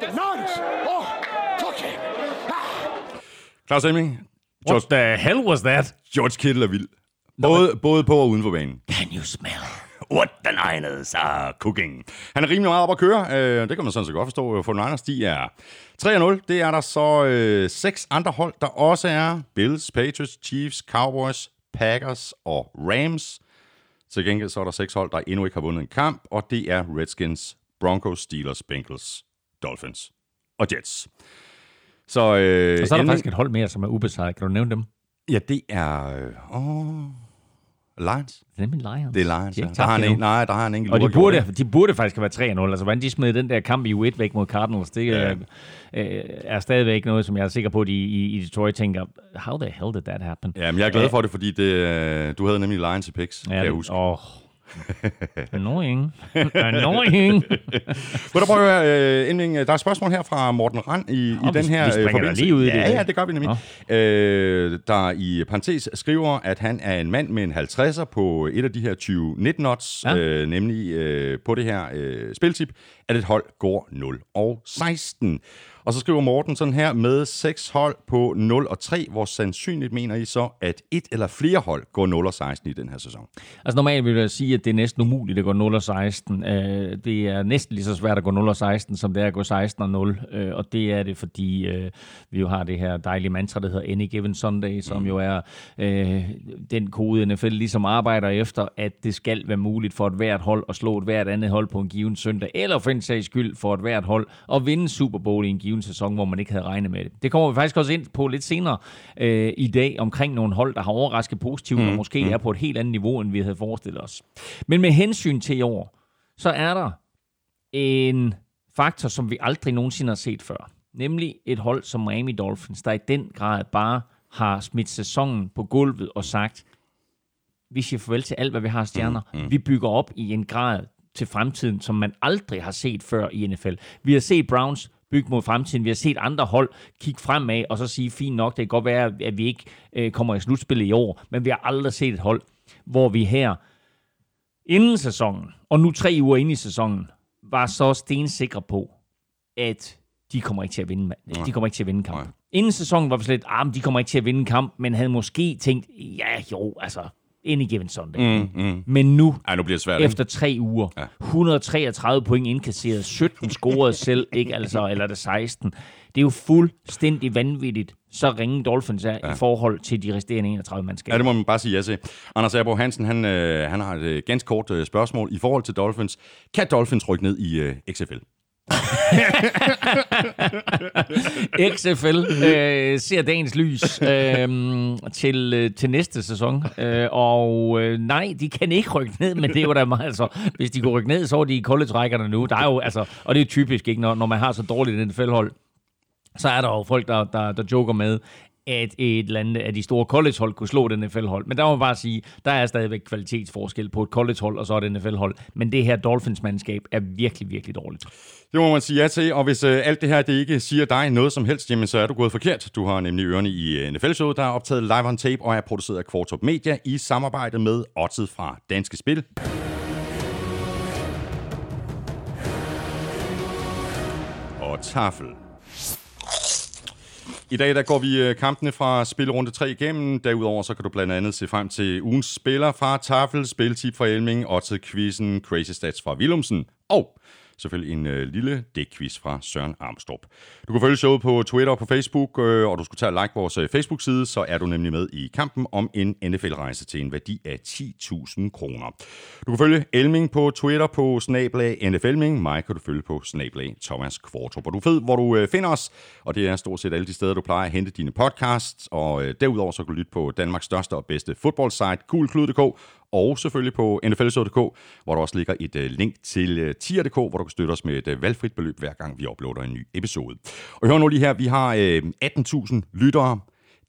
The nonsense? Oh, okay. Claus Hemming, What the hell was that? George Kittle er vild. Både, både på og uden for banen. Can you smell? What the Niners are cooking. Han er rimelig meget op at køre. Øh, det kan man sådan set godt forstå. For Niners, de er 3-0. Det er der så øh, seks andre hold, der også er. Bills, Patriots, Chiefs, Cowboys, Packers og Rams. Til gengæld så er der seks hold, der endnu ikke har vundet en kamp, og det er Redskins, Broncos, Steelers, Bengals, Dolphins og Jets. Så, øh, Og så er der endelig- faktisk et hold mere, som er ubesejret. Kan du nævne dem? Ja, det er... Øh, åh, Lions. Det er min Lions. Det er Lions, De ja. har ikke Der har en, nej, der har han enkelt Og de burde, de burde faktisk have været 3-0. Altså, hvordan de smed den der kamp i U1 væk mod Cardinals, det Ja. ja. øh, er stadigvæk noget, som jeg er sikker på, at de i, i Detroit tænker, how the hell did that happen? Ja, men jeg er glad for det, fordi det, øh, du havde nemlig Lions i picks, kan jeg huske. Åh, annoying. annoying. Må du prøve at høre, øh, øh, der er et spørgsmål her fra Morten Rand i, i vi- den her vi øh, forbindelse. lige ud i det i Ja, det gør vi nemlig. Øh, der i parentes skriver, at han er en mand med en 50'er på et af de her 2019 odds, ja. Ja. øh, nemlig øh, på det her øh, spiltip, at et hold går 0 og 16. Og så skriver Morten sådan her, med seks hold på 0 og 3, hvor sandsynligt mener I så, at et eller flere hold går 0 og 16 i den her sæson? Altså normalt vil jeg sige, at det er næsten umuligt at gå 0 og 16. Øh, det er næsten lige så svært at gå 0 og 16, som det er at gå 16 og 0. Øh, og det er det, fordi øh, vi jo har det her dejlige mantra, der hedder Any Given Sunday, som Mm. jo er den kode, NFL ligesom arbejder efter, at det skal være muligt for et hvert hold at slå et hvert andet hold på en given søndag, eller for en sags skyld for et hvert hold at vinde Super Bowl i en given sæson, hvor man ikke havde regnet med det. Det kommer vi faktisk også ind på lidt senere øh, i dag omkring nogle hold, der har overrasket positivt, mm. og måske mm. er på et helt andet niveau, end vi havde forestillet os. Men med hensyn til i år, så er der en faktor, som vi aldrig nogensinde har set før. Nemlig et hold som Miami Dolphins, der i den grad bare har smidt sæsonen på gulvet og sagt, vi siger farvel til alt, hvad vi har stjerner. Mm, mm. Vi bygger op i en grad til fremtiden, som man aldrig har set før i NFL. Vi har set Browns bygge mod fremtiden. Vi har set andre hold kigge fremad og så sige, fint nok, det kan godt være, at vi ikke øh, kommer i slutspillet i år, men vi har aldrig set et hold, hvor vi her inden sæsonen, og nu tre uger inde i sæsonen, var så stensikre på, at de kommer ikke til at vinde, de kommer ikke til at vinde en kamp. Nej. Inden sæsonen var vi slet, ah, de kommer ikke til at vinde kamp, men havde måske tænkt, ja jo, altså, any given Sunday. Mm, mm. Men nu, Ej, nu bliver det svært. efter tre uger, Ja. 133 point indkasseret, 17 scoret selv, ikke altså, eller er det 16. Det er jo fuldstændig vanvittigt, så ringe Dolphins er ja. i forhold til de resterende 31 mandskaber. Ja, det må man bare sige ja til. Anders Erbo Hansen, han, øh, han har et øh, ganske kort øh, spørgsmål i forhold til Dolphins. Kan Dolphins rykke ned i øh, XFL? XFL øh, ser dagens lys øh, til, øh, til næste sæson. Øh, og øh, nej, de kan ikke rykke ned, men det var da meget, altså, hvis de kunne rykke ned, så er de i college-rækkerne nu. Der er jo, altså, og det er typisk, ikke, når, når man har så dårligt et NFL-hold, så er der jo folk, der, der, der joker med, at et eller andet af de store collegehold kunne slå den NFL-hold. Men der må man bare sige, der er stadigvæk kvalitetsforskel på et collegehold og så et NFL-hold. Men det her Dolphins-mandskab er virkelig, virkelig dårligt. Det må man sige ja til, og hvis øh, alt det her det ikke siger dig noget som helst, jamen så er du gået forkert. Du har nemlig ørerne i øh, NFL-showet, der er optaget live on tape og er produceret af Quartop Media i samarbejde med Otted fra Danske Spil. Og Tafel. I dag der går vi øh, kampene fra spilrunde 3 igennem. Derudover så kan du blandt andet se frem til ugens spiller fra Tafel, spiltip fra Elming, og til quizzen Crazy Stats fra Willumsen. Og selvfølgelig en øh, lille dækquiz fra Søren Armstrong. Du kan følge showet på Twitter og på Facebook, øh, og du skulle tage og like vores øh, Facebook-side, så er du nemlig med i kampen om en NFL-rejse til en værdi af 10.000 kroner. Du kan følge Elming på Twitter på snablag NFLming. Mig kan du følge på snablag Thomas Kvartrup. Og du ved, hvor du øh, finder os, og det er stort set alle de steder, du plejer at hente dine podcasts. Og øh, derudover så kan du lytte på Danmarks største og bedste fodboldsite, gulklud.dk, og selvfølgelig på nflshow.dk, hvor der også ligger et øh, link til øh, tier.dk, hvor du kan støtte os med et øh, valgfrit beløb, hver gang vi uploader en ny episode. Og hør nu lige her, vi har øh, 18.000 lyttere.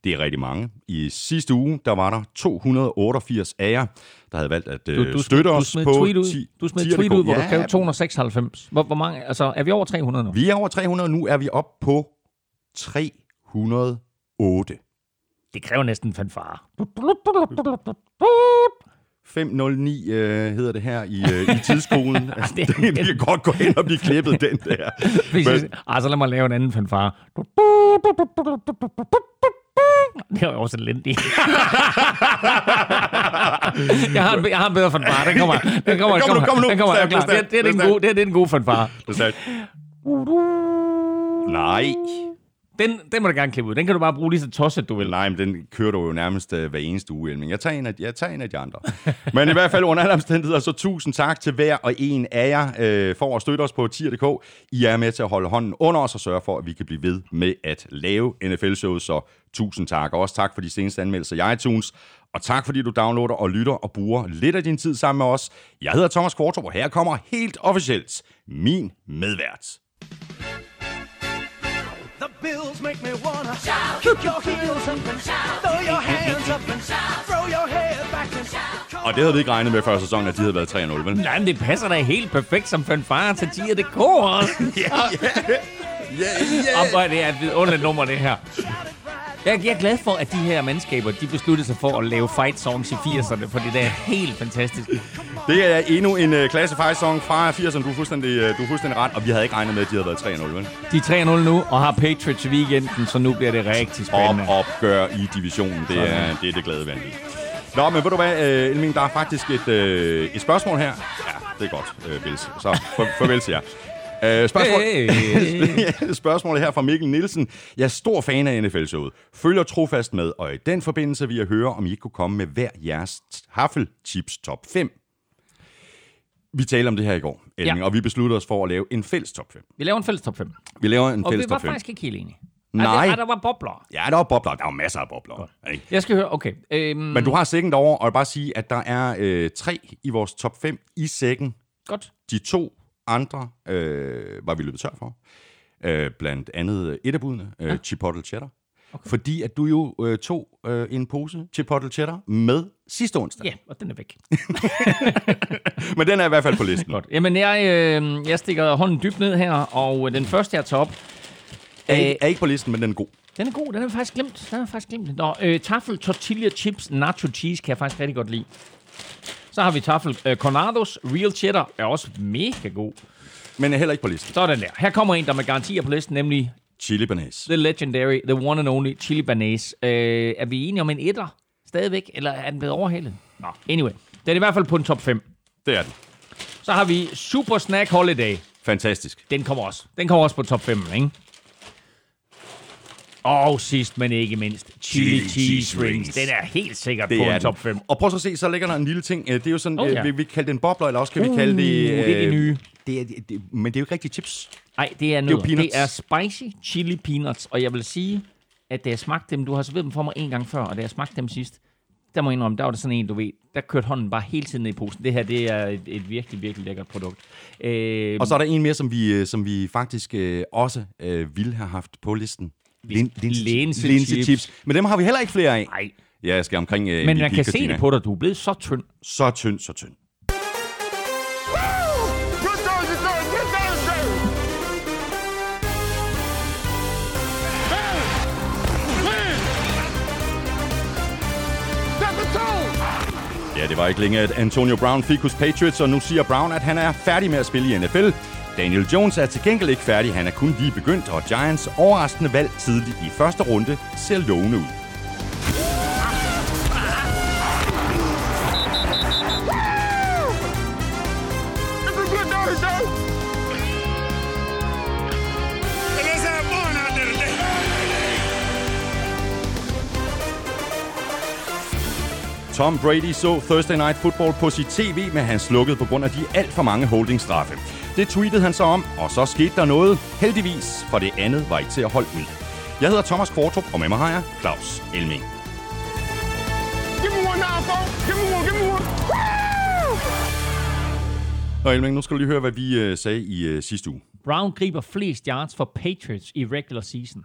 Det er rigtig mange. I sidste uge, der var der 288 af jer, der havde valgt at Du, du, støtte du os smed på et tweet ud, ti- du smed et tier.dk. tweet ud, hvor du Ja, skrev 296. Hvor, hvor mange, altså, er vi over 300 nu? Vi er over 300, nu er vi op på 308. Det kræver næsten en fanfare. 509 øh, hedder det her i, øh, i tidskoden. altså, det, det- det, kan godt gå hen og blive klippet, den der. Men- ah, så lad mig lave en anden fanfare. Det er jo også elendigt. jeg, har en, jeg har en bedre fanfare. Den kommer. Den kommer. Kom nu, kom nu. Den kommer. Er. Det, det, er den gode, det er den gode fanfare. Det. Nej. Den, den må du gerne klippe ud. Den kan du bare bruge lige så tosset, du vil. Nej, men den kører du jo nærmest øh, hver eneste uge, men Jeg tager en af, jeg tager en af de andre. Men i hvert fald under alle omstændigheder, så tusind tak til hver og en af jer øh, for at støtte os på tier.dk. I er med til at holde hånden under os og sørge for, at vi kan blive ved med at lave NFL-showet, Så tusind tak. Og også tak for de seneste anmeldelser i iTunes. Og tak fordi du downloader og lytter og bruger lidt af din tid sammen med os. Jeg hedder Thomas Kvartrup, og her kommer helt officielt min medvært. Bills make me wanna shout. Kick your heels up and shout. Throw your hands up and shout. Throw your head back and shout. Og det havde vi ikke regnet med før sæsonen, at de havde været 3-0, vel? Nej, men det passer da helt perfekt som fanfare til tier.dk også. Ja, ja. Og hvor det er et vidunderligt nummer, det her. Jeg, jeg er glad for, at de her mandskaber, de besluttede sig for at lave fight songs i 80'erne, fordi det er helt fantastisk. Det er endnu en uh, klasse fight song fra 80'erne. Du er fuldstændig, uh, du er fuldstændig ret, og vi havde ikke regnet med, at de havde været 3-0, vel? De er 3-0 nu, og har Patriots i weekenden, så nu bliver det rigtig spændende. Op, opgør i divisionen. Det er det, er det glade vanvid. Nå, men ved du hvad, uh, Elming, der er faktisk et, uh, et spørgsmål her. Ja, det er godt, uh, Vils. Så for, farvel til jer. Uh, spørgsmål, Hey. Spørgsmålet her fra Mikkel Nielsen. Jeg er stor fan af NFL-showet. Følger trofast med, og i den forbindelse vil jeg høre, om I ikke kunne komme med hver jeres Haffelchips top 5. Vi talte om det her i går, Elming, Ja. og vi besluttede os for at lave en fælles top 5. Vi laver en fælles top 5. Vi laver en Og fælles vi var top 5. faktisk ikke helt enige. Nej. Ej, der, ej, der var bobler. Ja, der var bobler. Der var masser af bobler. Ikke? Jeg skal høre, okay. Øhm, Men du har sækken derovre, og jeg vil bare sige, at der er øh, tre i vores top 5 i sækken. Godt. De to andre øh, var vi løbet tør for. Øh, blandt andet et af budene, øh, ja. Chipotle Cheddar. Okay. Fordi at du jo øh, tog øh, en pose Chipotle Cheddar med sidste onsdag. Ja, og den er væk. Men den er i hvert fald på listen. Godt. Jamen, jeg, øh, jeg stikker hånden dybt ned her, og den første, jeg tager op, Er, Øh, ikke, er ikke på listen, men den er god. den er god. Den er faktisk glemt. Den er faktisk glemt. Nå, øh, taffel tortilla chips nacho cheese kan jeg faktisk rigtig godt lide. Så har vi taffel øh, Cornados Real Cheddar, er også mega god. Men er heller ikke på listen. Sådan der. Her kommer en, der med garantier på listen, nemlig Chili Banase. The Legendary, The One and Only Chili Banase. Øh, er vi enige om en etter stadigvæk, eller er den blevet overhældet? Nå, anyway. Den er i hvert fald på en top 5. Det er den. Så har vi Super Snack Holiday. Fantastisk. Den kommer også. Den kommer også på top 5, ikke? Og sidst, men ikke mindst, Chili, Chili Cheese, Rings. Den er helt sikkert Det på er en top 5. Og prøv så at se, så ligger der en lille ting. Øh, Det er jo sådan, Oh, ja. vi, vi kalde den bobler, eller også kan vi kalde det... Uh, det er det nye. Det er, det, det, men det er jo ikke rigtig chips. Nej, det er noget. Det, peanuts. det er spicy chili peanuts, og jeg vil sige, at da jeg smagte dem, du har serveret dem for mig en gang før, og da jeg smagte dem sidst, der må jeg indrømme, der var det sådan en, du ved, der kørte hånden bare hele tiden ned i posen. Det her, det er et, et virkelig, virkelig lækkert produkt. Øh, Og så er der en mere, som vi, øh, som vi faktisk øh, også øh, ville have haft på listen. Lin, Linse linse chips. chips. Men dem har vi heller ikke flere af. nej, Ja, jeg skal omkring øh, men jeg kan se det på dig, du er blevet så tynd. Så tynd, så tynd. Man, man. Ja, det var ikke længe, at Antonio Brown fik hos Patriots, og nu siger Brown, at han er færdig med at spille i NFL. Daniel Jones er til gengæld ikke færdig, han er kun lige begyndt, og Giants overraskende valg tidligt i første runde ser lovende ud. Tom Brady så Thursday Night Football på sit tv, men han slukkede på grund af de alt for mange holdingstraffe. Det tweetede han så om, og så skete der noget. Heldigvis, for det andet var ikke til at holde ud. Jeg hedder Thomas Kvartrup, og med mig har jeg Claus Elming. Give me one now, folks. Give me one, give me one. Woo! Og Elming, nu skal du lige høre, hvad vi øh, sagde i øh, sidste uge. Brown griber flest yards for Patriots i regular season.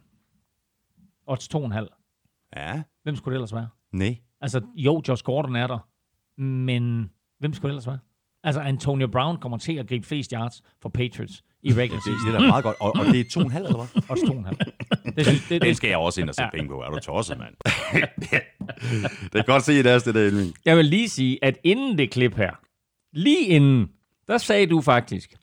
Odds 2,5. Ja, Hvem skulle det ellers være? nej. Altså, jo, Josh Gordon er der, men hvem skulle det ellers være? Altså, Antonio Brown kommer til at gribe flest yards for Patriots i regular Det, season. det er da meget godt. Og, og det er to og en halv, eller hvad? Odds 2,5. Det, synes- det, Den det, skal jeg også ind og sætte penge på. Er du tosset, mand? det kan godt se i deres, det der, Elving. jeg vil lige sige, at inden det klip her, lige inden, der sagde du faktisk,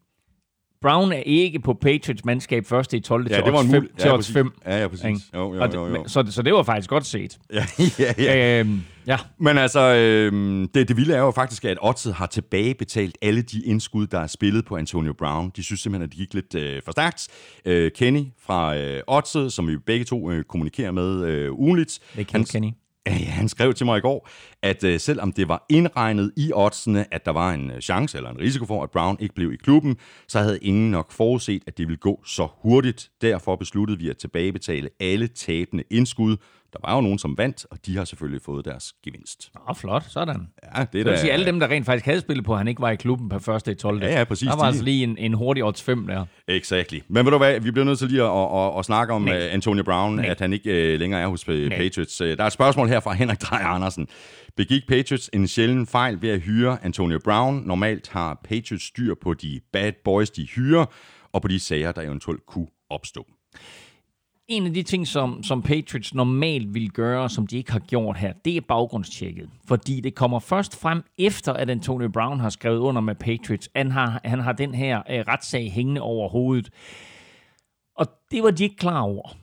Brown er ikke på Patriots mandskab første i 12. Ja, til det var en fem- til ja, odds præcis. 5. Ja, ja, præcis. Jo, jo, jo, jo. Så, så det var faktisk godt set. Ja, ja, ja. Øhm, ja. Men altså, øh, det, det vilde er jo faktisk, at Oddset har tilbagebetalt alle de indskud, der er spillet på Antonio Brown. De synes simpelthen, at det gik lidt øh, for stærkt. Øh, Kenny fra øh, Oddset, som vi begge to øh, kommunikerer med øh, ugenligt, Det kan Kenny. Ja, han skrev til mig i går, at øh, selvom det var indregnet i oddsene, at der var en øh, chance eller en risiko for, at Brown ikke blev i klubben, så havde ingen nok forudset, at det ville gå så hurtigt. Derfor besluttede vi at tilbagebetale alle tabende indskud. Der var jo nogen, som vandt, og de har selvfølgelig fået deres gevinst. Åh, flot. Sådan. Ja, det Det da... vil sige, alle dem, der rent faktisk havde spillet på, at han ikke var i klubben per første i 12. Ja, ja, præcis. Der var De- altså lige en, en hurtig odds 5 der. Exactly. Men ved du hvad, vi bliver nødt til lige at, at, at, at snakke om Nej. uh, Antonio Brown, Nej. at han ikke uh, længere er hos uh, Nej. Patriots. Der er et spørgsmål her fra Henrik Drej Andersen. Begik Patriots en sjælden fejl ved at hyre Antonio Brown? Normalt har Patriots styr på de bad boys, de hyrer, og på de sager, der eventuelt kunne opstå. En af de ting, som, som Patriots normalt vil gøre, som de ikke har gjort her, det er baggrundstjekket. Fordi det kommer først frem efter, at Antonio Brown har skrevet under med Patriots. Han har, han har den her øh, retssag hængende over hovedet. Og det var de ikke klar over.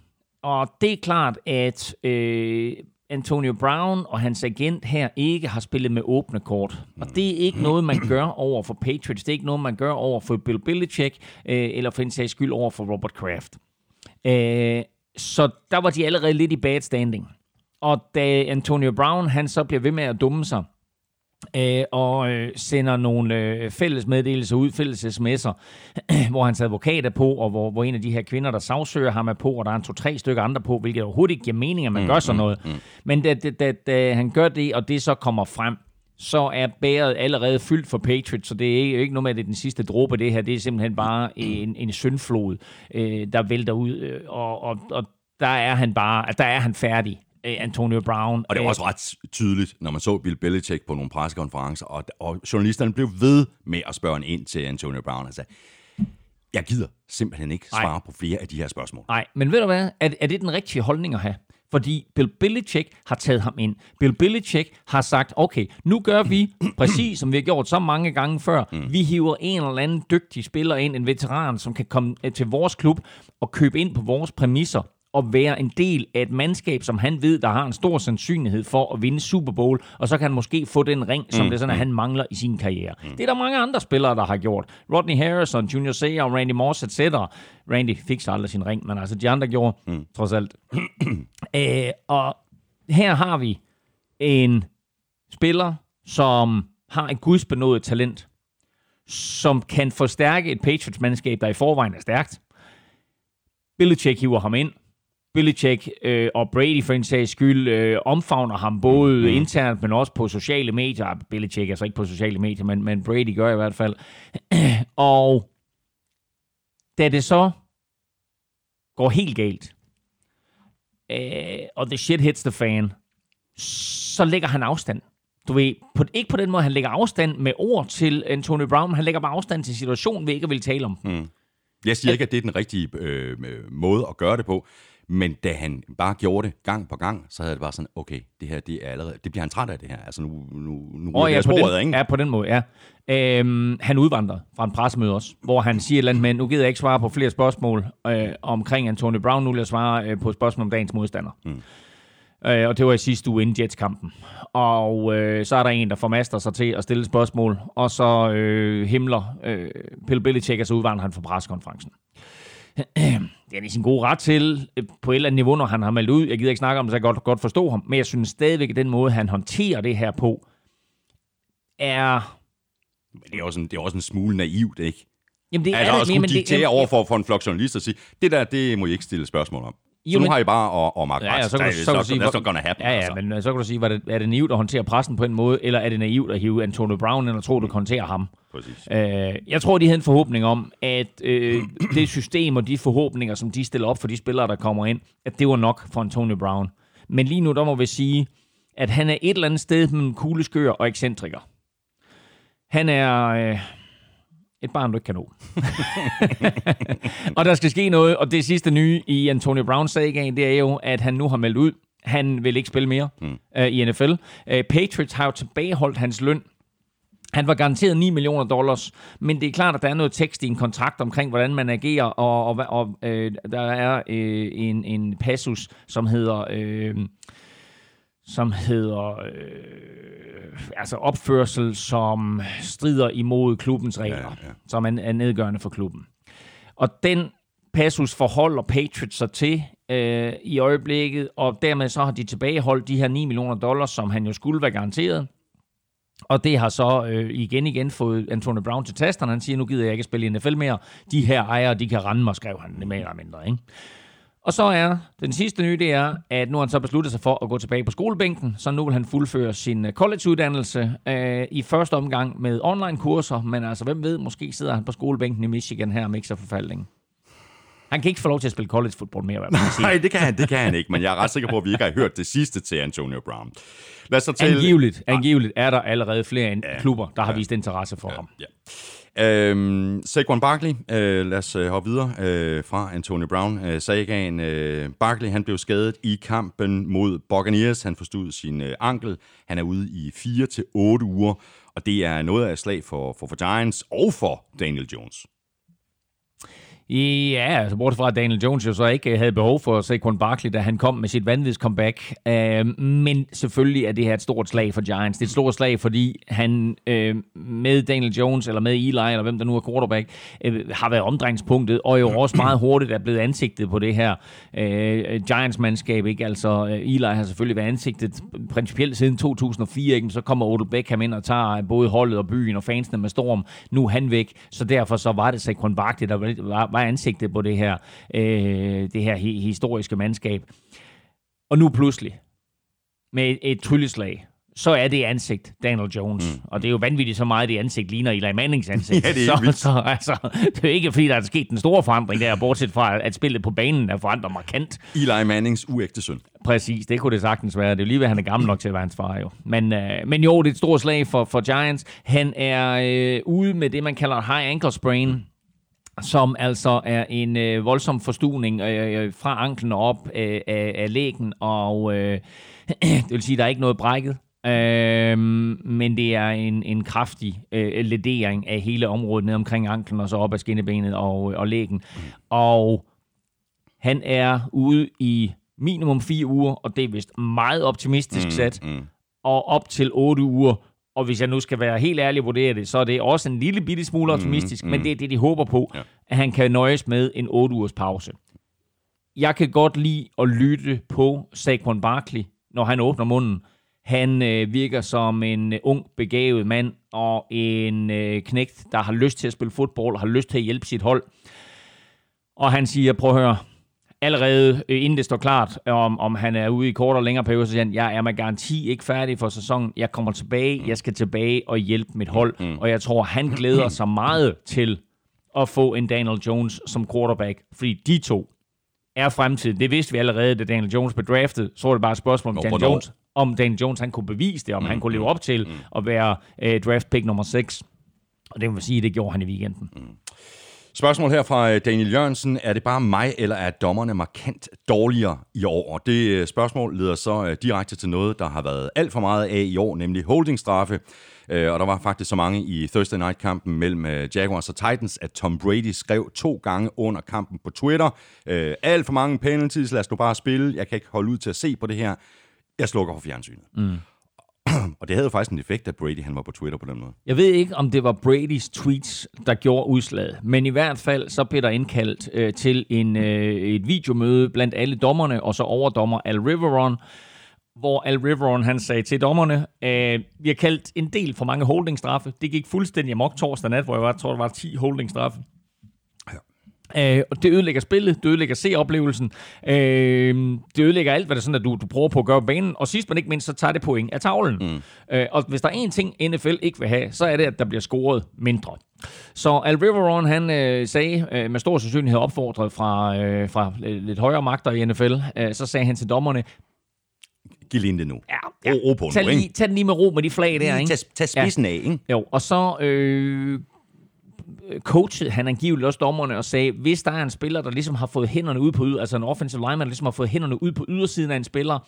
Og det er klart, at øh, Antonio Brown og hans agent her ikke har spillet med åbne kort. Og det er ikke noget, man gør over for Patriots. Det er ikke noget, man gør over for Bill Belichick, øh, eller for en sags skyld over for Robert Kraft. Øh, så der var de allerede lidt i bad standing. Og da Antonio Brown, han så bliver ved med at dumme sig, øh, og øh, sender nogle øh, fælles meddelelser ud, fælles sms'er, hvor hans advokat er på, og hvor, hvor en af de her kvinder, der sagsøger ham er på, og der er en to-tre stykker andre på, hvilket overhovedet ikke giver mening, at man gør sådan noget. Men da, da, da, da han gør det, og det så kommer frem, så er bæret allerede fyldt for Patriots, så det er jo ikke noget med, at det er den sidste dråbe, det her. Det er simpelthen bare en, en syndflod, øh, der vælter ud, øh, og, og, og der er han bare, der er han færdig, øh, Antonio Brown. Og det var også ret tydeligt, når man så Bill Belichick på nogle pressekonferencer, og, og journalisterne blev ved med at spørge ind til Antonio Brown. Sagde, jeg gider simpelthen ikke svare på flere af de her spørgsmål. Nej, men ved du hvad? Er, er det den rigtige holdning at have? Fordi Bill Belichick har taget ham ind. Bill Belichick har sagt, okay, nu gør vi præcis, som vi har gjort så mange gange før. Mm. Vi hiver en eller anden dygtig spiller ind, en veteran, som kan komme øh, til vores klub og købe ind på vores præmisser og være en del af et mandskab, som han ved, der har en stor sandsynlighed for at vinde Super Bowl, og så kan han måske få den ring, som mm. det sådan, at han mangler i sin karriere. Mm. Det er der mange andre spillere, der har gjort. Rodney Harrison, Junior Seau, Randy Moss, etc. Randy fik så aldrig sin ring, men altså de andre gjorde, mm. trods alt. Æ, og her har vi en spiller, som har et gudsbenået talent, som kan forstærke et Patriots-mandskab, der i forvejen er stærkt. Belichick hiver ham ind. Belichick øh, og Brady for en sags skyld øh, omfavner ham både mm. internt, men også på sociale medier. Ah, Belichick er så ikke på sociale medier, men, men Brady gør i hvert fald. og da det så går helt galt, øh, og the shit hits the fan, så lægger han afstand. Du ved, på, ikke på den måde, han lægger afstand med ord til Antonio Brown, han lægger bare afstand til situationen, vi ikke vil tale om. Mm. Jeg siger ikke, at det er den rigtige øh, måde at gøre det på, men da han bare gjorde det gang på gang, så havde det bare sådan, okay, det her, det er allerede, det bliver han træt af det her. Altså nu, nu, nu oh, ja, ja, på sporet, den, ikke? ja, på den måde, ja. Øhm, han udvandrede fra en pressemøde også, hvor han siger et eller andet med, nu gider jeg ikke svare på flere spørgsmål øh, omkring Antonio Brown, nu vil jeg svare øh, på spørgsmål om dagens modstander. Mm. Øh, og det var i sidste uge inden Jets-kampen. Og øh, så er der en, der formaster sig til at stille et spørgsmål, og så øh, himler øh, Bill Belichick, og så udvandrer han fra pressekonferencen. Det er i sin gode ret til, øh, på et eller andet niveau, når han har meldt ud. Jeg gider ikke snakke om det, så jeg kan godt, godt forstå ham. Men jeg synes stadigvæk, at den måde, han håndterer det her på, er... Men det er også en, det er også en smule naivt, ikke? Jamen, det Altså er at det, skulle men det- diktere jamen, over for, for en flok journalister og sige, det der, det må I ikke stille spørgsmål om. Så Jo, nu men- har I bare at, at magte Ja, ja, så kan du, Det er så du så- sige, that's not gonna happen. Ja, ja, altså. men øh, så kan du sige, var det, er det naivt at håndtere pressen på en måde, eller er det naivt at hive Antonio Brown ind og tro, du kan håndtere ham? Præcis. Øh, jeg tror, de havde en forhåbning om, at øh, det system og de forhåbninger, som de stiller op for de spillere, der kommer ind, at det var nok for Antonio Brown. Men lige nu, der må vi sige, at han er et eller andet sted mellem kugleskør og ekscentriker. Han er... Øh, et barn, du ikke kan nå. og der skal ske noget, og det sidste nye i Antonio Browns sag, det er jo, at han nu har meldt ud, han vil ikke spille mere mm. uh, i NFL. Øh, Patriots har jo tilbageholdt hans løn. Han var garanteret 9 millioner dollars, men det er klart, at der er noget tekst i en kontrakt omkring, hvordan man agerer, og, og, og øh, der er øh, en, en passus, som hedder... Øh, som hedder øh, altså opførsel, som strider imod klubbens regler, ja, ja. som er, er nedgørende for klubben. Og den passus forholder Patriots sig til øh, i øjeblikket, og dermed så har de tilbageholdt de her 9 millioner dollars, som han jo skulle være garanteret. Og det har så øh, igen igen fået Antonio Brown til tasterne. Han siger, nu gider jeg ikke spille i NFL mere. De her ejere, de kan rende mig, skrev han mere eller mindre. Ikke? Og så er den sidste nye, det er, at nu har han så besluttet sig for at gå tilbage på skolebænken, så nu vil han fuldføre sin øh, collegeuddannelse øh, i første omgang med online-kurser, men altså, hvem ved, måske sidder han på skolebænken i Michigan her om ikke så forfaldning. Han kan ikke få lov til at spille college football mere, hvad man Nej, det kan, han, det kan han ikke, men jeg er ret sikker på, at vi ikke har hørt det sidste til Antonio Brown. Lad os så til... Angiveligt, angiveligt er der allerede flere ja, klubber, der har ja, vist interesse for ja, ham. Ja. Øhm, Saquon Barkley, øh, lad os øh, hoppe videre øh, fra Antonio Brown. Øh, sagaen, øh, Barkley han blev skadet i kampen mod Buccaneers. Han forstod sin øh, ankel. Han er ude i 4 til otte uger, og det er noget af et slag for, for, for Giants og for Daniel Jones. Ja, altså bortset fra, at Daniel Jones jo så ikke øh, havde behov for Saquon Barkley, da han kom med sit vanvids comeback. Øh, men selvfølgelig er det her et stort slag for Giants. Det er et stort slag, fordi han øh, med Daniel Jones, eller med Eli, eller hvem der nu er quarterback, øh, har været omdrejningspunktet, og jo også meget hurtigt er blevet ansigtet på det her øh, Giants-mandskab. Ikke? Altså, øh, Eli har selvfølgelig været ansigtet principielt siden 2004, ikke? så kommer Odell Beckham ind og tager både holdet og byen og fansene med storm. Nu er han væk, så derfor så var det Saquon Barkley, der var var ansigtet på det her, øh, det her historiske mandskab. Og nu pludselig, med et, et trylleslag, så er det ansigt Daniel Jones. Mm. Og det er jo vanvittigt så meget, det ansigt ligner Eli Mannings ansigt. ja, det er så, så, altså, det er ikke, fordi der er sket en stor forandring der, bortset fra, at spillet på banen er forandret markant. Eli Mannings uægte søn. Præcis, det kunne det sagtens være. Det er jo lige ved, at han er gammel nok til at være hans far, jo. Men, øh, men jo, det er et stort slag for, for Giants. Han er øh, ude med det, man kalder high ankle sprain. Mm som altså er en øh, voldsom forstuning øh, øh, fra anklen op øh, af, af lægen, og øh, det vil sige, der er ikke noget brækket, øh, men det er en, en kraftig øh, ledering af hele området ned omkring anklen, og så op ad skinnebenet og, og lægen. Og han er ude i minimum fire uger, og det er vist meget optimistisk mm, sat, mm. og op til otte uger, og hvis jeg nu skal være helt ærlig og vurdere det, så er det også en lille bitte smule mm, optimistisk, mm, mm. men det er det, de håber på, ja. at han kan nøjes med en 8 ugers pause. Jeg kan godt lide at lytte på Saquon Barkley, når han åbner munden. Han øh, virker som en øh, ung, begavet mand og en øh, knægt, der har lyst til at spille fodbold og har lyst til at hjælpe sit hold. Og han siger, prøv at høre, allerede øh, inden det står klart, om, om han er ude i kort og længere periode, så siger han, jeg er med garanti ikke færdig for sæsonen. Jeg kommer tilbage, jeg skal tilbage og hjælpe mit hold. Mm. Og jeg tror, han glæder sig meget til at få en Daniel Jones som quarterback, fordi de to er fremtiden. Det vidste vi allerede, da Daniel Jones blev draftet. Så var det bare et spørgsmål om Daniel Jones, om Daniel Jones han kunne bevise det, om mm. han kunne leve op til mm. at være uh, draft pick nummer 6. Og det må man sige, det gjorde han i weekenden. Mm. Spørgsmål her fra øh, Daniel Jørgensen. Er det bare mig, eller er dommerne markant dårligere i år? Og det øh, spørgsmål leder så øh, direkte til noget, der har været alt for meget af i år, nemlig holdingstraffe. Og der var faktisk så mange i Thursday Night-kampen mellem Jaguars og Titans, at Tom Brady skrev to gange under kampen på Twitter. Alt for mange penalties, lad os nu bare spille. Jeg kan ikke holde ud til at se på det her. Jeg slukker for fjernsynet. Mm. Og det havde jo faktisk en effekt, at Brady han var på Twitter på den måde. Jeg ved ikke, om det var Bradys tweets, der gjorde udslaget. Men i hvert fald så blev der indkaldt øh, til en, øh, et videomøde blandt alle dommerne, og så overdommer Al Riveron, hvor Al Riveron han sagde til dommerne, øh, vi har kaldt en del for mange holdingstraffe. Det gik fuldstændig amok torsdag nat, hvor jeg var, tror, der var 10 holdingstraffe. Øh, og det ødelægger spillet, det ødelægger se-oplevelsen, øh, det ødelægger alt, hvad det er sådan, at du, du prøver på at gøre banen, og sidst men ikke mindst, så tager det point af tavlen. Mm. Øh, og hvis der er en ting, NFL ikke vil have, så er det, at der bliver scoret mindre. Så Al Riveron, han øh, sagde øh, med stor sandsynlighed opfordret fra, øh, fra lidt højere magter i NFL, øh, så sagde han til dommerne, Giv lige det nu. Ja, ja. Ro, ro på tag, nu, lige, tag den lige med ro med de flag der, ikke? Tag, tag spidsen ja. af, ikke? Jo, og så øh, øh, coachede han angiveligt også dommerne og sagde, hvis der er en spiller, der ligesom har fået hænderne ud på yder, altså en offensive lineman, der ligesom har fået hænderne ud på ydersiden af en spiller,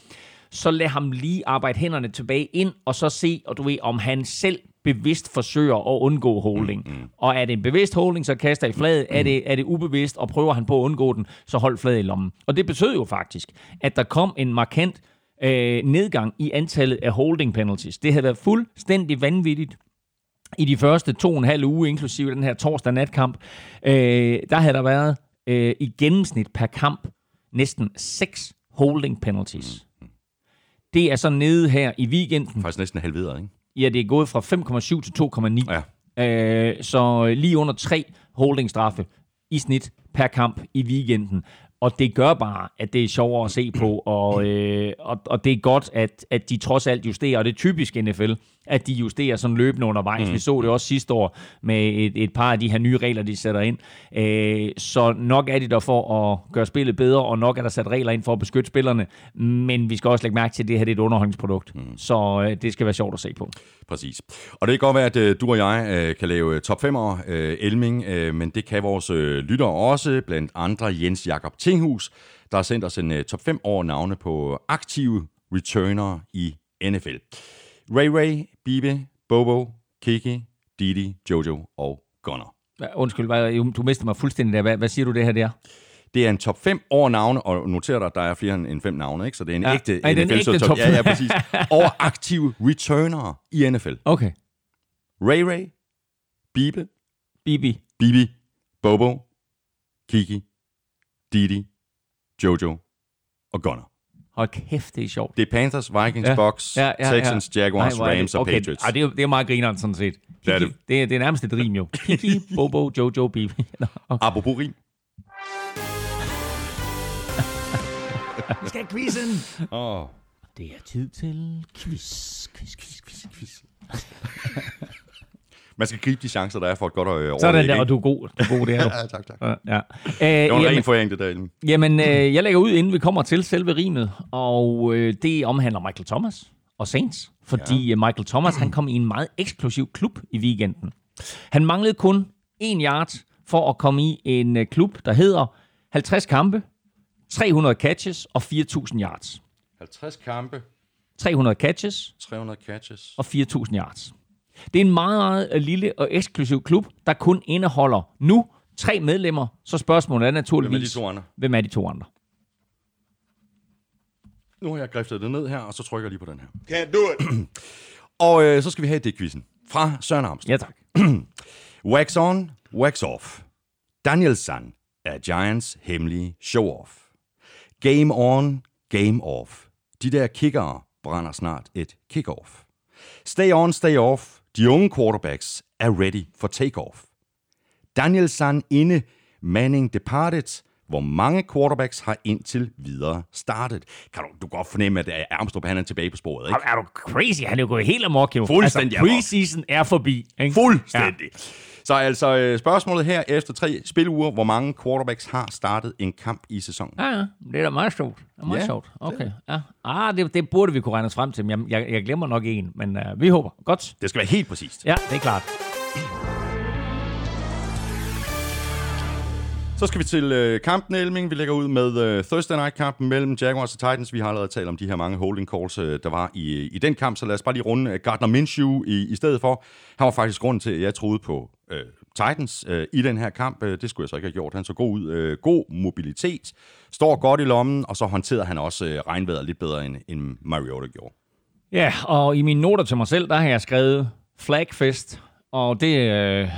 så lad ham lige arbejde hænderne tilbage ind, og så se, og du ved, om han selv bevidst forsøger at undgå holding. Mm, mm. Og er det en bevidst holding, så kaster I fladet. Mm. Er, det, er det ubevidst, og prøver han på at undgå den, så hold fladet i lommen. Og det betød jo faktisk, at der kom en markant øh, nedgang i antallet af holding penalties. Det havde været fuldstændig vanvittigt i de første to og en halv uge, inklusive den her torsdag natkamp. Øh, der havde der været øh, i gennemsnit per kamp næsten seks holding penalties. Det er så nede her i weekenden. Faktisk næsten halveret, ikke? Ja, det er gået fra 5,7 til 2,9. Ja. Øh, så lige under tre holdingstraffe i snit per kamp i weekenden. Og det gør bare, at det er sjovere at se på, og, øh, og, og det er godt, at, at de trods alt justerer, og det er typisk NFL, at de justerer sådan løbende undervejs. Mm. Vi så det også sidste år med et, et par af de her nye regler, de sætter ind. Øh, så nok er de der for at gøre spillet bedre, og nok er der sat regler ind for at beskytte spillerne, men vi skal også lægge mærke til, at det her det er et underholdningsprodukt, mm. så øh, det skal være sjovt at se på. Præcis. Og det kan godt være, at øh, du og jeg øh, kan lave øh, top 5'er øh, Elming, øh, men det kan vores øh, lyttere også, blandt andre Jens Jakob Tinghus, der har sendt os en øh, top 5 over navne på aktive returner i NFL. Ray Ray, Bibe, Bobo, Kiki, Didi, Jojo og Gunner. Undskyld, du mister mig fuldstændig der. Hvad, hvad siger du det her der? Det er en top 5 over navne, og noter dig, at der er flere end end fem navne, ikke? så det er en Ja. ægte Ej, NFL ægte top Ja, ja, præcis. Over aktive returner i NFL. Okay. Ray Ray, Bibe, Bibi. Bibi, Bobo, Kiki, Didi, Jojo og Gunner. Hold kæft, det er sjovt. Det er Panthers, Vikings, Ja. Bucks, Ja, ja, ja. Texans, Jaguars, Ej, hvor det- Rams og okay. Patriots. Ej, det, er, det er meget grineren sådan set. Det er Kiki, det. det, er, det er nærmest et rim jo. Kiki, Bobo, Jojo, Bibi. Nå, okay. Apropos rim. Vi skal have quizzen. Oh. Det er tid til quiz, quiz, quiz, quiz, quiz. Man skal gribe de chancer, der er for et godt øh, overlæg. Sådan der, og du er god. Du er god, det er du. Ja, tak, tak. Ja. Øh, Det var en jamen, ren foræring, det der. Elm. jamen øh, jeg lægger ud, inden vi kommer til selve rimet, og øh, det omhandler Michael Thomas og Saints, fordi ja. Michael Thomas han kom i en meget eksplosiv klub i weekenden. Han manglede kun en yard for at komme i en øh, klub, der hedder 50 kampe, 300 catches og 4.000 yards. 50 kampe, 300 catches 300 catches. og 4.000 yards. Det er en meget, meget øh, lille og eksklusiv klub, der kun indeholder nu tre medlemmer. Så spørgsmålet er Hvem er de naturligvis, to andre? hvem er de to andre? Nu har jeg griftet det ned her, og så trykker jeg lige på den her. Can't do it. Og øh, så skal vi have det quizzen fra Søren Armstrong. Ja, tak. Wax on, wax off. Danielson er Giants hemmelige show-off. Game on, game off. De der kickere brænder snart et kick-off. Stay on, stay off. De unge quarterbacks er ready for take-off. Danielson inde, Manning departed. Hvor mange quarterbacks har indtil videre startet? Kan du, du godt fornemme, at Armstrong han er tilbage på sporet, ikke? Er du crazy? Han er jo gået helt amok, jo. Fuldstændig altså, preseason er forbi. Ikke? Fuldstændig. Ja. Så altså øh, spørgsmålet her efter tre spiluger, hvor mange quarterbacks har startet en kamp i sæsonen? Ja, ja. Det er da meget sjovt. Det er meget Ja, sjovt. Okay. Ja. Ah, det, det burde vi kunne regne os frem til. men Jeg, jeg, jeg glemmer nok en, men uh, vi håber. Godt. Det skal være helt præcist. Ja, det er klart. Så skal vi til øh, kampen, Elming. Vi lægger ud med øh, Thursday Night-kampen mellem Jaguars og Titans. Vi har allerede talt om de her mange holding calls, øh, der var i, øh, i den kamp, så lad os bare lige runde øh, Gardner Minshew i, i stedet for. Han var faktisk grunden til, at jeg troede på øh, Titans øh, i den her kamp. Øh, det skulle jeg så ikke have gjort. Han så god ud. Øh, god mobilitet. Står godt i lommen, og så håndterede han også øh, regnvejret lidt bedre, end, end Mariota gjorde. Ja, og i mine noter til mig selv, der har jeg skrevet Flagfest, og det øh,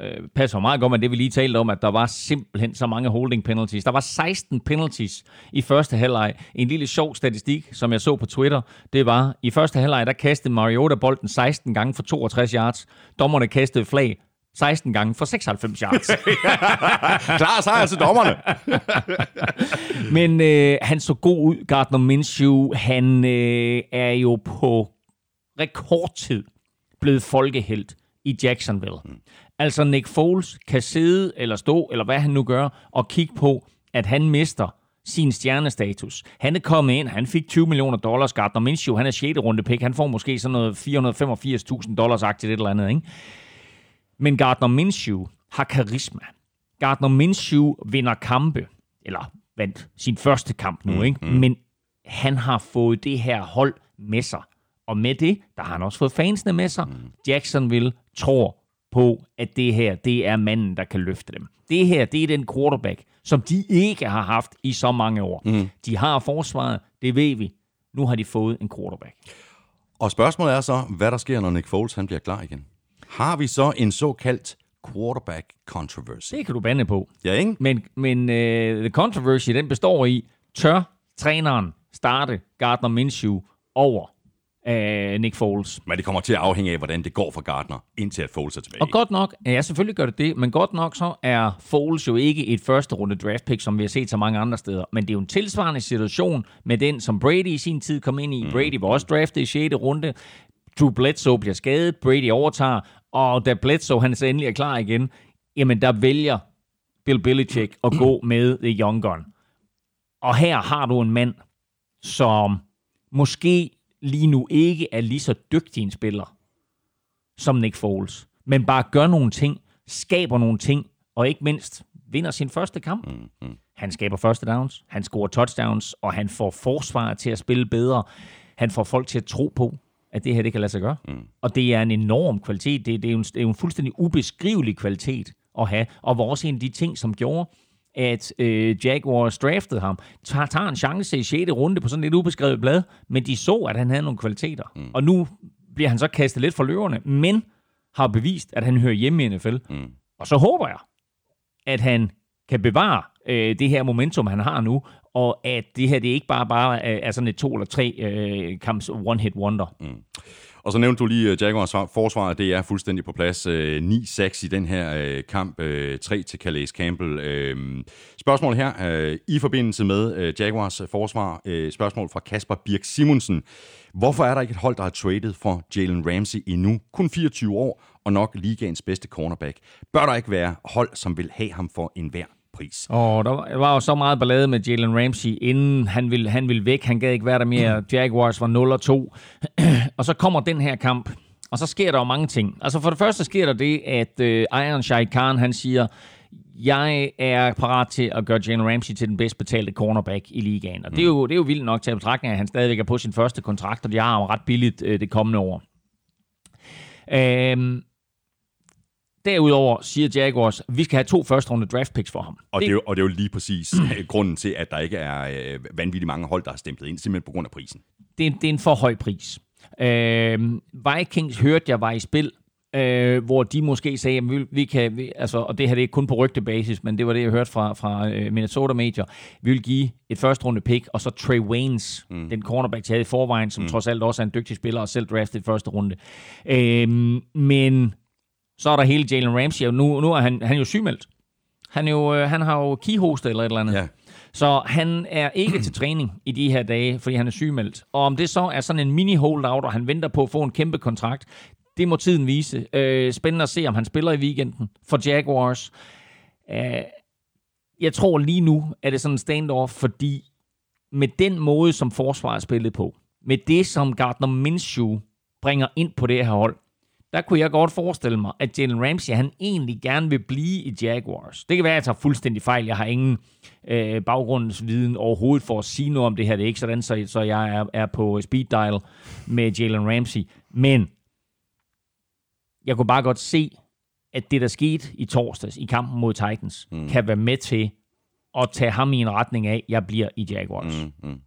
øh, passer meget godt med det, vi lige talte om, at der var simpelthen så mange holding penalties. Der var 16 penalties i første halvleg. En lille sjov statistik, som jeg så på Twitter, det var, i første halvleg, der kastede Mariota bolden 16 gange for 62 yards. Dommerne kastede flag 16 gange for 96 yards. Klar sejr til dommerne. Men øh, han så god ud, Gardner Minshew. Han øh, er jo på rekordtid blevet folkehelt i Jacksonville. Mm. Altså Nick Foles kan sidde eller stå, eller hvad han nu gør, og kigge på, at han mister sin stjernestatus. Han er kommet ind, han fik 20 millioner dollars. Gardner Minshew, han er 6. runde pick. Han får måske sådan noget 485.000 dollars aktivt et eller andet, ikke? Men Gardner Minshew har karisma. Gardner Minshew vinder kampe, eller vandt sin første kamp nu, mm, ikke? Mm. men han har fået det her hold med sig. Og med det, der har han også fået fansene med sig. Mm. Jacksonville tror på, at det her, det er manden, der kan løfte dem. Det her, det er den quarterback, som de ikke har haft i så mange år. Mm. De har forsvaret, det ved vi. Nu har de fået en quarterback. Og spørgsmålet er så, hvad der sker, når Nick Foles han bliver klar igen. Har vi så en såkaldt quarterback controversy? Det kan du bande på. Ja, ikke? Men, men uh, the controversy, den består i, tør træneren starte Gardner Minshew over uh, Nick Foles? Men det kommer til at afhænge af, hvordan det går for Gardner, indtil at Foles er tilbage. Og godt nok, ja selvfølgelig gør det det, men godt nok så er Foles jo ikke et første runde draft pick, som vi har set så mange andre steder. Men det er jo en tilsvarende situation med den, som Brady i sin tid kom ind i. Mm. Brady var også draftet i 6. runde. Drew Bledsoe bliver skadet, Brady overtager, og da Bledsoe han så endelig er klar igen, jamen der vælger Bill Belichick at gå med The Young Gun. Og her har du en mand, som måske lige nu ikke er lige så dygtig en spiller som Nick Foles, men bare gør nogle ting, skaber nogle ting, og ikke mindst vinder sin første kamp. Mm, mm. Han skaber første downs, han scorer touchdowns, og han får forsvaret til at spille bedre. Han får folk til at tro på, at det her det kan lade sig gøre. Mm. Og det er en enorm kvalitet. Det, det, er jo en, det er jo en fuldstændig ubeskrivelig kvalitet at have, og var også en af de ting, som gjorde, at øh, Jaguars draftede ham, tager, tager en chance i 6. runde på sådan et ubeskrevet blad, men de så, at han havde nogle kvaliteter. Mm. Og nu bliver han så kastet lidt for løverne, men har bevist, at han hører hjemme i NFL. Mm. Og så håber jeg, at han kan bevare øh, det her momentum, han har nu, og at det her det ikke bare, bare er sådan et to eller tre øh, kamps one-hit wonder. Mm. Og så nævnte du lige øh, Jaguars forsvar, det er fuldstændig på plads. Øh, 9-6 i den her øh, kamp, 3 til Calais Campbell. Øhm, spørgsmål her i forbindelse med Jaguars forsvar. Spørgsmål fra Kasper Birk Simonsen. Hvorfor er der ikke et hold, der har traded for Jalen Ramsey endnu? Kun 24 år og nok ligaens bedste cornerback. Bør der ikke være hold, som vil have ham for enhver pris. Og der var jo så meget ballade med Jalen Ramsey, inden han ville, han ville væk. Han gad ikke være der mere. Jaguars var 0 og 2. og så kommer den her kamp, og så sker der jo mange ting. Altså for det første sker der det, at Iron Shai Khan, han siger, jeg er parat til at gøre Jalen Ramsey til den bedst betalte cornerback i ligaen. Og mm. det, er jo, det er jo vildt nok til at betragtning, at han stadigvæk er på sin første kontrakt, og de har jo ret billigt uh, det kommende år. Øhm, Derudover siger Jaguars, vi skal have to første runde draft picks for ham. Og det, det, er, jo, og det er jo lige præcis grunden til, at der ikke er øh, vanvittigt mange hold, der har stemplet ind, simpelthen på grund af prisen. Det er, det er en for høj pris. Øh, Vikings hørte jeg var i spil, øh, hvor de måske sagde, at vi, vi kan, vi, altså, og det her det er kun på rygtebasis, men det var det, jeg hørte fra, fra øh, Minnesota Major, vi vil give et første runde pick, og så Trey Waynes, mm. den cornerback, de havde i forvejen, som mm. trods alt også er en dygtig spiller, og selv draftet i første runde. Øh, men så er der hele Jalen Ramsey, og nu, nu er han, han er jo sygemeldt. Han, er jo, øh, han har jo kihoste eller et eller andet. Ja. Så han er ikke til træning i de her dage, fordi han er sygemeldt. Og om det så er sådan en mini-holdout, og han venter på at få en kæmpe kontrakt, det må tiden vise. Øh, spændende at se, om han spiller i weekenden for Jaguars. Øh, jeg tror lige nu, at det er sådan en standoff, fordi med den måde, som forsvaret spillede på, med det, som Gardner Minshew bringer ind på det her hold, der kunne jeg godt forestille mig, at Jalen Ramsey, han egentlig gerne vil blive i Jaguars. Det kan være, at jeg tager fuldstændig fejl. Jeg har ingen øh, baggrundsviden overhovedet for at sige noget om det her. Det er ikke sådan, så, så jeg er, er på speed dial med Jalen Ramsey. Men jeg kunne bare godt se, at det, der skete i torsdags i kampen mod Titans, mm. kan være med til at tage ham i en retning af, jeg bliver i Jaguars. Mm, mm.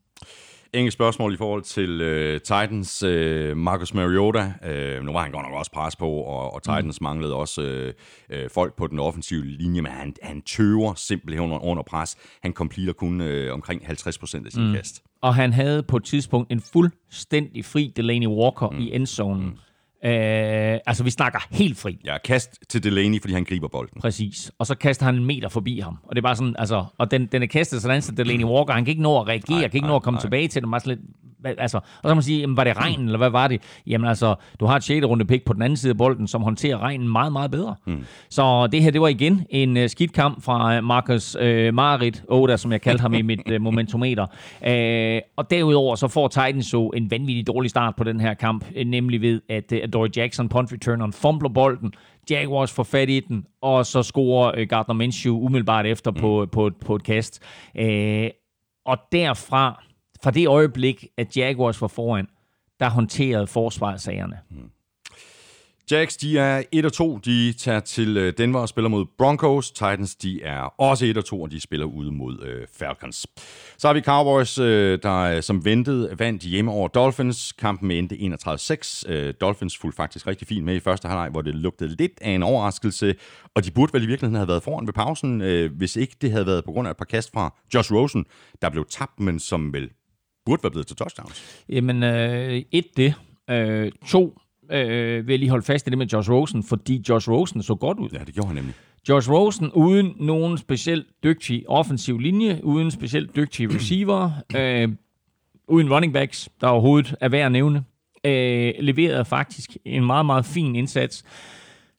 Enkelt spørgsmål i forhold til uh, Titans. Uh, Marcus Mariota, uh, nu var han godt nok også pres på, og, og Titans mm. manglede også uh, uh, folk på den offensive linje, men han, han tøver simpelthen under, under pres. Han completer kun uh, omkring 50% af sin mm. kast. Og han havde på et tidspunkt en fuldstændig fri Delaney Walker mm. i endzonen. Mm Øh, altså, vi snakker helt fri. Ja, kast til Delaney, fordi han griber bolden. Præcis. Og så kaster han en meter forbi ham. Og det er bare sådan, altså, og den, den er kastet sådan, så Delaney Walker, han kan ikke nå at reagere, nej, kan ikke nej, nå at komme nej. tilbage til den. Bare lidt, hvad, altså, og så kan man sige, jamen, var det regn, eller hvad var det? Jamen altså, du har et 6. runde pick på den anden side af bolden, som håndterer regnen meget, meget bedre. Mm. Så det her, det var igen en uh, skidt kamp fra uh, Marcus uh, Marit Oda, som jeg kaldte ham i mit uh, momentometer. Uh, og derudover så får Titans så en vanvittig dårlig start på den her kamp, uh, nemlig ved, at uh, Dory Jackson, punt returneren, fumbler bolden, Jaguars får fat i den, og så scorer Gardner Minshew umiddelbart efter mm. på, på, på et kast. Uh, og derfra fra det øjeblik, at Jaguars var foran, der håndterede forsvaret sagerne. Mm. Jacks, de er 1 og 2. De tager til øh, Denver og spiller mod Broncos. Titans, de er også 1 og 2, og de spiller ude mod øh, Falcons. Så har vi Cowboys, øh, der øh, som ventet vandt hjemme over Dolphins. Kampen endte 31-6. Øh, Dolphins fulgte faktisk rigtig fint med i første halvleg, hvor det lugtede lidt af en overraskelse. Og de burde vel i virkeligheden have været foran ved pausen, øh, hvis ikke det havde været på grund af et par kast fra Josh Rosen, der blev tabt, men som vel burde være blevet til touchdowns. Jamen, øh, et det. Øh, to, øh, vil jeg lige holde fast i det med Josh Rosen, fordi Josh Rosen så godt ud. Ja, det gjorde han nemlig. Josh Rosen uden nogen specielt dygtig offensiv linje, uden specielt dygtige receiver, øh, uden running backs, der overhovedet er værd at nævne, øh, leverede faktisk en meget, meget fin indsats.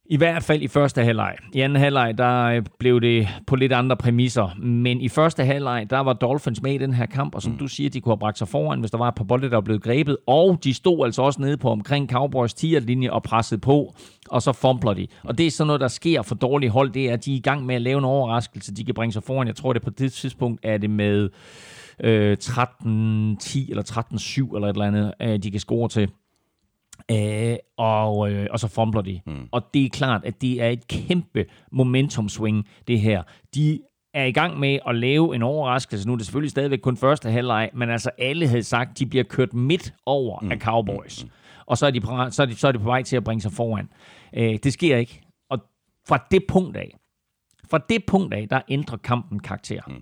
I hvert fald i første halvleg. I anden halvleg, der øh, blev det på lidt andre præmisser. Men i første halvleg, der var Dolphins med i den her kamp, og som mm. du siger, de kunne have bragt sig foran, hvis der var et par bolde, der blevet grebet. Og de stod altså også nede på omkring Cowboys 10-linje og pressede på, og så fumbler de. Og det er sådan noget, der sker for dårlige hold, det er, at de er i gang med at lave en overraskelse, de kan bringe sig foran. Jeg tror, det på det tidspunkt er det med øh, 13-10 eller 13-7 eller et eller andet, øh, de kan score til. Øh, og, øh, og så fumbler de. Mm. Og det er klart, at det er et kæmpe momentum swing, det her. De er i gang med at lave en overraskelse. Nu er det selvfølgelig stadigvæk kun første halvleg, men altså alle havde sagt, at de bliver kørt midt over mm. af Cowboys. Mm. Og så er, de, så, er de, så er de på vej til at bringe sig foran. Øh, det sker ikke. Og fra det punkt af, fra det punkt af, der ændrer kampen karakter. Mm.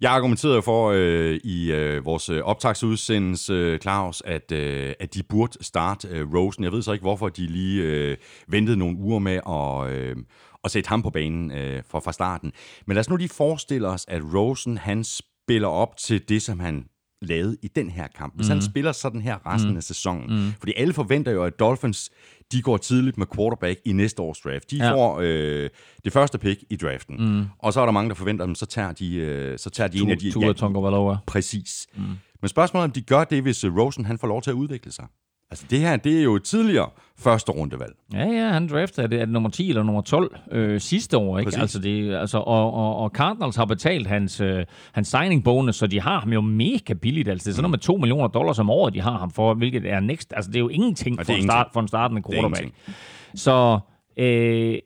Jeg argumenterede for øh, i øh, vores øh, optagsudsendelse, øh, Claus, at, øh, at de burde starte øh, Rosen. Jeg ved så ikke, hvorfor de lige øh, ventede nogle uger med at, øh, at sætte ham på banen øh, fra, fra starten. Men lad os nu lige forestille os, at Rosen han spiller op til det, som han lavede i den her kamp. Hvis mm. han spiller sådan her resten mm. af sæsonen. Mm. Fordi alle forventer jo, at Dolphins de går tidligt med quarterback i næste års draft. De ja. får øh, det første pick i draften. Mm. Og så er der mange, der forventer dem, så tager de, øh, så tager de tu, en af de... Tua ja, Tonga Præcis. Mm. Men spørgsmålet er, om de gør det, hvis øh, Rosen han får lov til at udvikle sig. Altså det her, det er jo et tidligere første rundevalg. Ja, ja, han draftede, er det, er det nummer 10 eller nummer 12 øh, sidste år, ikke? Altså det, altså, og, og, og Cardinals har betalt hans, øh, hans signing bonus, så de har ham jo mega billigt. Altså det er sådan noget med 2 millioner dollars om året, de har ham for, hvilket er next. Altså det er jo ingenting, for, en start, for en startende quarterback. Så øh,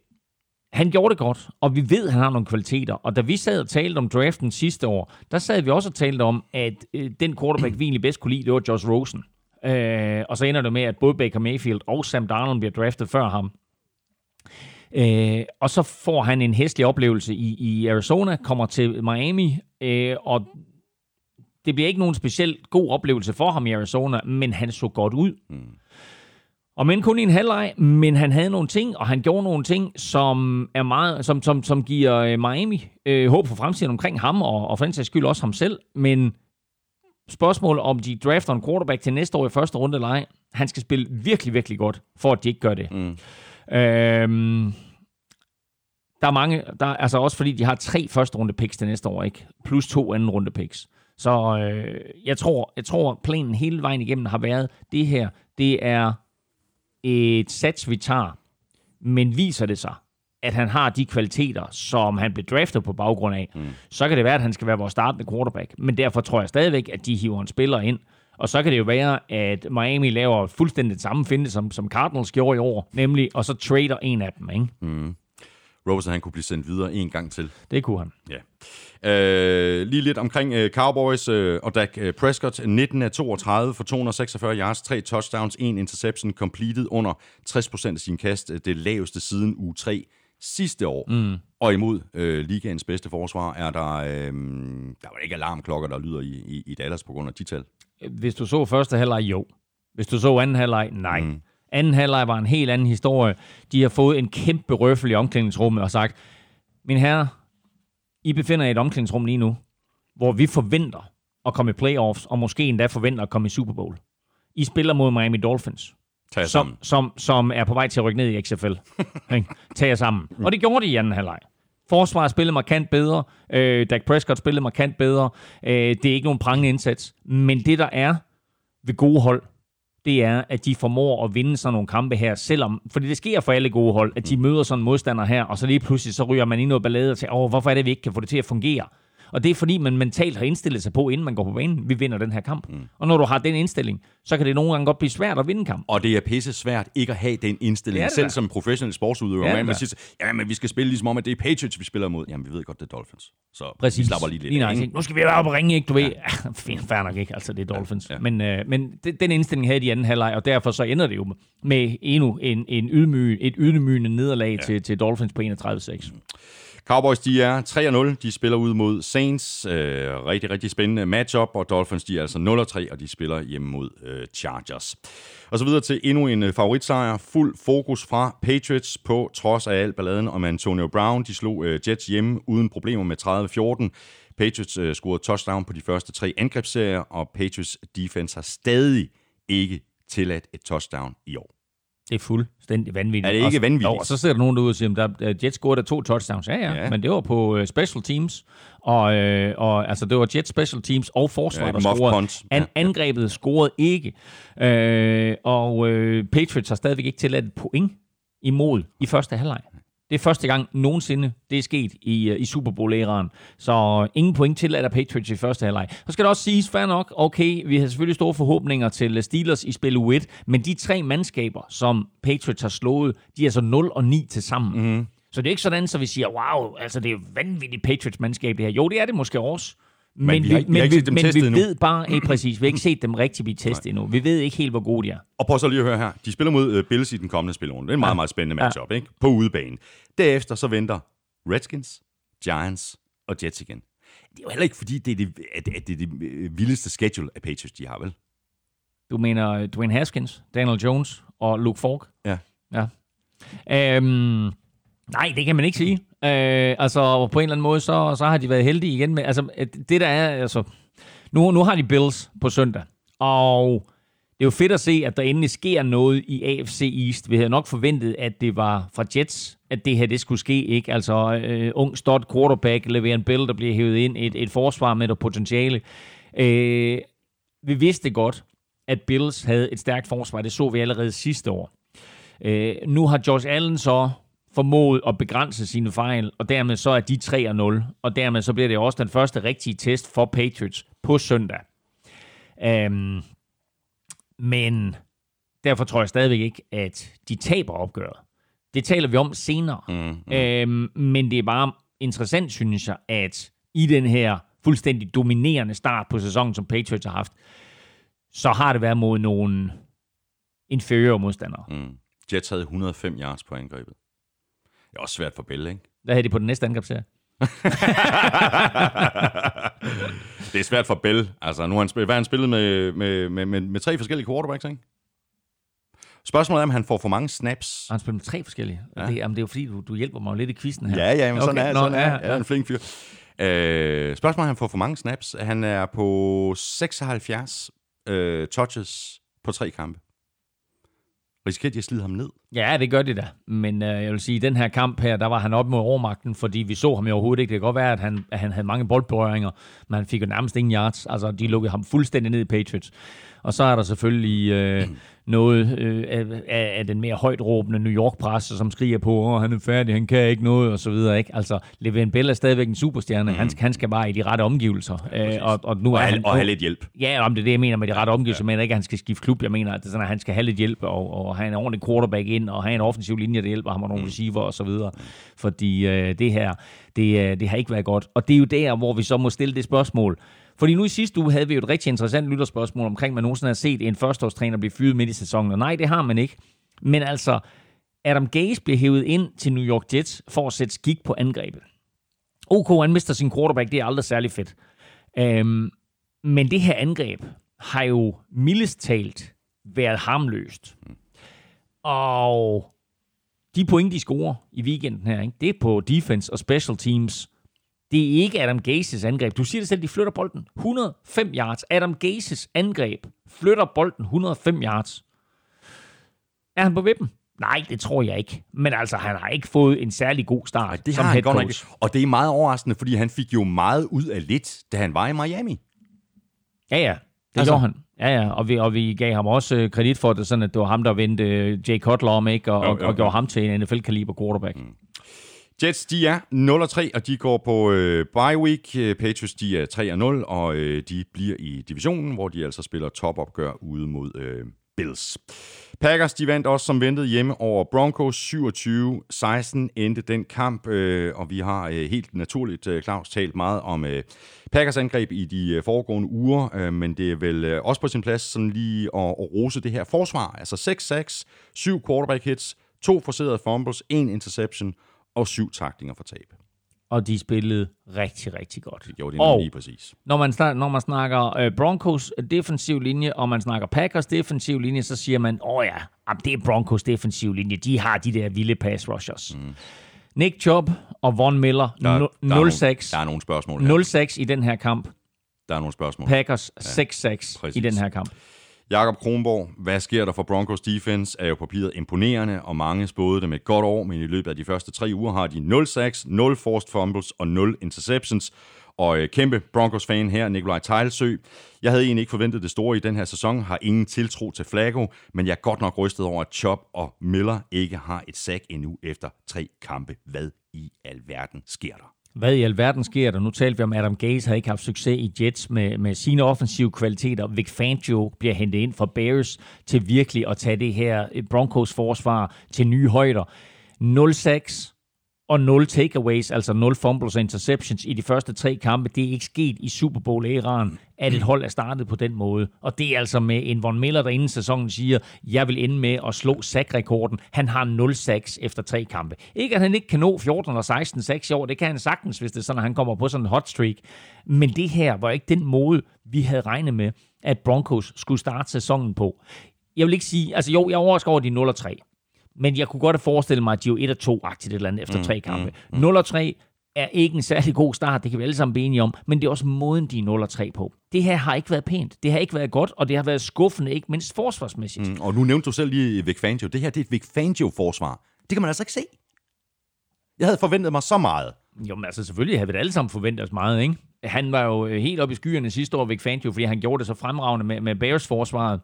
han gjorde det godt, og vi ved, at han har nogle kvaliteter. Og da vi sad og talte om draften sidste år, der sad vi også og talte om, at øh, den quarterback, vi egentlig bedst kunne lide, det var Josh Rosen. Øh, og så ender det med, at både Baker Mayfield og Sam Darnold bliver draftet før ham. Øh, og så får han en hæslig oplevelse i, i Arizona, kommer til Miami, øh, og det bliver ikke nogen specielt god oplevelse for ham i Arizona, men han så godt ud. Mm. Og men kun i en halvleg, men han havde nogle ting, og han gjorde nogle ting, som er meget, som, som, som giver øh, Miami øh, håb for fremtiden omkring ham, og, og for den skyld også ham selv. Men spørgsmål, om de drafter en quarterback til næste år i første runde eller ej. Han skal spille virkelig, virkelig godt, for at de ikke gør det. Mm. Øhm, der er mange, der, altså også fordi de har tre første runde picks til næste år, ikke? Plus to anden runde picks. Så øh, jeg tror, jeg tror planen hele vejen igennem har været, det her, det er et sats, vi tager, men viser det sig, at han har de kvaliteter, som han blev draftet på baggrund af, mm. så kan det være, at han skal være vores startende quarterback. Men derfor tror jeg stadigvæk, at de hiver en spiller ind. Og så kan det jo være, at Miami laver fuldstændig det samme finde, som, som Cardinals gjorde i år, nemlig, og så trader en af dem, ikke? Mm. Rosen, han kunne blive sendt videre en gang til. Det kunne han. Ja. Uh, lige lidt omkring uh, Cowboys uh, og Dak uh, Prescott. 19 af 32 for 246 yards, 3 touchdowns, 1 interception, completed under 60% af sin kast. Det laveste siden uge 3 sidste år. Mm. Og imod øh, ligaens bedste forsvar er der, øh, der var ikke alarmklokker, der lyder i, i, i Dallas på grund af de tal. Hvis du så første halvleg, jo. Hvis du så anden halvleg, nej. Mm. Anden halvleg var en helt anden historie. De har fået en kæmpe røffel i omklædningsrummet og sagt, min herre, I befinder jer i et omklædningsrum lige nu, hvor vi forventer at komme i playoffs, og måske endda forventer at komme i Super Bowl. I spiller mod Miami Dolphins, Tag som, som, som er på vej til at rykke ned i XFL. Tag jer sammen. Og det gjorde de i anden halvleg. Forsvaret spillede markant bedre. Øh, Dak Prescott spillede markant bedre. Øh, det er ikke nogen prangende indsats. Men det, der er ved gode hold, det er, at de formår at vinde sådan nogle kampe her, selvom, fordi det sker for alle gode hold, at de møder sådan en modstander her, og så lige pludselig så ryger man i noget ballade og siger, åh, hvorfor er det, vi ikke kan få det til at fungere? Og det er fordi, man mentalt har indstillet sig på, inden man går på banen, vi vinder den her kamp. Mm. Og når du har den indstilling, så kan det nogle gange godt blive svært at vinde kamp. Og det er pisse svært ikke at have den indstilling, det selv da. som professionel sportsudøver. Ja, Ja, man siger, ja, men vi skal spille ligesom om, at det er Patriots, vi spiller mod. Jamen, vi ved godt, det er Dolphins. Så Præcis. vi slapper lige lidt Lige ikke? ikke? Nu skal vi være oppe og ringe, ikke? Du ved. Ja. Fint, fair nok ikke. Altså, det er Dolphins. Ja, Ja. ja. Men, øh, men den indstilling havde de i anden halvleg, og derfor så ender det jo med endnu en, en ydmy, et ydmygende nederlag ja. til, til Dolphins på 31-6. Cowboys, de er 3-0. De spiller ud mod Saints. Øh, rigtig, rigtig spændende matchup. Og Dolphins, de er altså 0-3, og de spiller hjemme mod øh, Chargers. Og så videre til endnu en øh, favoritsejr. Fuld fokus fra Patriots på trods af al balladen om Antonio Brown. De slog øh, Jets hjemme uden problemer med 30-14. Patriots øh, scorede touchdown på de første tre angrebsserier, og Patriots defense har stadig ikke tilladt et touchdown i år. Det er fuldstændig vanvittigt. Er det ikke vanvittigt? Og så sidder der nogen derude og siger, at der, Jets scorede to touchdowns. Ja, ja, Ja. men det var på uh, special teams. Og, øh, og altså, det var Jets special teams og forsvar, Ja, der scorede. punt. An, angrebet scorede ikke. Øh, og øh, Patriots har stadigvæk ikke tilladt et point imod i første halvleg. Det er første gang nogensinde, det er sket i, øh, i Super Bowl-æraen. Så ingen point tilladt af Patriots i første halvleg. Så skal det også siges, fair nok, okay, vi har selvfølgelig store forhåbninger til Steelers i spil U1, men de tre mandskaber, som Patriots har slået, de er så 0 og 9 til sammen. Mm. Så det er ikke sådan, så vi siger, wow, altså det er jo vanvittigt Patriots-mandskab det her. Jo, det er det måske også. Men, vi har ikke- vi har ikke set dem men testet vi endnu. ved bare ikke præcis, vi har ikke set dem rigtig blive testet endnu. Vi ved ikke helt, hvor gode de er. Og prøv så lige at høre her. De spiller mod øh, Bills i den kommende spilrunde. Det er en meget, meget spændende matchup, ikke? På udebane. Derefter så venter Redskins, Giants og Jets igen. Det er jo heller ikke, fordi det er det, at, at det, er det øh, vildeste schedule af Patriots, de har, vel? Du mener øh, Dwayne Haskins, Daniel Jones og Luke Falk? Ja. Ja. Øhm, nej, det kan man ikke sige. Øh, altså, på en eller anden måde, så, så har de været heldige igen med... Altså, det der er... Altså, nu, nu har de Bills på søndag, og det er jo fedt at se, at der endelig sker noget i AFC East. Vi havde nok forventet, at det var fra Jets, at det her det skulle ske. ikke. Altså, øh, ung stot quarterback, leverer en Bill, der bliver hævet ind, et, et forsvar med noget potentiale. Øh, vi vidste godt, at Bills havde et stærkt forsvar. Det så vi allerede sidste år. Øh, nu har Josh Allen så formået at begrænse sine fejl, og dermed så er de 3-0, og dermed så bliver det også den første rigtige test for Patriots på søndag. Um, men derfor tror jeg stadigvæk ikke, at de taber opgøret. Det taler vi om senere. Mm, mm. Øhm, men det er bare interessant, synes jeg, at i den her fuldstændig dominerende start på sæsonen, som Patriots har haft, så har det været mod nogle inferiøre modstandere. Mm. Jets havde 105 yards på angrebet. Det er også svært for Bill, ikke? Hvad havde de på den næste angrebsserie? det er svært for Bill. Altså, nu har han spillet, hvad har han spillet med, med, med, med, med tre forskellige quarterbacks, ikke? Spørgsmålet er, om han får for mange snaps. Har han spillet med tre forskellige? Ja. Det, jamen, det er jo fordi, du, du hjælper mig jo lidt i quizzen her. Ja, ja, men sådan Okay, er, nå, sådan er. ja, Ja, ja. en flink fyr. Øh, spørgsmålet er, om han får for mange snaps. Han er på 76 øh, touches på tre kampe. Risikerer de at slide ham ned? Ja, det gør de da. Men øh, jeg vil sige, i den her kamp her, der var han op mod overmagten, fordi vi så ham jo overhovedet ikke. Det kan godt være, at han, at han havde mange boldberøringer, men han fik jo nærmest ingen yards. Altså, de lukkede ham fuldstændig ned i Patriots. Og så er der selvfølgelig øh, noget øh, af, af, den mere højt råbende New York-presse, som skriger på, at han er færdig, han kan ikke noget, og så videre. Ikke? Altså, Le'Veon Bell er stadigvæk en superstjerne. Mm. Han, han skal bare i de rette omgivelser. Øh, og, og, nu er han, og have lidt hjælp. Ja, om det er det, jeg mener med de rette omgivelser. Jeg mener ikke, at han skal skifte klub. Jeg mener, at, det er sådan, at han skal have lidt hjælp og, og have en ordentlig quarterback ind, og have en offensiv linje, der hjælper ham, og nogle mm. receiver og så videre. Fordi øh, det her, det, øh, det har ikke været godt. Og det er jo der, hvor vi så må stille det spørgsmål. Fordi nu i sidste uge havde vi jo et rigtig interessant lytterspørgsmål omkring, man nogensinde har set en førsteårstræner blive fyret midt i sæsonen. Og nej, det har man ikke. Men altså, Adam Gase bliver hævet ind til New York Jets for at sætte skik på angrebet. OK, han mister sin quarterback, det er aldrig særlig fedt. Øhm, men det her angreb har jo mildest talt været harmløst. Og de point, de scorer i weekenden her, ikke, det er på defense og special teams. Det er ikke Adam Gases angreb. Du siger det selv, de flytter bolden 105 yards. Adam Gases angreb flytter bolden 105 yards. Er han på vippen? Nej, det tror jeg ikke. Men altså, han har ikke fået en særlig god start Det som har han head godt nok ikke. Og det er meget overraskende, fordi han fik jo meget ud af lidt, da han var i Miami. Ja, ja. Det altså, gjorde han. Ja, ja. Og vi, og vi gav ham også øh, kredit for det, sådan at det var ham, der vendte øh, Jay Cutler om, ikke? Og, Jo, og, jo, og jo. gjorde ham til en NFL-kaliber quarterback. Mm. Jets, de er 0-3, og de går på øh, bye week. Øh, Patriots, de er 3-0, og øh, de bliver i divisionen, hvor de altså spiller topopgør ude mod øh, Bills. Packers, de vandt også som ventet hjemme over Broncos 27-16 endte den kamp, øh, og vi har øh, helt naturligt, øh, Claus, talt meget om øh, Packers angreb i de øh, foregående uger, øh, men det er vel øh, også på sin plads sådan lige at, at rose det her forsvar. Altså 6 sacks, 7 quarterback hits, to forserede fumbles, en interception og syv taklinger for tab. Og de spillede rigtig, rigtig godt. Det gjorde de og lige præcis. når man, snak, når man snakker øh, Broncos defensiv linje, og man snakker Packers defensiv linje, så siger man, åh ja, jamen, det er Broncos defensiv linje. De har de der vilde pass rushers. Mm. Nick Chubb og Von Miller, Der, der, er nogle, 0-6. der er nogle spørgsmål her. 0-6 i den her kamp. Der er nogle spørgsmål. Packers 6-6 præcis. i den her kamp. Jakob Kronborg, hvad sker der for Broncos defense? Er jo papiret imponerende, og mange spåede dem et godt år, men i løbet af de første tre uger har de 0 sacks, 0 forced fumbles og 0 interceptions. Og øh, kæmpe Broncos-fan her, Nikolaj Tejlsø. Jeg havde egentlig ikke forventet det store i den her sæson, har ingen tiltro til Flacco, men jeg er godt nok rystet over, at Chop og Miller ikke har et sack endnu efter tre kampe. Hvad i alverden sker der? Hvad i alverden sker der? Nu talte vi om, at Adam Gaze har ikke haft succes i Jets med, med sine offensive kvaliteter. Vic Fangio bliver hentet ind fra Bears til virkelig at tage det her eh, Broncos forsvar til nye højder. 0-6 og 0 takeaways, altså 0 fumbles og interceptions i de første tre kampe. Det er ikke sket i Super Bowl-æraen, at et hold er startet på den måde. Og det er altså med en Von Miller, der inden sæsonen siger, jeg vil ende med at slå sack-rekorden. Han har 0 sacks efter tre kampe. Ikke at han ikke kan nå 14 eller 16 sacks i år, det kan han sagtens, hvis det er sådan, at han kommer på sådan en hot streak. Men det her var ikke den måde, vi havde regnet med, at Broncos skulle starte sæsonen på. Jeg vil ikke sige, altså jo, jeg er overrasket over, de er 0 3. Men jeg kunne godt have forestillet mig, at de er jo 1-2-agtigt et eller andet efter tre kampe. 0-3 er ikke en særlig god start, det kan vi alle sammen blive enige om, men det er også måden, de er 0-3 på. Det her har ikke været pænt, det har ikke været godt, og det har været skuffende, ikke mindst forsvarsmæssigt. Mm. Og nu nævnte du selv lige Vic Fangio. Det her det er et Vic Fangio-forsvar. Det kan man altså ikke se. Jeg havde forventet mig så meget. Jo, men altså selvfølgelig havde vi da alle sammen forventet os meget, ikke? Han var jo øh, helt oppe i skyerne sidste år, Vic Fangio, fordi han gjorde det så fremragende med, med Bears forsvaret.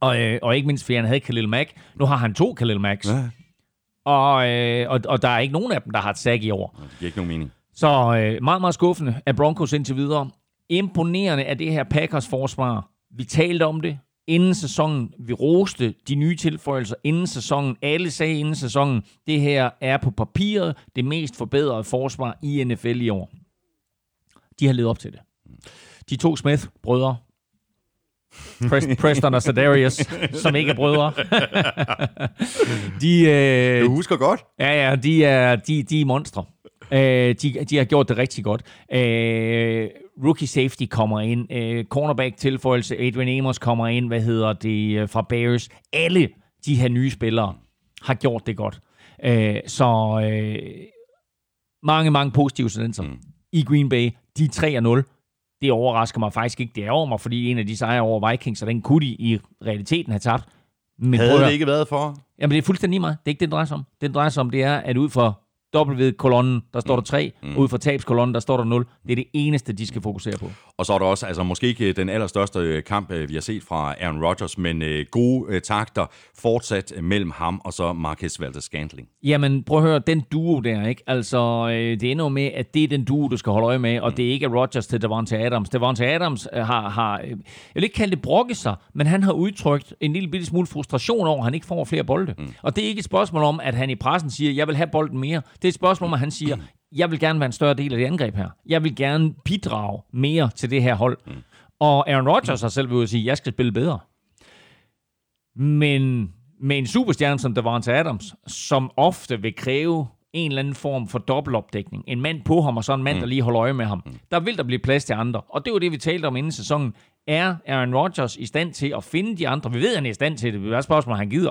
Og, øh, og ikke mindst, fordi han havde Khalil Mack. Nu har han to Khalil Macks. Ja. Og, øh, og, og der er ikke nogen af dem, der har et sack i år. Det giver ikke nogen mening. Så øh, meget, meget skuffende af Broncos indtil videre. Imponerende af det her Packers forsvar. Vi talte om det inden sæsonen. Vi roste de nye tilføjelser inden sæsonen. Alle sagde inden sæsonen, det her er på papiret det mest forbedrede forsvar i NFL i år. De har levet op til det. De to Smith-brødre, Prest- Preston og Sadarius, som ikke er brødre. de, øh, Du husker godt. Ja, ja, de er, de, de er monstre. Øh, de, de har gjort det rigtig godt. Øh, rookie safety kommer ind. Øh, cornerback tilføjelse. Adrian Amos kommer ind. Hvad hedder det? øh, Fra Bears. Alle de her nye spillere har gjort det godt. Øh, så øh, mange, mange positive tendenser mm. i Green Bay. De er 3-0. Det overrasker mig faktisk ikke. Det er over mig, fordi en af de sejre over Vikings, og den kunne de i realiteten have tabt. Men Havde det ikke været for? Jamen, det er fuldstændig meget. Det er ikke det, det drejer sig om. Det, det drejer sig om, det er, at ud fra W-kolonnen, der står der 3, mm. ud fra tabskolonnen, der står der 0. Det er det eneste, de skal fokusere på. Og så er der også, altså måske ikke den allerstørste øh, kamp, øh, vi har set fra Aaron Rodgers, men øh, gode øh, takter fortsat øh, mellem ham og så Marcus Valdes-Scantling. Jamen, prøv at høre, den duo der, ikke? Altså, øh, det ender jo med, at det er den duo, du skal holde øje med, og det er ikke Rodgers til Davante Adams. Davante Adams øh, har, har øh, jeg vil ikke kalde det brokke sig, men han har udtrykt en lille bitte smule frustration over, at han ikke får flere bolde. Mm. Og det er ikke et spørgsmål om, at han i pressen siger, jeg vil have bolden mere. Det er et spørgsmål at han siger, jeg vil gerne være en større del af det angreb her. Jeg vil gerne bidrage mere til det her hold. Mm. Og Aaron Rodgers har selv ved sige, jeg skal spille bedre. Men med en superstjerne som Davante Adams, som ofte vil kræve en eller anden form for dobbeltopdækning. En mand på ham, og så en mand, mm. der lige holder øje med ham. Mm. Der vil der blive plads til andre. Og det var det, vi talte om inden sæsonen. Er Aaron Rodgers i stand til at finde de andre? Vi ved, at han er i stand til det. Det er et spørgsmål, han gider.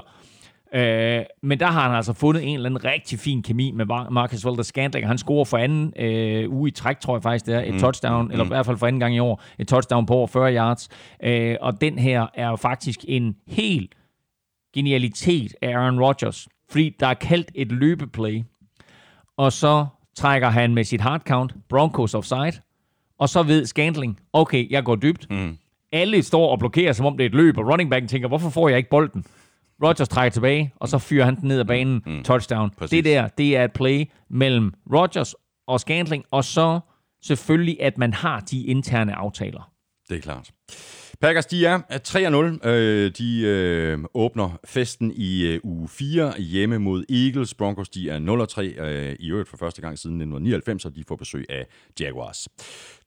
Øh, men der har han altså fundet en eller anden rigtig fin kemi med Mar- Marcus Walter Scantling. Han scorer for anden øh, uge i træk, tror jeg faktisk, det er et mm. touchdown, mm. eller i hvert fald for anden gang i år, et touchdown på over 40 yards. Øh, og den her er jo faktisk en helt genialitet af Aaron Rodgers, fordi der er kaldt et løbeplay, og så trækker han med sit hard count Broncos offside, og så ved Scantling, okay, jeg går dybt. Mm. Alle står og blokerer, som om det er et løb, og running backen tænker, hvorfor får jeg ikke bolden? Rodgers trækker tilbage, og så fyrer han den ned ad banen. Mm. Touchdown. Præcis. Det der, det er et play mellem Rodgers og Scantling, og så selvfølgelig, at man har de interne aftaler. Det er klart. Packers, de er 3-0. Øh, de øh, åbner festen i øh, uge 4 hjemme mod Eagles. Broncos, de er 0-3 øh, i øvrigt for første gang siden 1999, og de får besøg af Jaguars.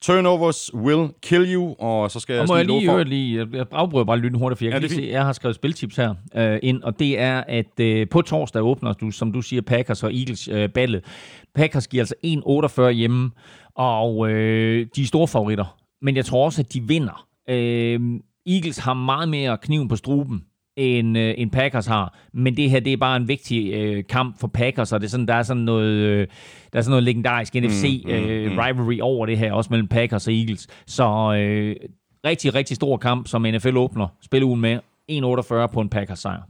Turnovers will kill you, og så skal jeg, Og må jeg lige, for- lige, jeg afbryder bare lidt hurtigt, for jeg, Ja, kan lige se, jeg har skrevet spiltips her øh, ind, og det er, at øh, på torsdag åbner du, som du siger, Packers og Eagles øh, ballet. Packers giver altså 1,48 hjemme, og øh, de er store favoritter, men jeg tror også, at de vinder. Øh, Eagles har meget mere kniven på struben, end, øh, end Packers har. Men det her, det er bare en vigtig øh, kamp for Packers, og det er sådan, der er sådan noget, øh, der er sådan noget legendarisk NFC mm, øh, rivalry over det her, også mellem Packers og Eagles. Så øh, rigtig, rigtig stor kamp, som NFL åbner spilleugen med. 1,48 på en Packers sejr.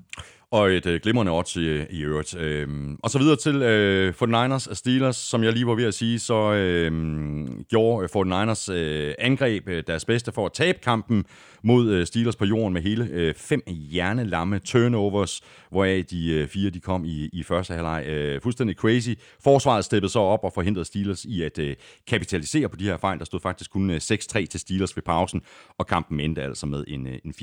Og et øh, glimrende odds i, øh, i øvrigt. Øhm, og så videre til øh, 49ers og Steelers, som jeg lige var ved at sige, så øhm, øh, gjorde 49ers øh, angreb øh, deres bedste for at tabe kampen mod øh, Steelers på jorden med hele øh, fem hjernelamme turnovers, hvoraf de øh, fire de kom i, i første halvleg. Øh, fuldstændig crazy. Forsvaret steppede så op og forhindrede Steelers i at øh, kapitalisere på de her fejl. Der stod faktisk kun øh, 6-3 til Steelers ved pausen, og kampen endte altså med en, øh, en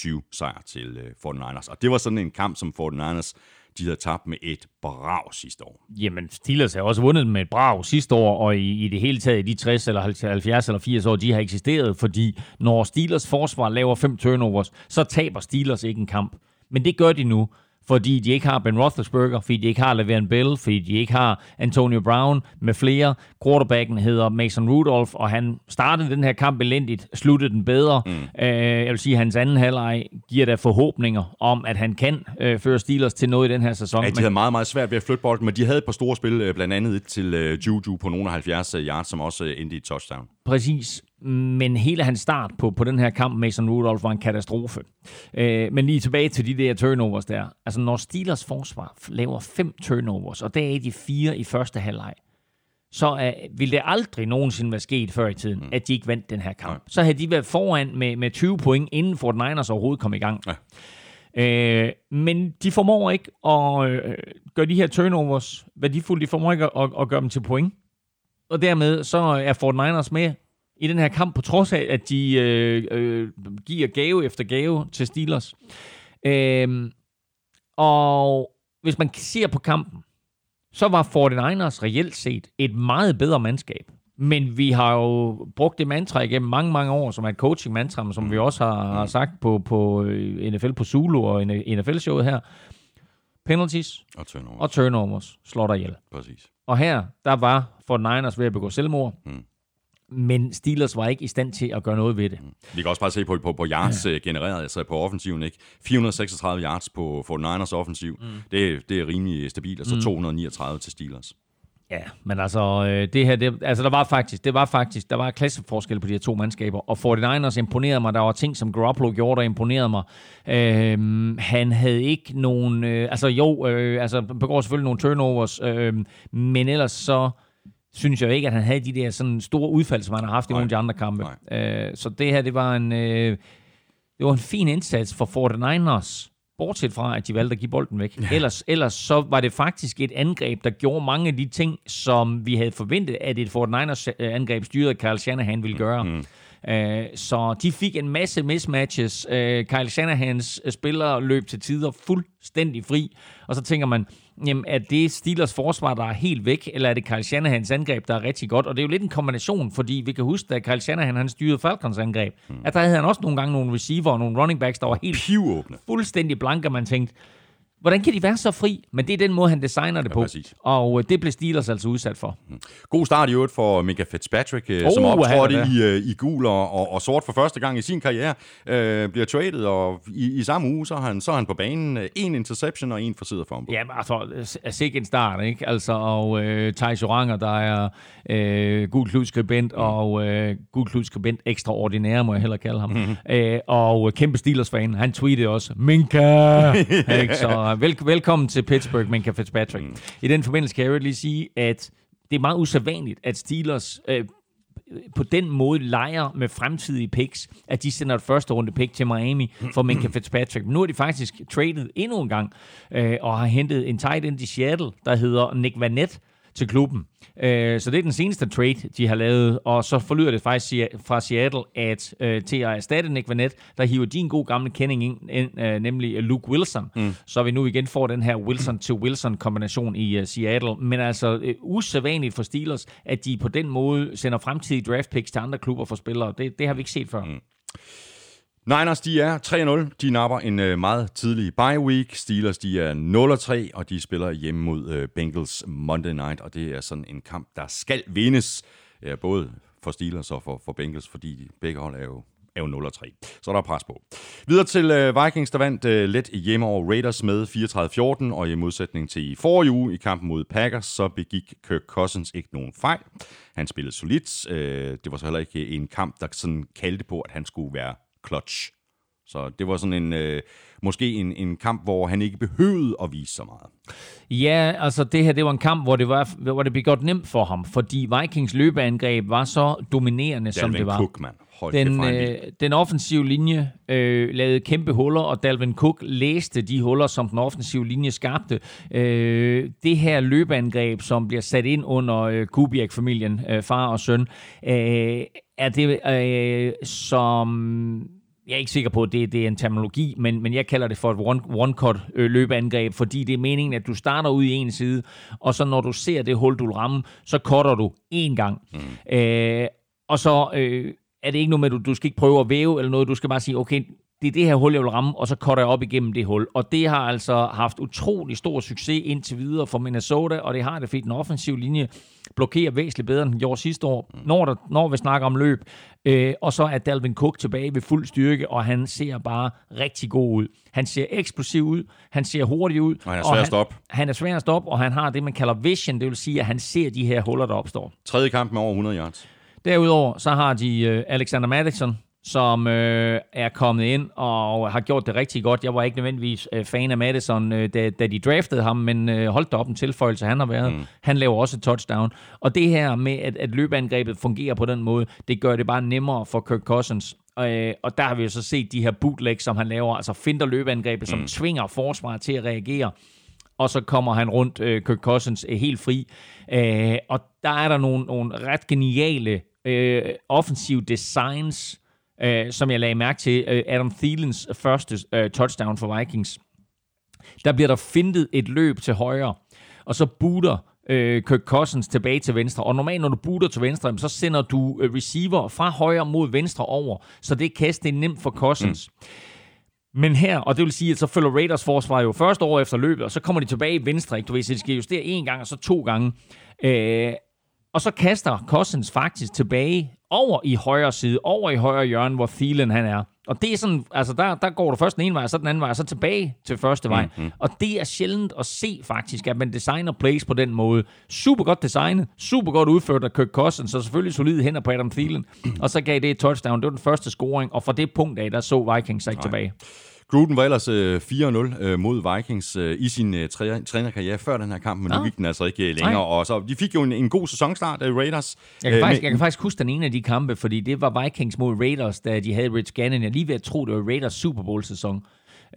24-20 sejr til øh, 49ers. Og det var sådan en kamp, som 49ers de havde tabt med et brag sidste år. Jamen, Steelers har også vundet med et brag sidste år, og i, i det hele taget i de 60 eller 70 eller 80 år, de har eksisteret, fordi når Steelers forsvar laver fem turnovers, så taber Steelers ikke en kamp. Men det gør de nu, fordi de ikke har Ben Roethlisberger, fordi de ikke har Le'Veon Bell, fordi de ikke har Antonio Brown med flere. Quarterbacken hedder Mason Rudolph, og han startede den her kamp elendigt, sluttede den bedre. Mm. Øh, jeg vil sige, at hans anden halvleg giver da forhåbninger om, at han kan øh, føre Steelers til noget i den her sæson. Ja, de havde meget, meget svært ved at flytte bolden, men de havde et par store spil, øh, blandt andet et til øh, Juju på nogle af 70 yards, som også øh, endte i touchdown. Præcis. Men hele hans start på, på den her kamp, Mason Rudolph, var en katastrofe. Øh, men lige tilbage til de der turnovers der. Altså, når Steelers forsvar laver fem turnovers, og der er de fire i første halvleg, så uh, ville det aldrig nogensinde være sket før i tiden, mm. at de ikke vandt den her kamp. Nej. Så havde de været foran med, med 20 point, inden Fort Niners overhovedet kom i gang. Ja. Øh, men de formår ikke at øh, gøre de her turnovers værdifulde. De formår ikke at, at gøre dem til point. Og dermed så er Fort Niners med i den her kamp, på trods af, at de øh, øh, giver gave efter gave til Steelers. Øh, og hvis man ser på kampen, så var 49ers reelt set et meget bedre mandskab. Men vi har jo brugt det mantra igennem mange, mange år, som er et coaching-mantra, som vi også har, har sagt på, på øh, NFL på Zulu og NFL-showet her. Penalties Og turnover. og turnovers slår dig ihjel. Præcis. Og her, der var for Niners ved at begå selvmord, Mm. Men Steelers var ikke i stand til at gøre noget ved det. Vi kan også bare se på, på, på yards ja. genereret, altså på offensiven, ikke? 436 yards på for Niners offensiv. Mm. Det, det er rimelig stabilt, altså mm. 239 til Steelers. Ja, men altså, øh, det her, det, altså der var faktisk, det var faktisk, der var klasseforskel på de her to mandskaber, og 49ers imponerede mig, der var ting, som Garoppolo gjorde, der imponerede mig. Øhm, han havde ikke nogen, øh, altså jo, øh, altså begår selvfølgelig nogle turnovers, øh, men ellers så synes jeg ikke, at han havde de der sådan store udfald, som han har haft i Nej. nogle af de andre kampe. Øh, så det her, det var en, øh, det var en fin indsats for 49ers, bortset fra, at de valgte at give bolden væk. Ja. Ellers, ellers så var det faktisk et angreb, der gjorde mange af de ting, som vi havde forventet, at et 49ers-angreb styret af Kyle Shanahan ville gøre. Mm. Uh, så de fik en masse mismatches. Uh, Kyle Shanahans øh, spillere løb til tider fuldstændig fri. Og så tænker man, jamen, er det Steelers forsvar, der er helt væk, eller er det Kyle Shanahans angreb, der er rigtig godt? Og det er jo lidt en kombination, fordi vi kan huske, at Kyle Shanahan han styrede Falcons angreb, mm. at der havde han også nogle gange nogle receiver og nogle running backs, der var helt Piv åbne. fuldstændig blank, og man tænkte, Hvordan kan de være så fri? Men det er den måde, han designer det Ja, på. præcis. Og øh, det blev Steelers altså udsat for. God start i øvrigt for Mika Fitzpatrick, oh, som optrådte i, øh, i gul og, og, og sort for første gang i sin karriere. Øh, bliver traded, og i, i samme uge, så er han, så er han på banen. En interception og en forsidder for ham. Ja, altså, er sikkert en start, ikke? Altså, og øh, Thijs Joranger, der er øh, gul kludskribent, mm. og øh, gul kludskribent ekstraordinær, må jeg heller kalde ham. Mm. Øh, og kæmpe Steelers-fan, han tweetede også, Minka! ikke? Så vel, velkommen til Pittsburgh, Minka Fitzpatrick. Mm. I den forbindelse kan jeg jo lige sige, at det er meget usædvanligt, at Steelers øh, på den måde leger med fremtidige picks, at de sender et første runde pick til Miami for Minka Fitzpatrick. Men nu er de faktisk traded endnu en gang, øh, og har hentet en tight end i Seattle, der hedder Nick Vanette, til klubben. Øh, så det er den seneste trade, de har lavet, og så forlyder det faktisk fra Seattle, at øh, til at erstatte Nick Vanette, der hiver de en god gamle kending ind, ind øh, nemlig Luke Wilson, mm. så vi nu igen får den her Wilson-to-Wilson-kombination i øh, Seattle. Men altså øh, usædvanligt for Steelers, at de på den måde sender fremtidige draft picks til andre klubber for spillere. Det, det har vi ikke set før. Mm. Niners, de er 3-0. De napper en øh, meget tidlig bye week. Steelers, de er 0-3, og de spiller hjemme mod øh, Bengals Monday Night, og det er sådan en kamp, der skal vindes. Ja, både for Steelers og for, for Bengals, fordi de begge hold er jo er jo 0-3. Så der er pres på. Videre til øh, Vikings, der vandt øh, let hjemme over Raiders med 34-14, og i modsætning til i forrige uge i kampen mod Packers, så begik Kirk Cousins ikke nogen fejl. Han spillede solidt. Øh, det var så heller ikke en kamp, der sådan kaldte på, at han skulle være clutch. Så det var sådan en, øh, måske en, en kamp, hvor han ikke behøvede at vise så meget. Ja, altså det her, det var en kamp, hvor det, var, hvor det blev godt nemt for ham, fordi Vikings løbeangreb var så dominerende, som Dalvin det var. Cook, mand. Hold Den, øh, den offensive linje øh, lavede kæmpe huller, og Dalvin Cook læste de huller, som den offensive linje skabte. Øh, det her løbeangreb, som bliver sat ind under øh, Kubiak-familien, øh, far og søn, øh, er det øh, som... Jeg er ikke sikker på, at det, det er en terminologi, men, men jeg kalder det for et one- one-cut øh, løbeangreb, fordi det er meningen, at du starter ud i en side, og så når du ser det hul, du vil ramme, så cutter du én gang. Mm. Øh, og så øh, er det ikke noget med, at du, du skal ikke prøve at væve eller noget, du skal bare sige, okay, det er det her hul, jeg vil ramme, og så cutter jeg op igennem det hul. Og det har altså haft utrolig stor succes indtil videre for Minnesota, og det har det, fordi den offensive linje blokerer væsentligt bedre, end den gjorde sidste år, når, der, når vi snakker om løb. Øh, og så er Dalvin Cook tilbage ved fuld styrke, og han ser bare rigtig god ud. Han ser eksplosiv ud, han ser hurtig ud. Og han er svær at han, stoppe. Han er svær at stoppe, og han har det, man kalder vision, det vil sige, at han ser de her huller, der opstår. Tredje kamp med over 100 yards. Derudover så har de øh, Alexander Madison, som øh, er kommet ind og har gjort det rigtig godt. Jeg var ikke nødvendigvis øh, fan af Madison, øh, da, da de draftede ham, men øh, holdt da op en tilføjelse, han har været. Mm. Han laver også et touchdown. Og det her med, at, at løbeangrebet fungerer på den måde, det gør det bare nemmere for Kirk Cousins. Øh, og der har vi jo så set de her bootlegs, som han laver, altså finder løbeangrebet, som tvinger forsvaret til at reagere og så kommer han rundt, øh, Kirk Cousins, øh, helt fri. Øh, og der er der nogle, nogle ret geniale øh, offensive designs, øh, som jeg lagde mærke til. Øh, Adam Thielens første øh, touchdown for Vikings. Der bliver der fintet et løb til højre, og så booter øh, Kirk Cousins tilbage til venstre. Og normalt, når du booter til venstre, så sender du øh, receiver fra højre mod venstre over, så det kast det er nemt for Cousins. Mm. Men her, og det vil sige, at så følger Raiders forsvar jo først over efter løbet, og så kommer de tilbage i venstre, ikke? Du ved, så de skal justere en gang, og så to gange. Øh, og så kaster Cousins faktisk tilbage over i højre side, over i højre hjørne, hvor Thielen han er. Og det er sådan, altså der, der går du først den ene vej, og så den anden vej, og så tilbage til første vej. Mm-hmm. Og det er sjældent at se faktisk, at man designer plays på den måde. Super godt designet, super godt udført af Kirk Cousins, så selvfølgelig solide hænder på Adam Thielen. Og så gav det et touchdown, det var den første scoring, og fra det punkt af, der så Vikings sig tilbage. Gruden var ellers øh, 4-0 øh, mod Vikings øh, i sin øh, træ- trænerkarriere før den her kamp, men nu Nå. gik den altså ikke øh, længere. Nej. Og så, de fik jo en, en god sæsonstart af Raiders. Jeg kan, Øh, faktisk, men- jeg kan faktisk huske den ene af de kampe, fordi det var Vikings mod Raiders, da de havde Rich Gannon. Jeg lige ved at tro, det var Raiders Super Bowl-sæson.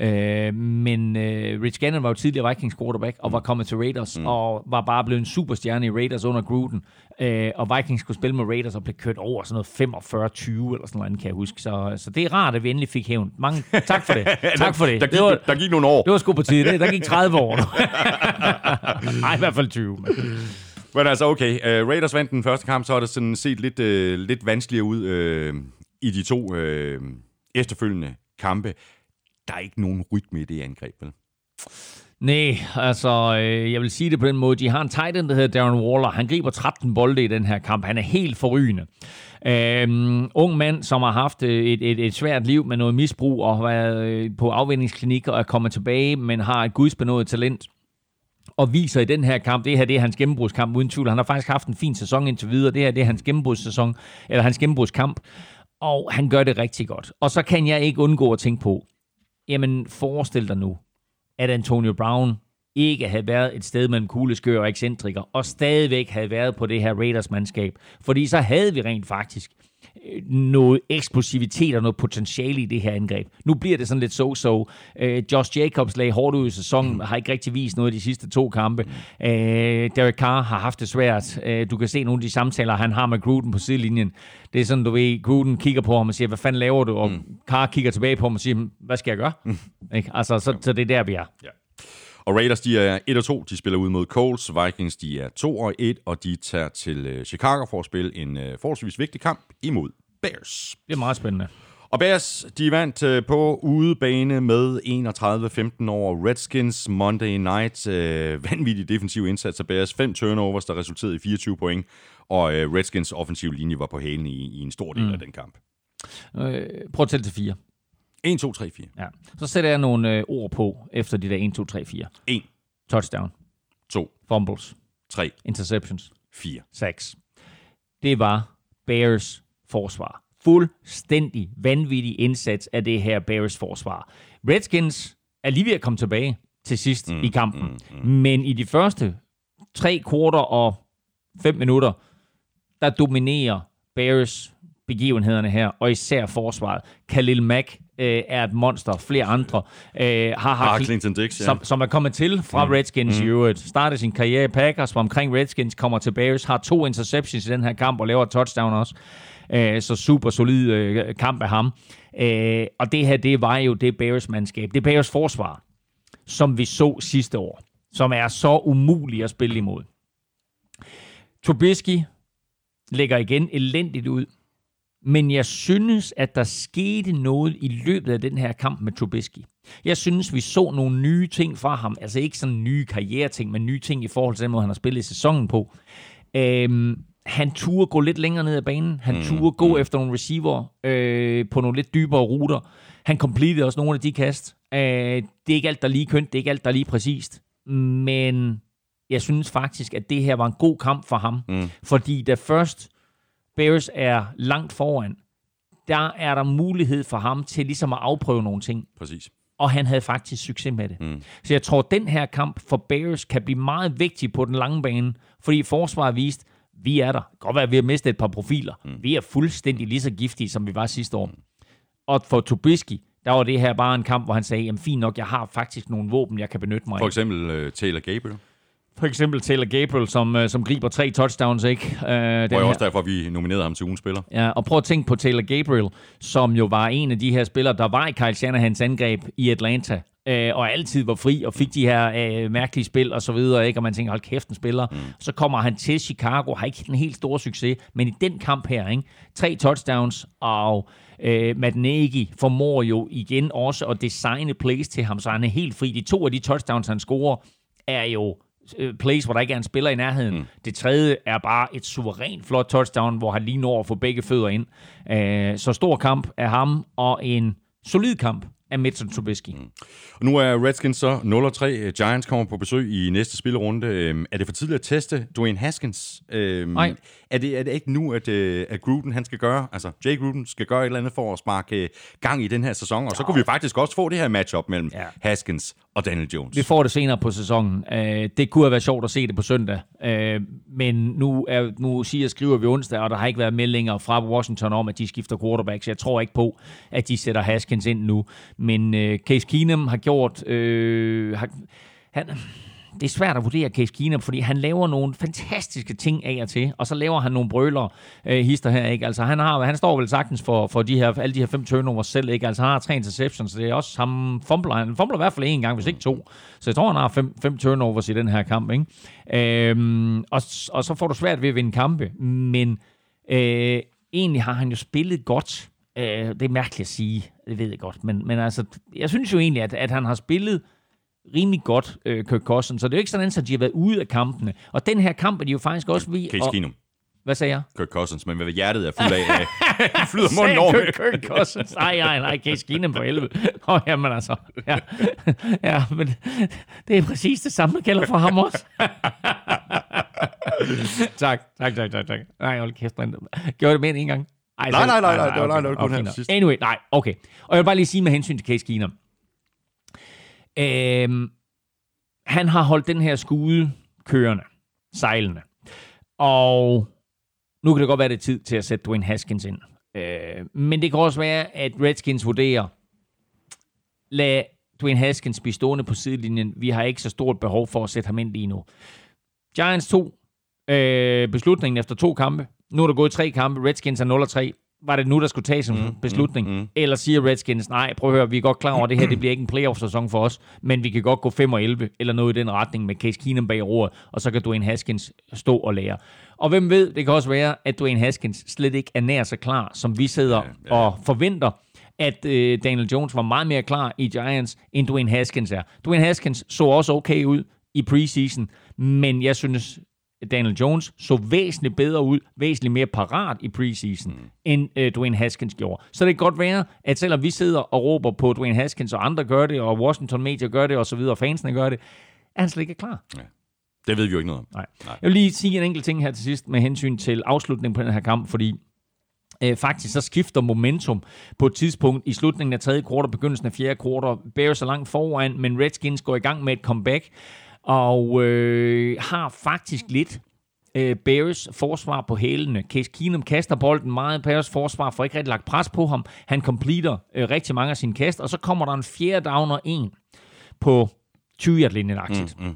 Øh, men øh, Rich Gannon var jo tidligere Vikings quarterback og var kommet til Raiders mm. og var bare blevet en superstjerne i Raiders under Gruden. Øh, og Vikings skulle spille med Raiders og blev kørt over sådan noget 45-20 eller sådan noget, kan jeg huske. Så, så det er rart, at vi endelig fik hævn. Mange tak for det. tak for det. Der gik, det, var, der gik nogle år. det var sgu på tide. Det- Der gik 30 år. Nej, i hvert fald 20. Men. Men altså, okay. Uh, Raiders vandt den første kamp, så har det sådan set lidt, uh, lidt vanskeligere ud uh, i de to uh, efterfølgende kampe. Der er ikke nogen rytme i det angreb, vel? Nej, altså, øh, jeg vil sige det på den måde. De har en tight end, der hedder Darren Waller. Han griber 13 bolde i den her kamp. Han er helt forrygende. Øhm, ung mand, som har haft øh, et, et, et svært liv med noget misbrug og har været øh, på afvindingsklinik og er kommet tilbage, men har et gudsbenået talent og viser i den her kamp, det her det er hans gennembrudskamp uden tvivl. Han har faktisk haft en fin sæson indtil videre. Det her det er hans gennembrudssæson, eller hans gennembrudskamp. Og han gør det rigtig godt. Og så kan jeg ikke undgå at tænke på, jamen forestil dig nu, at Antonio Brown ikke havde været et sted mellem kugleskør og ekscentriker, og stadigvæk havde været på det her Raiders-mandskab. Fordi så havde vi rent faktisk noget eksplosivitet og noget potentiale i det her angreb. Nu bliver det sådan lidt so-so. Uh, Josh Jacobs lagde hårdt ud i sæsonen, har ikke rigtig vist noget de sidste to kampe. Uh, Derek Carr har haft det svært. Uh, du kan se nogle af de samtaler, han har med Gruden på sidelinjen. Det er sådan, du ved, Gruden kigger på ham og siger, hvad fanden laver du? Og mm. Carr kigger tilbage på ham og siger, hvad skal jeg gøre? Mm. Ikke? Altså, så, så det er der, vi er. Ja. Og Raiders, de er 1 og 2. De spiller ud mod Colts. Vikings, de er 2 og 1, og de tager til Chicago for at spille en forholdsvis vigtig kamp imod Bears. Det er meget spændende. Og Bears, de vandt på udebane med 31-15 over Redskins Monday Night. Øh, vanvittig defensiv indsats af Bears. Fem turnovers, der resulterede i 24 point. Og øh, Redskins offensiv linje var på hælen i, i en stor del mm. af den kamp. Øh, prøv at tælle til fire. 1, 2, 3, 4. Ja. Så sætter jeg nogle øh, ord på efter de der 1, 2, 3, 4. 1. Touchdown. 2. Fumbles. 3. Interceptions. 4. 6. Det var Bears forsvar. Fuldstændig vanvittig indsats af det her Bears forsvar. Redskins er lige ved at komme tilbage til sidst mm, i kampen. Mm, mm. Men i de første tre kvarter og fem minutter, der dominerer Bears begivenhederne her, og især forsvaret. Khalil Mack øh, er et monster. Flere andre øh, har haft... Ah, Clinton Dix, ja. som, som er kommet til fra mm. Redskins mm. i øvrigt. Startede sin karriere i Packers, var omkring Redskins, kommer til Bears, har to interceptions i den her kamp, og laver et touchdown også. Øh, så super solid øh, kamp af ham. Øh, og det her, det var jo det Bears-mandskab. Det Bears forsvar, som vi så sidste år, som er så umuligt at spille imod. Trubisky lægger igen elendigt ud. Men jeg synes, at der skete noget i løbet af den her kamp med Trubisky. Jeg synes, vi så nogle nye ting fra ham. Altså ikke sådan nye karriereting, men nye ting i forhold til den måde, han har spillet i sæsonen på. Øhm, han turde gå lidt længere ned ad banen. Han mm, turde gå mm. efter nogle receiver øh, på nogle lidt dybere ruter. Han completed også nogle af de kast. Øh, det er ikke alt, der er lige kønt. Det er ikke alt, der er lige præcist. Men jeg synes faktisk, at det her var en god kamp for ham. Mm. Fordi da først Bears er langt foran, der er der mulighed for ham til ligesom at afprøve nogle ting. Præcis. Og han havde faktisk succes med det. Mm. Så jeg tror, at den her kamp for Bears kan blive meget vigtig på den lange bane, fordi forsvaret vist, vi er der. Godt være, at vi har mistet et par profiler. Mm. Vi er fuldstændig lige så giftige, som vi var sidste år. Mm. Og for Trubisky, der var det her bare en kamp, hvor han sagde, jamen fint nok, jeg har faktisk nogle våben, jeg kan benytte mig af. For eksempel uh, Taylor Gabriel. For eksempel Taylor Gabriel, som, uh, som griber tre touchdowns, ikke? Uh, det er også derfor, vi nominerede ham til ugens spiller. Ja, og prøv at tænke på Taylor Gabriel, som jo var en af de her spillere, der var i Kyle Shanahans angreb i Atlanta, uh, og altid var fri og fik de her uh, mærkelige spil og så videre, ikke? og man tænker, hold kæft, en spiller. Mm. Så kommer han til Chicago, har ikke en helt stor succes, men i den kamp her, ikke? tre touchdowns, og uh, Matt Nagy formår jo igen også at designe plays til ham, så han er helt fri. De to af de touchdowns, han scorer, er jo Øh, plays, hvor der ikke er en spiller i nærheden. Mm. Det tredje er bare et suverænt flot touchdown, hvor han lige når at få begge fødder ind. Øh, så stor kamp af ham, og en solid kamp af Mitchell Trubisky. Mm. Og nu er Redskins så 0-3. Giants kommer på besøg i næste spillerunde. Øhm, er det for tidligt at teste Dwayne Haskins? Øhm, Nej. Er det, er det ikke nu, at, øh, at Gruden han skal gøre, altså Jay Gruden skal gøre et eller andet for at sparke gang i den her sæson, og så kunne vi faktisk også få det her matchup mellem ja. Haskins og Daniel Jones. Vi får det senere på sæsonen. Øh, det kunne have været sjovt at se det på søndag, øh, men nu, er, nu siger skriver vi onsdag, og der har ikke været meldinger fra Washington om, at de skifter quarterback, så jeg tror ikke på, at de sætter Haskins ind nu. Men øh, Case Keenum har gjort... Øh, har, han, det er svært at vurdere Case Keenum, fordi han laver nogle fantastiske ting af og til, og så laver han nogle brøler øh, hister her, ikke? Altså, han, har, han står vel sagtens for, for de her, alle de her fem turnovers selv, ikke? Altså, han har tre interceptions, så det er også ham fumbler. Han fumbler i hvert fald en gang, hvis ikke to. Så jeg tror, han har fem, fem turnovers i den her kamp, ikke? Øhm, og, og så får du svært ved at vinde kampe, men øh, egentlig har han jo spillet godt. Øh, det er mærkeligt at sige, det ved jeg godt, men, men altså, jeg synes jo egentlig, at, at han har spillet rimelig godt, øh, Kirk Cousins. Så det er jo ikke sådan, at de har været ude af kampene. Og den her kamp er de jo faktisk også ved... Case Keenum. Hvad sagde jeg? Kirk Cousins, men hvad hjertet er fuld af, øh, flyder munden over. Kirk, Kirk Cousins. Nej, nej, nej, Case Keenum på 11. Åh, oh, jamen altså. Ja. ja, men det er præcis det samme, man gælder for ham også. tak, tak, tak, tak, tak. Nej, hold kæft, man. Gjorde det mere end en gang? Ej, Nej, så- nej, nej, nej, det var- nej, det var kun okay, her nå. til sidst. Anyway, nej, okay. Og jeg vil bare lige sige med hensyn til Case Keenum. Øhm, han har holdt den her skude kørende, sejlende. Og nu kan det godt være, det er tid til at sætte Dwayne Haskins ind. Øh, men det kan også være, at Redskins vurderer, lad Dwayne Haskins blive stående på sidelinjen. Vi har ikke så stort behov for at sætte ham ind lige nu. Giants 2 øh, beslutningen efter to kampe. Nu er der gået tre kampe. Redskins er 0-3. Var det nu, der skulle tages en mm, beslutning? Mm, mm. Eller siger Redskins, nej, prøv at høre, vi er godt klar over, at det her det bliver ikke en playoff-sæson for os, men vi kan godt gå 5 og 11, eller noget i den retning med Case Keenum bag roret, og så kan Dwayne Haskins stå og lære. Og hvem ved, det kan også være, at Dwayne Haskins slet ikke er nær så klar, som vi sidder ja, ja. og forventer, at øh, Daniel Jones var meget mere klar i Giants, end Dwayne Haskins er. Dwayne Haskins så også okay ud i preseason, men jeg synes, Daniel Jones så væsentligt bedre ud, væsentligt mere parat i preseason, mm. end øh, Dwayne Haskins gjorde. Så det kan godt være, at selvom vi sidder og råber på Dwayne Haskins, og andre gør det, og Washington Media gør det, og så videre, og fansene gør det, er han slet ikke klar. Det ved vi jo ikke noget om. Nej. Jeg vil lige sige en enkelt ting her til sidst med hensyn til afslutningen på den her kamp, fordi øh, faktisk så skifter momentum på et tidspunkt i slutningen af tredje kvartal, begyndelsen af fjerde kvartal. Bears er langt foran, men Redskins går i gang med et comeback, og øh, har faktisk lidt øh, Bears forsvar på hælene. Case Keenum kaster bolden meget. Bears forsvar får ikke rigtig lagt pres på ham. Han completer øh, rigtig mange af sine kast, og så kommer der en fjerde down og en på 20 linjen mm, mm.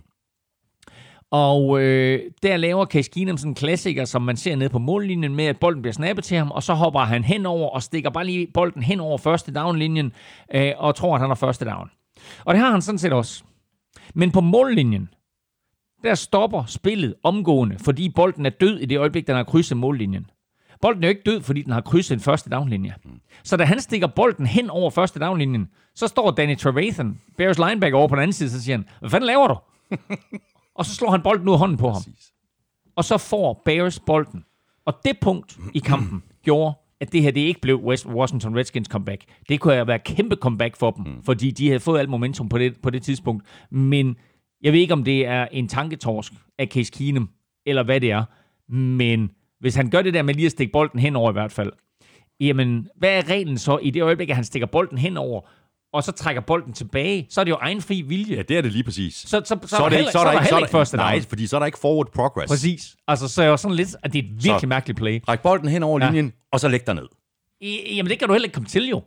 Og øh, der laver Case Keenum sådan en klassiker, som man ser nede på mållinjen med, at bolden bliver snappet til ham, og så hopper han henover og stikker bare lige bolden hen over første downlinjen, øh, og tror, at han har første down. Og det har han sådan set også. Men på mållinjen, der stopper spillet omgående, fordi bolden er død i det øjeblik, den har krydset mållinjen. Bolden er jo ikke død, fordi den har krydset en første downlinje. Så da han stikker bolden hen over første downlinjen, så står Danny Trevathan, Bears linebacker over på den anden side, så siger han, hvad fanden laver du? og så slår han bolden ud af hånden på ham. Og så får Bears bolden. Og det punkt i kampen gjorde, at det her det ikke blev West Washington Redskins comeback. Det kunne have været kæmpe comeback for dem, mm. fordi de havde fået alt momentum på det, på det tidspunkt. Men jeg ved ikke, om det er en tanketorsk af Case Keenum, eller hvad det er. Men hvis han gør det der med lige at stikke bolden henover i hvert fald, jamen, hvad er reglen så i det øjeblik, at han stikker bolden henover, og så trækker bolden tilbage, så er det jo egen fri vilje. Ja, det er det lige præcis. Så, så, så, så, er der, heller, så er der, ikke- heller ikke første Nej, fordi så er der ikke forward progress. Præcis. Altså, så er jo sådan lidt, at det er et virkelig Så- mærkeligt play. Ræk bolden hen over Ja. linjen, og så læg dig ned. I, jamen, det kan du heller ikke komme til, jo.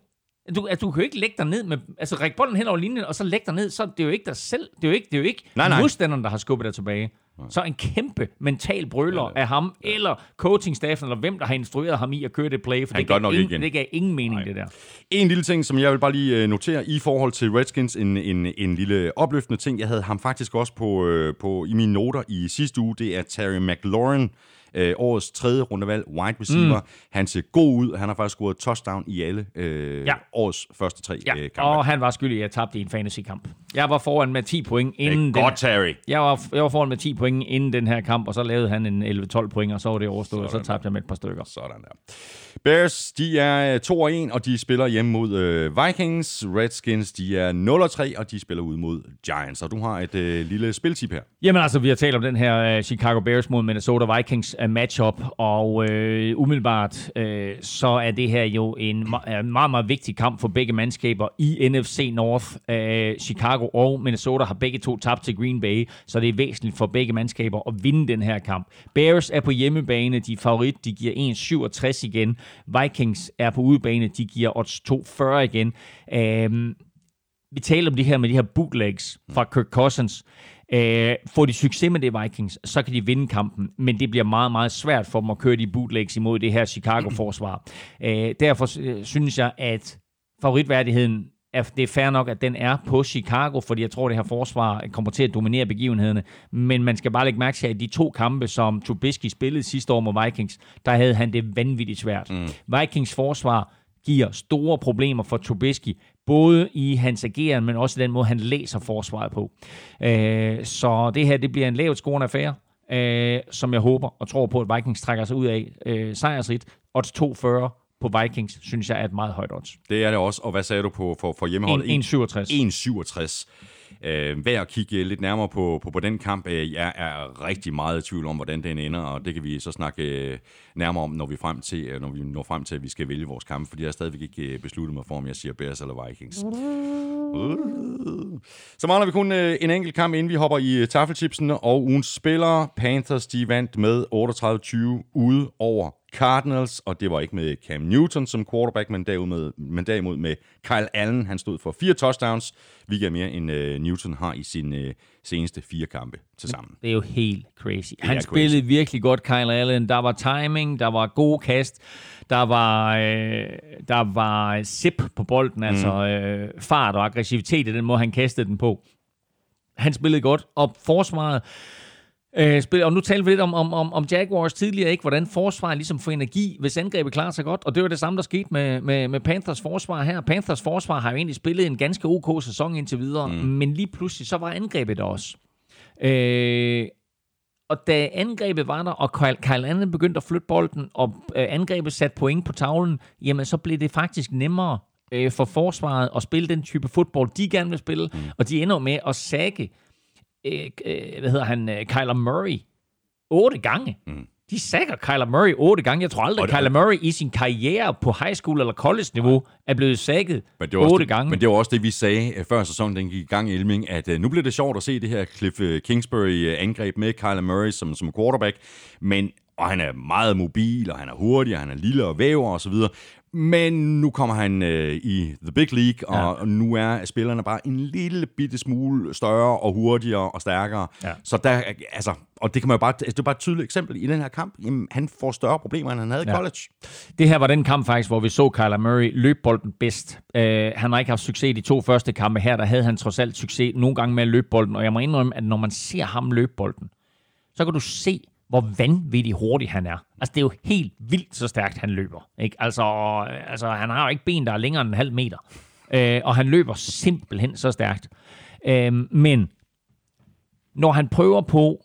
Du, altså, du kan jo ikke lægge dig ned med... Altså, række bolden hen over linjen, og så lægge dig ned, så det er jo ikke dig selv. Det er jo ikke, det er jo ikke Nej, nej. modstanderen, der har skubbet dig tilbage. Så en kæmpe mental brøler Ja, af ham, eller coachingstaffen, eller hvem, der har instrueret ham i at køre det play. For Han det gav nok ingen, igen. Det gav ingen mening, det der. En lille ting, som jeg vil bare lige øh, notere i forhold til Redskins, en, en, en lille opløftende ting. Jeg havde ham faktisk også på, øh, på i mine noter i sidste uge. Det er Terry McLaurin, øh, årets tredje rundevalg, wide receiver. Mm. Han ser god ud. Han har faktisk scoret touchdown i alle øh, Ja. årets første tre Ja, øh, kampe. og han var skyldig, at jeg tabte i en fantasy-kamp. Jeg var foran med 10 point Det er inden den, godt, Terry. jeg var, jeg var foran med 10 point inden den her kamp, og så lavede han en 11-12 point, og så var det overstået, og så Sådan tabte jeg med et par stykker. Sådan der. Bears, de er øh, 2-1, og de spiller hjemme mod øh, Vikings. Redskins, de er 0-3, og de spiller ud mod Giants. Og du har et øh, lille spiltip her. Jamen altså, vi har talt om den her øh, Chicago Bears mod Minnesota Vikings uh, matchup, og øh, umiddelbart øh, så er det her jo en ma- meget, meget vigtig kamp for begge mandskaber i NFC North. Øh, Chicago og Minnesota har begge to tabt til Green Bay, så det er væsentligt for begge mandskaber at vinde den her kamp. Bears er på hjemmebane, de er favorit, de giver 1-67 igen. Vikings er på udebane, de giver odds 2,40 igen. Uh, vi taler om det her med de her bootlegs fra Kirk Cousins. Øh, får de succes med det Vikings, så kan de vinde kampen, men det bliver meget, meget svært for dem at køre de bootlegs imod det her Chicago-forsvar. Øh, derfor øh, synes jeg, at favoritværdigheden er, det er fair nok, at den er på Chicago, fordi jeg tror, at det her forsvar kommer til at dominere begivenhederne. Men man skal bare lægge mærke til, at de to kampe, som Trubisky spillede sidste år mod Vikings, der havde han det vanvittigt svært. Mm. Vikings forsvar giver store problemer for Trubisky, både i hans ageren, men også i den måde, han læser forsvaret på. Øh, så det her, det bliver en lavt scorende affære, øh, som jeg håber og tror på, at Vikings trækker sig ud af øh, sejrsrigt. Odds 240 på Vikings, synes jeg er et meget højt odds. Det er det også. Og hvad sagde du på, for, for hjemmeholdet? 1,67. 1,67. Øh, værd at kigge lidt nærmere på, på, på den kamp. Øh, Jeg er rigtig meget i tvivl om, hvordan den ender, og det kan vi så snakke øh, nærmere om, når vi, frem til, øh, når vi når frem til, at vi skal vælge vores kamp, fordi jeg har stadigvæk ikke øh, besluttet mig for, om jeg siger Bears eller Vikings. Så mangler vi kun øh, en enkelt kamp, inden vi hopper i øh, taffelchipsen, og ugens spillere, Panthers, de vandt med 38-20 ude over Cardinals, og det var ikke med Cam Newton som quarterback, men derimod med, men derimod med Kyle Allen. Han stod for fire touchdowns, hvilket er mere end øh, Newton har i sine øh, seneste fire kampe til sammen. Det er jo helt crazy. er Han crazy. spillede virkelig godt, Kyle Allen. Der var timing, der var gode kast, der var, øh, der var zip på bolden, mm. altså øh, fart og aggressivitet i den måde, han kastede den på. Han spillede godt, og forsvaret Øh, spil, og nu talte vi lidt om, om, om, om Jaguars tidligere, ikke? hvordan forsvaret ligesom får energi, hvis angrebet klarer sig godt. Og det var det samme, der skete med, med, med Panthers forsvar her. Panthers forsvar har jo egentlig spillet en ganske ok sæson indtil videre, mm. men lige pludselig så var angrebet der også. Øh, og da angrebet var der, og Kyle, Kyle Allen begyndte at flytte bolden, og øh, angrebet satte point på tavlen, jamen så blev det faktisk nemmere øh, for forsvaret at spille den type fodbold, de gerne vil spille, mm. og de ender med at sække øh, øh, hvad hedder han, øh, Kyler Murray otte gange. Mm. De sækker Kyler Murray otte gange. Jeg tror aldrig, Og at Kyler Murray i sin karriere på high school eller college-niveau er blevet sækket otte det, gange. men det var også det, vi sagde øh, før sæsonen den gik i gang Elming, at øh, nu bliver det sjovt at se det her Cliff Kingsbury-angreb med Kyler Murray som, som quarterback, men og han er meget mobil, og han er hurtig, og han er lille og væver og så videre. Men nu kommer han øh, i The Big League, og, Ja. nu er spillerne bare en lille bitte smule større og hurtigere og stærkere. Ja. Så der, altså, og det kan man jo bare, altså, det er bare et tydeligt eksempel i den her kamp. Jamen, han får større problemer, end han havde i Ja. college. Det her var den kamp faktisk, hvor vi så Kyler Murray løbe bolden bedst. Uh, han har ikke haft succes i de to første kampe her. Der havde han trods alt succes nogle gange med at løbe bolden. Og jeg må indrømme, at når man ser ham løbe bolden, så kan du se, hvor vanvittigt hurtig han er. Altså, det er jo helt vildt, så stærkt han løber. Ikke? Altså, altså, han har jo ikke ben, der er længere end en halv meter. Øh, og han løber simpelthen så stærkt. Øh, men når han prøver på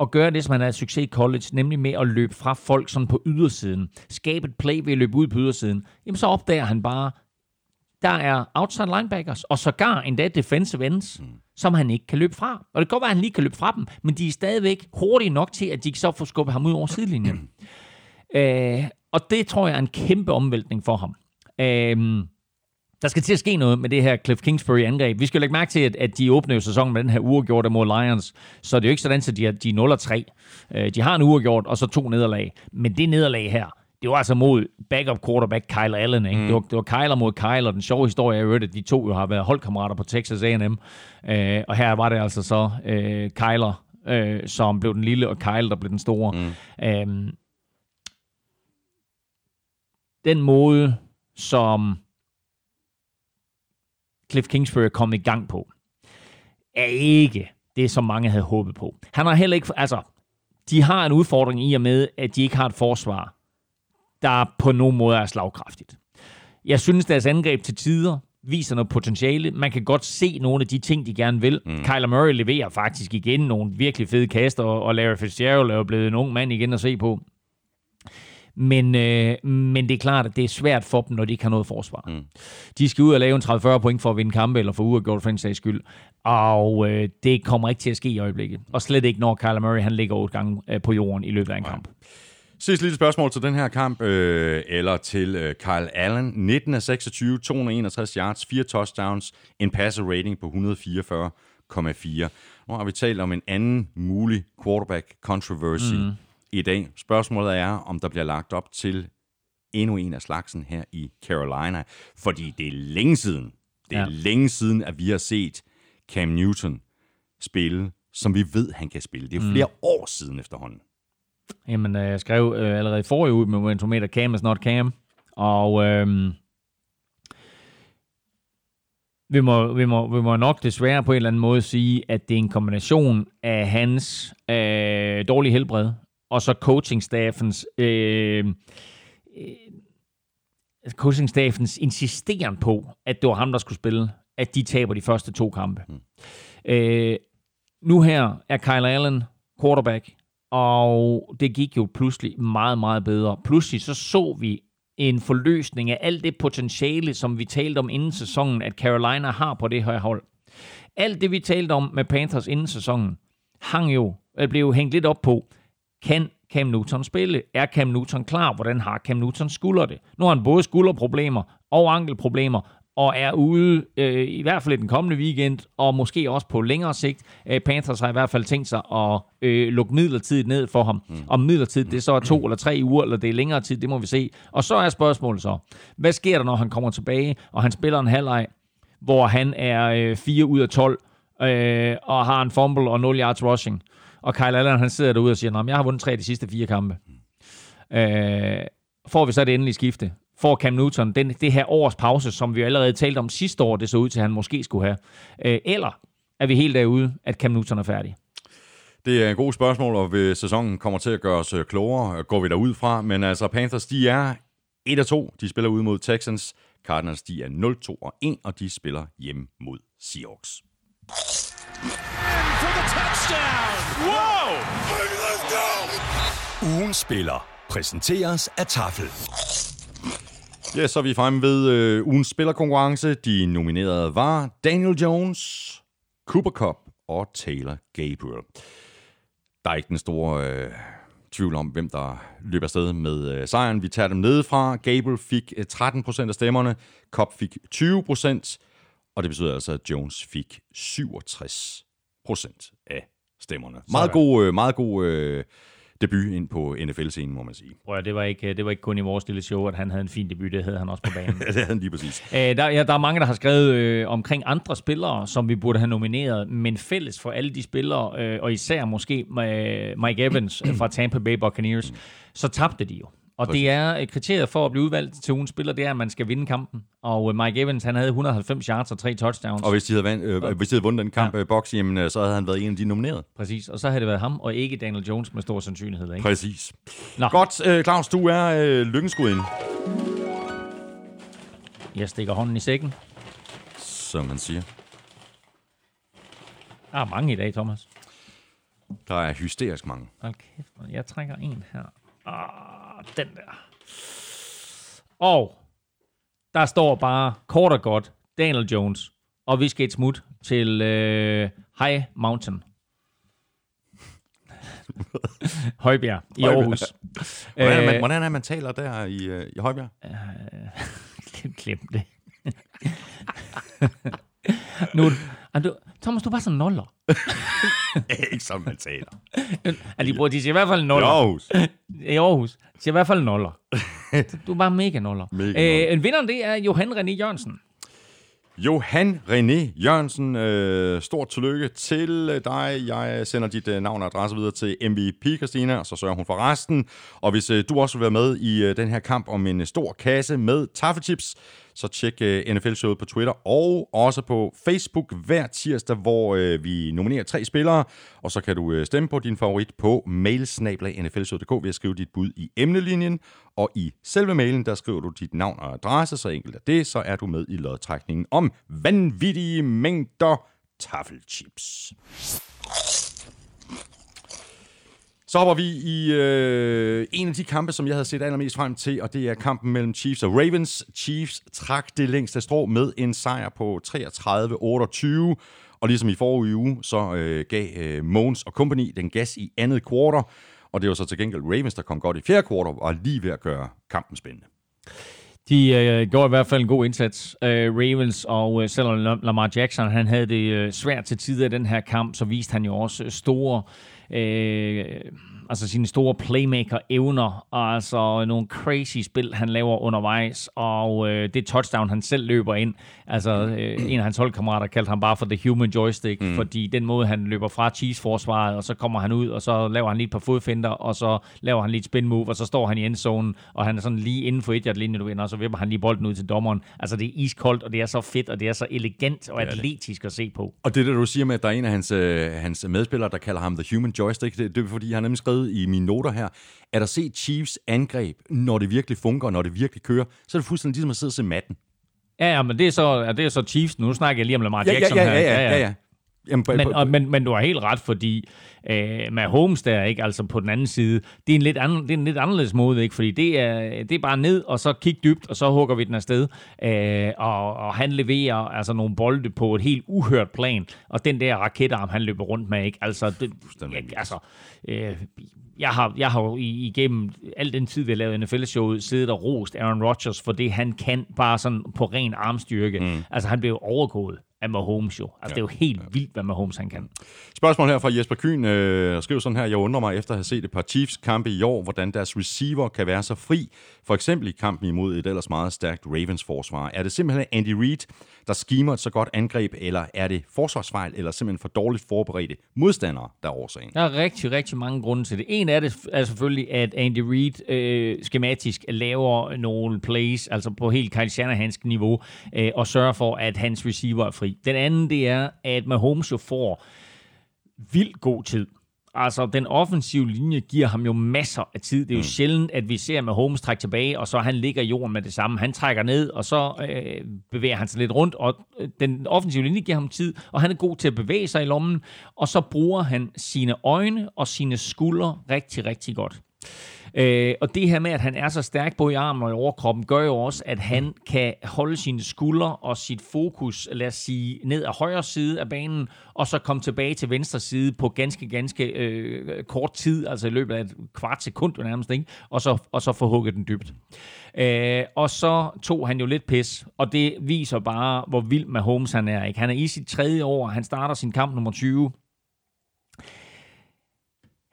at gøre det, som han havde succes i college, nemlig med at løbe fra folk sådan på ydersiden, skabe et play ved at løbe ud på ydersiden, jamen så opdager han bare, der er outside linebackers, og sågar endda defensive ends, mm som han ikke kan løbe fra. Og det kan godt være, at han lige kan løbe fra dem, men de er stadigvæk hurtige nok til, at de så få skubbet ham ud over sidelinjen. øh, og det tror jeg er en kæmpe omvæltning for ham. Øh, der skal til at ske noget med det her Cliff Kingsbury-angreb. Vi skal lægge mærke til, at, at de åbner jo sæsonen med den her uafgjorte mod Lions, så det er jo ikke sådan, at de er, de er 0-3. Øh, de har en uafgjort, og så to nederlag. Men det nederlag her, det var altså mod backup quarterback Kyle Allen. Ikke? Mm. Det, var, det var Kyler mod Kyle, og den sjove historie er jo, at de to jo har været holdkammerater på Texas A&M. Øh, og her var det altså så øh, Kyler, øh, som blev den lille, og Kyle, der blev den store. Mm. Øh, den måde, som Cliff Kingsbury kommet i gang på, er ikke det, som mange havde håbet på. Han har heller ikke... Altså, de har en udfordring i og med, at de ikke har et forsvar, der på nogen måde er slagkraftigt. Jeg synes, deres angreb til tider viser noget potentiale. Man kan godt se nogle af de ting, de gerne vil. Mm. Kyler Murray leverer faktisk igen nogle virkelig fede kaster, og Larry Fitzgerald er jo blevet en ung mand igen at se på. Men, øh, men det er klart, at det er svært for dem, når de ikke har noget forsvar. Mm. De skal ud og lave en 30-40 point for at vinde kampe, eller for uafgjort for en sags skyld. Og øh, det kommer ikke til at ske i øjeblikket. Og slet ikke, når Kyler Murray han ligger otte gange øh, på jorden i løbet af en kamp. Sidste lille spørgsmål til den her kamp, øh, eller til øh, Kyle Allen. 19 af 26, 261 yards, 4 touchdowns, en passer rating på 144,4. Nu har vi talt om en anden mulig quarterback controversy mm. i dag. Spørgsmålet er, om der bliver lagt op til endnu en af slagsen her i Carolina. Fordi det er længe siden, det er ja. Længe siden, at vi har set Cam Newton spille, som vi ved, han kan spille. Det er jo flere mm. år siden efterhånden. Jamen, øh, jeg skrev øh, allerede i forrige uge med Momentometer, Cam is not Cam. Og øh, vi, må, vi, må, vi må nok desværre på en eller anden måde sige, at det er en kombination af hans øh, dårlige helbred, og så coachingstaffens øh, øh, coachingstaffens insisteren på, at det var ham, der skulle spille, at de taber de første to kampe. Mm. Øh, nu her er Kyle Allen quarterback, og det gik jo pludselig meget, meget bedre. Pludselig så så vi en forløsning af alt det potentiale, som vi talte om inden sæsonen, at Carolina har på det her hold. Alt det, vi talte om med Panthers inden sæsonen, hang jo, øh, blev jo hængt lidt op på, kan Cam Newton spille? Er Cam Newton klar? Hvordan har Cam Newton skulder det? Nu har han både skulderproblemer og ankelproblemer, og er ude øh, i hvert fald i den kommende weekend, og måske også på længere sigt. Øh, Panthers har i hvert fald tænkt sig at øh, lukke midlertidigt ned for ham. Mm. Om midlertidigt det så er to eller tre uger, eller det er længere tid, det må vi se. Og så er spørgsmålet så, hvad sker der, når han kommer tilbage, og han spiller en halvleg, hvor han er øh, 4 ud af 12, øh, og har en fumble og 0 yards rushing. Og Kyle Allen, han sidder derude og siger, at jeg har vundet tre af de sidste fire kampe. Øh, får vi så det endelige skifte? Får Cam Newton den, det her års pause, som vi allerede talte om sidste år, det så ud til, at han måske skulle have? Øh, eller er vi helt derude, at Cam Newton er færdig? Det er en god spørgsmål, og hvis sæsonen kommer til at gøre os øh, klogere, går vi derud fra. Men altså, Panthers, de er 1-2. De spiller ud mod Texans. Cardinals, de er 0-2 og 1, og de spiller hjem mod Seahawks. Wow! Ugen spiller præsenteres af Tafel. Ja, så er vi fremme ved øh, ugens spillerkonkurrence. De nominerede var Daniel Jones, Cooper Cup og Taylor Gabriel. Der er ikke den store øh, tvivl om, hvem der løber afsted med øh, sejren. Vi tager dem nedefra. Gabriel fik øh, 13% af stemmerne, Cup fik 20%, og det betyder altså, at Jones fik 67% af stemmerne. Meget god, øh, meget god øh, debut ind på NFL-scenen, må man sige. Prøv det var, ikke, det var ikke kun i vores lille show, at han havde en fin debut, det havde han også på banen. Ja, det havde han lige præcis. Øh, der, ja, der er mange, der har skrevet øh, omkring andre spillere, som vi burde have nomineret, men fælles for alle de spillere, øh, og især måske øh, Mike Evans øh, fra Tampa Bay Buccaneers, så tabte de jo. Og Præcis. det er øh, kriteriet for at blive udvalgt til ugens spiller, det er, at man skal vinde kampen. Og øh, Mike Evans, han havde 190 yards og tre touchdowns. Og hvis de havde, vand, øh, hvis de havde vundet den kamp, ja. box, jamen, øh, så havde han været en af de nomineret. Præcis, og så havde det været ham, og ikke Daniel Jones med stor sandsynlighed. Ikke? Præcis. Nå. Godt, øh, Claus, du er øh, lykkenskud Jeg stikker hånden i sækken. som man siger. Der er mange i dag, Thomas. Der er hysterisk mange. Hold kæft, man. jeg trækker en her. Ah, den der. Og der står bare kort og godt Daniel Jones. Og vi skal et smut til øh, High Mountain. Højbjerg i. Aarhus. Hvordan er, man, Øh, hvordan er man taler der i, øh, i Højbjerg? Glem det. nu, er du, Thomas, du bare sådan noller. ikke som man taler. Altså, de, bruger, de siger i hvert fald I noller. Aarhus. I Aarhus. De siger i hvert fald noller. Du er bare mega noller. Mega noller. Øh, en vinder, det er Johan René Jørgensen. Johan René Jørgensen, øh, stort tillykke til øh, dig. Jeg sender dit øh, navn og adresse videre til MVP, Christina, og så sørger hun for resten. Og hvis øh, du også vil være med i øh, den her kamp om en øh, stor kasse med taffelchips, så tjek øh, NFL-showet på Twitter og også på Facebook hver tirsdag, hvor øh, vi nominerer tre spillere. Og så kan du øh, stemme på din favorit på mailsnablag.nflshowet.dk ved at skrive dit bud i emnelinjen. Og i selve mailen, der skriver du dit navn og adresse, så enkelt er det, så er du med i lodtrækningen om vanvittige mængder taffelchips. Så hopper vi i øh, en af de kampe, som jeg havde set allermest frem til, og det er kampen mellem Chiefs og Ravens. Chiefs trak det længste strå med en sejr på 33-28, og ligesom i forrige uge, så øh, gav øh, Mons og company den gas i andet kvartal, og det var så til gengæld Ravens, der kom godt i fjerde kvartal, og var lige ved at gøre kampen spændende. De øh, gjorde i hvert fald en god indsats. Øh, Ravens, og øh, selvom Lamar Jackson han havde det øh, svært til tider i den her kamp, så viste han jo også øh, store... Øh, eh, altså sine store playmaker-evner, og altså nogle crazy spil, han laver undervejs, og øh, det touchdown, han selv løber ind, altså øh, en af hans holdkammerater kaldte ham bare for the human joystick, mm. fordi den måde, han løber fra Chiefs-forsvaret, og så kommer han ud, og så laver han lige et par fodfinder, og så laver han lige et spin move, og så står han i endzonen, og han er sådan lige inden for et yard linje, du vinder, og så vipper han lige bolden ud til dommeren. Altså det er iskoldt, og det er så fedt, og det er så elegant og atletisk at se på. Og det der, du siger med, at der er en af hans, øh, hans medspillere, der kalder ham The Human Joystick, det, det er fordi, han har nemlig skrevet skrevet i mine noter her, at at se Chiefs angreb, når det virkelig fungerer, når det virkelig kører, så er det fuldstændig ligesom at sidde og se matten. Ja, ja, men det er så, ja, det er så Chiefs. Nu snakker jeg lige om Lamar Ja, Jackson ja, ja, her. ja, ja, ja. Jamen, Men, og, men, men du har helt ret, fordi øh, med Holmes der, ikke, altså på den anden side, det er en lidt, anden, det er en lidt anderledes måde, ikke? fordi det er, det er bare ned, og så kig dybt, og så hugger vi den afsted. Øh, og, og han leverer altså nogle bolde på et helt uhørt plan, og den der raketarm, han løber rundt med, ikke? Altså, det, ja, altså øh, jeg har, jeg har jo i- igennem al den tid, vi har lavet NFL-showet, siddet og rost Aaron Rodgers for det, han kan bare sådan på ren armstyrke. Mm. Altså, han blev overgået af Mahomes jo. Altså, ja. det er jo helt vildt, hvad Mahomes han kan. Spørgsmål her fra Jesper Kyn. Øh, skriver sådan her, jeg undrer mig efter at have set et par Chiefs-kampe i år, hvordan deres receiver kan være så fri, for eksempel i kampen imod et ellers meget stærkt Ravens-forsvar. Er det simpelthen Andy Reid, der skimer et så godt angreb, eller er det forsvarsfejl, eller simpelthen for dårligt forberedte modstandere, der er årsagen? Der er rigtig, rigtig mange grunde til det. En af det er selvfølgelig, at Andy Reid øh, skematisk laver nogle plays, altså på helt Kyle Shanahan's niveau, øh, og sørger for, at hans receiver er fri. Den anden, det er, at Mahomes jo får vildt god tid. Altså, den offensive linje giver ham jo masser af tid. Det er jo mm. sjældent, at vi ser Mahomes trække tilbage, og så han ligger i jorden med det samme. Han trækker ned, og så øh, bevæger han sig lidt rundt, og øh, den offensive linje giver ham tid, og han er god til at bevæge sig i lommen, og så bruger han sine øjne og sine skuldre rigtig, rigtig godt. Øh, og det her med, at han er så stærk både i armen og i overkroppen, gør jo også, at han kan holde sine skuldre og sit fokus, lad os sige, ned ad højre side af banen, og så komme tilbage til venstre side på ganske, ganske øh, kort tid, altså i løbet af et kvart sekund nærmest, ikke? Og, så, og så få hugget den dybt. Øh, og så tog han jo lidt pis, og det viser bare, hvor vild Mahomes han er. Ikke? Han er i sit tredje år, han starter sin kamp nummer 20,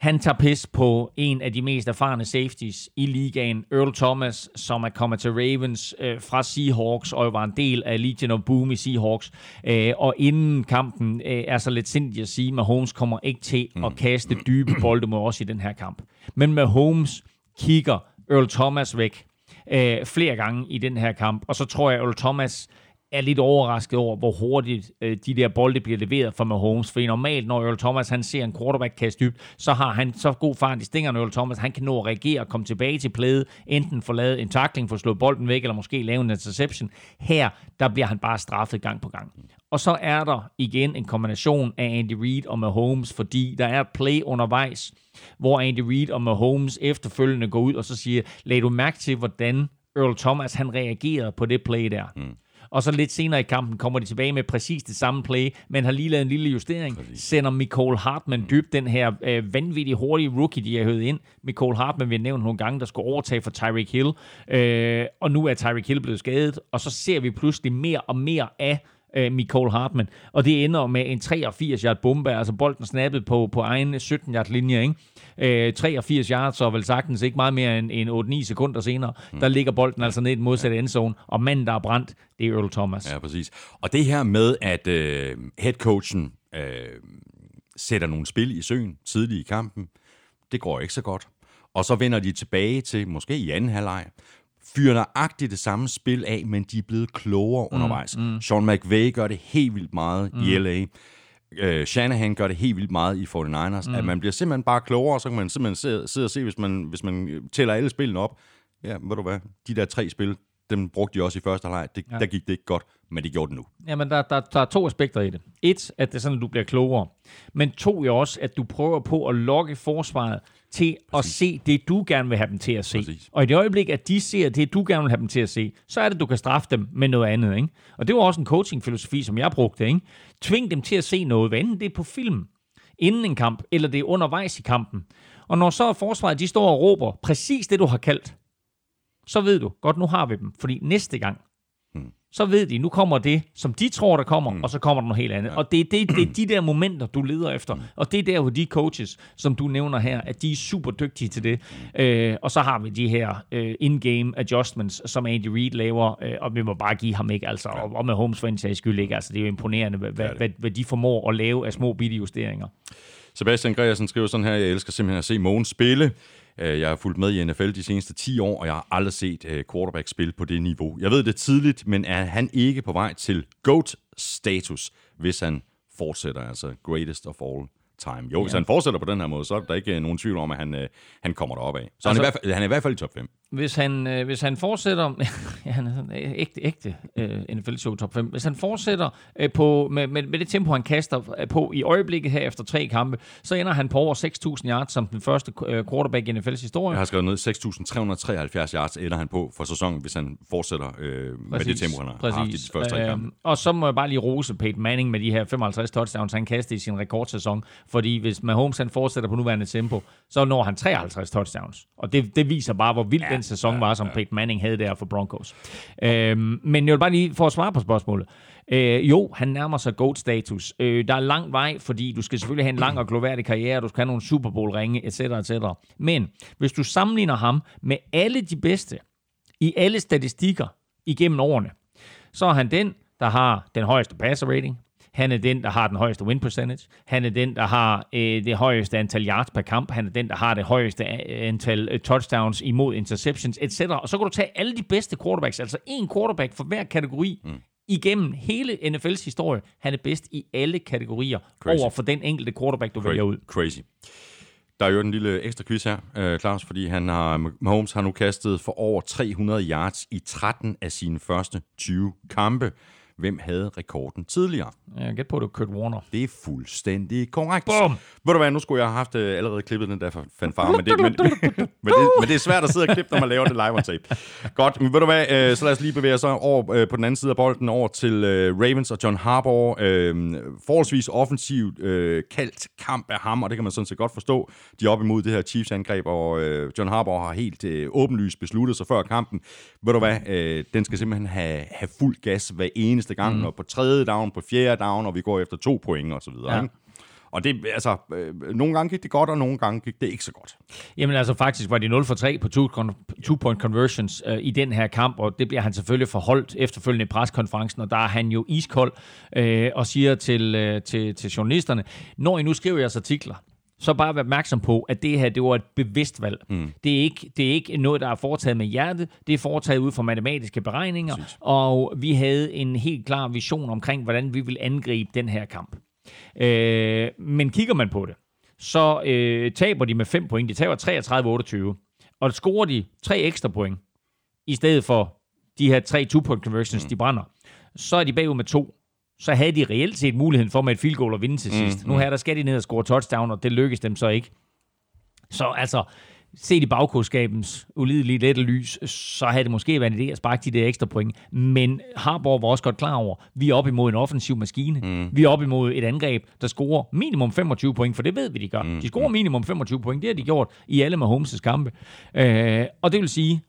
han tager pis på en af de mest erfarne safeties i ligaen, Earl Thomas, som er kommet til Ravens øh, fra Seahawks og var en del af Legion of Boom i Seahawks. Øh, og inden kampen øh, er så lidt sindigt at sige, at Mahomes kommer ikke til at kaste dybe bolde mod os i den her kamp. Men Mahomes kigger Earl Thomas væk øh, flere gange i den her kamp, og så tror jeg, at Earl Thomas er lidt overrasket over, hvor hurtigt øh, de der bolde bliver leveret fra Mahomes. For normalt, når Earl Thomas han ser en quarterback kaste dybt, så har han så god fart i stingerne, Earl Thomas. Han kan nå at reagere og komme tilbage til plæde, enten få lavet en tackling, for slået slå bolden væk, eller måske lave en interception. Her, der bliver han bare straffet gang på gang. Og så er der igen en kombination af Andy Reid og Mahomes, fordi der er play undervejs, hvor Andy Reid og Mahomes efterfølgende går ud og så siger, lag du mærke til, hvordan Earl Thomas han reagerede på det play der. Mm. Og så lidt senere i kampen kommer de tilbage med præcis det samme play, men har lige lavet en lille justering. Præcis. Sender Nicole Hartman dybt, den her øh, vanvittigt hurtige rookie, de har høvet ind. Nicole Hartman, vi har nævnt nogle gange, der skulle overtage for Tyreek Hill. Øh, og nu er Tyreek Hill blevet skadet, og så ser vi pludselig mere og mere af øh, Nicole Hartman. Og det ender med en 83-yard bombe, altså bolden snappet på, på egen 17-yard linje, ikke? Øh, 83 yards, og vel sagtens ikke meget mere end, end 8-9 sekunder senere, mm. der ligger bolden altså ned i den modsatte endzone, og manden, der er brændt, det er Earl Thomas. Ja, præcis. Og det her med, at øh, headcoachen øh, sætter nogle spil i søen tidligt i kampen, det går ikke så godt. Og så vender de tilbage til, måske i anden halvleg, fyrer nøjagtigt det samme spil af, men de er blevet klogere mm, undervejs. Mm. Sean McVay gør det helt vildt meget mm. i LA. Uh, Shanahan gør det helt vildt meget i 49ers, mm. at man bliver simpelthen bare klogere, så kan man simpelthen sidde, sidde og se, hvis man, hvis man tæller alle spillene op. Ja, ved du hvad, de der tre spil, dem brugte de også i første halvleg. Det, ja. Der gik det ikke godt, men det gjorde det nu. Jamen, der, der, der er to aspekter i det. Et, at det er sådan, at du bliver klogere. Men to jo også, at du prøver på at lokke forsvaret til Præcis. at se det, du gerne vil have dem til at se. Præcis. Og i det øjeblik, at de ser det, du gerne vil have dem til at se, så er det, du kan straffe dem med noget andet. Ikke? Og det var også en coaching-filosofi, som jeg brugte. Ikke? Tving dem til at se noget, hvad enten det er på film, inden en kamp, eller det er undervejs i kampen. Og når så forsvaret, de står og råber præcis det, du har kaldt, så ved du, godt, nu har vi dem. Fordi næste gang. Så ved de, nu kommer det, som de tror, der kommer, hmm. og så kommer der noget helt andet. Ja. Og det er, det, det er de der momenter, du leder efter. Hmm. Og det er der, hvor de coaches, som du nævner her, at de er super dygtige til det. Øh, og så har vi de her øh, in-game adjustments, som Andy Reid laver, øh, og vi må bare give ham ikke, altså, ja. og, og med Holmes for en sags skyld ikke. Altså, det er jo imponerende, hvad, hvad, hvad, hvad de formår at lave af små bitte justeringer. Sebastian Gregersen skriver sådan her, jeg elsker simpelthen at se Mogens spille. Øh, Jeg har fulgt med i NFL de seneste 10 år, og jeg har aldrig set øh, quarterback spille på det niveau. Jeg ved det tidligt, men er han ikke på vej til GOAT-status, hvis han fortsætter, altså greatest of all time. Jo, hvis han fortsætter på den her måde, så er der ikke øh, nogen tvivl om, at han, han kommer derop af. Så altså, han, er i hvert fald, han er i hvert fald i top 5. Hvis han, øh, hvis han fortsætter... ja, han er sådan, øh, ægte, ægte øh, NFL-show top 5. Hvis han fortsætter øh, på, med, med, med det tempo, han kaster øh, på i øjeblikket her efter tre kampe, så ender han på over 6.000 yards som den første øh, quarterback i NFL's historie. Jeg har skrevet ned, 6.373 yards ender han på for sæsonen, hvis han fortsætter øh, med det tempo, han har haft i de første tre kampe. Øhm, og så må jeg bare lige rose Peyton Manning med de her 55 touchdowns, han kastede i sin rekordsæson. Fordi hvis Mahomes han fortsætter på nuværende tempo, så når han 53 touchdowns. Og det, det viser bare, hvor vild ja, den sæson var, som Peyton Manning havde der for Broncos. Øhm, men jeg vil bare lige for at svare på spørgsmålet. Øh, jo, han nærmer sig GOAT-status. Øh, der er lang vej, fordi du skal selvfølgelig have en lang og gloværdig karriere, du skal have nogle Super Bowl-ringe, etc., etc. Men hvis du sammenligner ham med alle de bedste i alle statistikker igennem årene, så er han den, der har den højeste passer rating. Han er den, der har den højeste win percentage. Han er den, der har øh, det højeste antal yards per kamp. Han er den, der har det højeste a- antal øh, touchdowns imod interceptions, etc. Og så kan du tage alle de bedste quarterbacks, altså en quarterback for hver kategori, mm. igennem hele NFL's historie. Han er bedst i alle kategorier Crazy. over for den enkelte quarterback, du vælger ud. Crazy. Der er jo en lille ekstra quiz her, øh, Claus, fordi han har, Mahomes har nu kastet for over 300 yards i 13 af sine første 20 kampe. Hvem havde rekorden tidligere? Jeg gæt på, at det var Kurt Warner. Det er fuldstændig korrekt. Bum! Ved du hvad, nu skulle jeg have haft øh, allerede klippet den der fanfare, men det, men, men, det, men det er svært at sidde og klippe, når man laver det live on tape. Godt, men ved du hvad, øh, så lad os lige bevæge os over øh, på den anden side af bolden, over til øh, Ravens og John Harbaugh. Øh, forholdsvis offensivt øh, kaldt kamp af ham, og det kan man sådan set godt forstå. De er op imod det her Chiefs-angreb, og øh, John Harbaugh har helt øh, åbenlyst besluttet sig før kampen. Ved du hvad, øh, den skal simpelthen have, have fuld gas hver eneste gang, mm. og på tredje down, på fjerde down, og vi går efter to point og så videre. Ja. Og det, altså, øh, nogle gange gik det godt, og nogle gange gik det ikke så godt. Jamen altså faktisk var de 0 for 3 på two- two-point conversions øh, i den her kamp, og det bliver han selvfølgelig forholdt efterfølgende i preskonferencen, og der er han jo iskold øh, og siger til, øh, til, til journalisterne, når I nu skriver jeres artikler, så bare vær opmærksom på, at det her det var et bevidst valg. Mm. Det, er ikke, det er ikke noget, der er foretaget med hjertet. Det er foretaget ud fra matematiske beregninger, Præcis. og vi havde en helt klar vision omkring, hvordan vi vil angribe den her kamp. Øh, men kigger man på det, så øh, taber de med 5 point. De taber 33-28. Og scorer de tre ekstra point, i stedet for de her tre two-point conversions, mm. de brænder, så er de bagud med to. Så havde de reelt set muligheden for med et field goal at vinde til sidst. Nu her, der skal de ned og score touchdown, og det lykkes dem så ikke. Så altså, set i bagkodskabens ulidelige lette lys, så havde det måske været en idé at sparke de der ekstra point. Men Harborg var også godt klar over, vi er op imod en offensiv maskine. Mm. Vi er op imod et angreb, der scorer minimum 25 point, for det ved vi, de gør. Mm. De scorer minimum 25 point, det har de gjort i alle Mahomes' kampe. Øh, og det vil sige,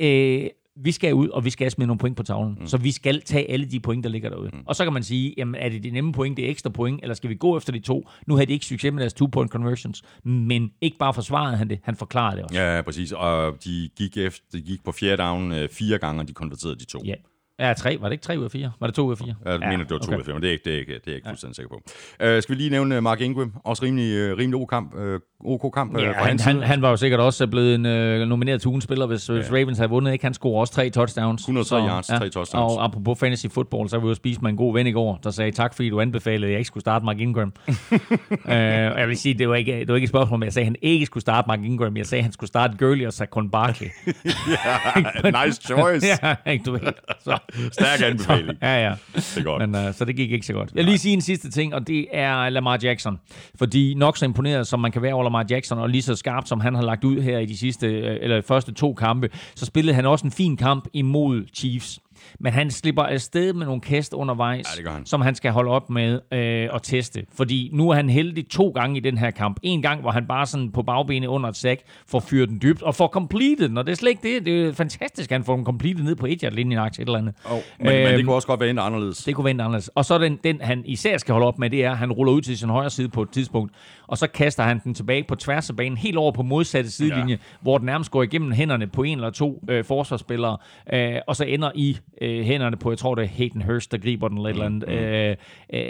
øh, vi skal ud, og vi skal smide nogle point på tavlen. Mm. Så vi skal tage alle de point, der ligger derude. Mm. Og så kan man sige, jamen er det de nemme point, det er ekstra point, eller skal vi gå efter de to? Nu havde de ikke succes med deres two-point conversions, men ikke bare forsvarede han det, han forklarede det også. Ja, ja, præcis. Og de gik, efter, de gik på fjerde down øh, fire gange, og de konverterede de to. Ja. Ja, tre. Var det ikke tre ud af fire? Var det to ud af fire? Jeg mener, det var to okay. men det er, ikke, det er, ikke, det er jeg ikke fuldstændig sikker på. Uh, skal vi lige nævne Mark Ingram? Også rimelig, uh, rimelig OK kamp, uh, OK kamp uh, Ja, han, han, han var jo sikkert også blevet en øh, nomineret til ugens spiller, hvis, ja. hvis Ravens havde vundet. Ikke? Han scorer også tre touchdowns. 103 yards, tre touchdowns. Og apropos fantasy football, så var vi jo spise med en god ven i går, der sagde tak, fordi du anbefalede, at jeg ikke skulle starte Mark Ingram. øh, jeg vil sige, det var, ikke, det var ikke et spørgsmål, men jeg sagde, at han ikke skulle starte Mark Ingram. Jeg sagde, at han skulle starte Gurley og Saquon Barkley. ja, nice choice. ja, ikke du ved. Så, Stærk anbefaling. ja, ja. Det er godt. Men, uh, så det gik ikke så godt. Jeg vil lige sige en sidste ting, og det er Lamar Jackson. Fordi nok så imponeret, som man kan være over Lamar Jackson, og lige så skarpt, som han har lagt ud her i de sidste, eller eller første to kampe, så spillede han også en fin kamp imod Chiefs. Men han slipper afsted med nogle kast undervejs, Ja, han. som han skal holde op med øh, at teste. Fordi nu er han heldig to gange i den her kamp. En gang, hvor han bare sådan på bagbenet under et sack får fyret den dybt, og får completed den. Og det er slet ikke det. Det er fantastisk, at han får den completed ned på et yard linjen et eller andet. Oh, men, men det Øhm, kunne også godt være endt anderledes. det kunne vente anderledes. Og så den, den, han især skal holde op med, det er, at han ruller ud til sin højre side på et tidspunkt, og så kaster han den tilbage på tværs af banen, helt over på modsatte sidelinje, ja. hvor den nærmest går igennem hænderne på en eller to øh, forsvarsspillere, øh, og så ender i øh, hænderne på, jeg tror det er Hayden Hurst, der griber den eller et eller andet. Øh, øh,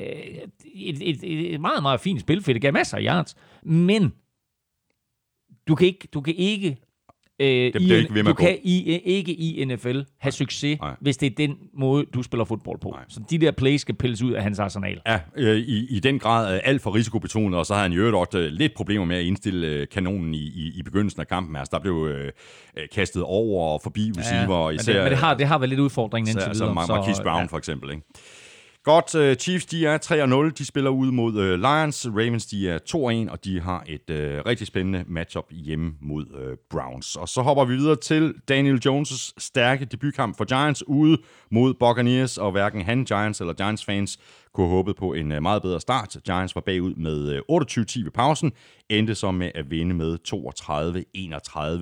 et, et, et meget, meget fint spil, for det gav masser af yards. Men du kan ikke, du kan ikke øh, i, med du kan i, ikke i NFL have succes, Nej. hvis det er den måde, du spiller fodbold på. Nej. Så de der plays skal pilles ud af hans arsenal. Ja, øh, i, i den grad øh, alt for risikobetonet, og så havde han jo også øh, lidt problemer med at indstille øh, kanonen i, i, i begyndelsen af kampen. Altså, der blev øh, øh, kastet over og forbi receiver, men, især... det, men det, har, det har været lidt udfordringen indtil altså videre. Mar- Marquise Brown ja. for eksempel, ikke? Godt, uh, Chiefs de er 3-0, de spiller ud mod uh, Lions, Ravens de er 2-1, og de har et uh, rigtig spændende matchup hjemme mod uh, Browns. Og så hopper vi videre til Daniel Jones' stærke debutkamp for Giants ude mod Buccaneers, og hverken han, Giants eller Giants fans kunne have håbet på en uh, meget bedre start. Giants var bagud med uh, 28-10 ved pausen, endte så med at vinde med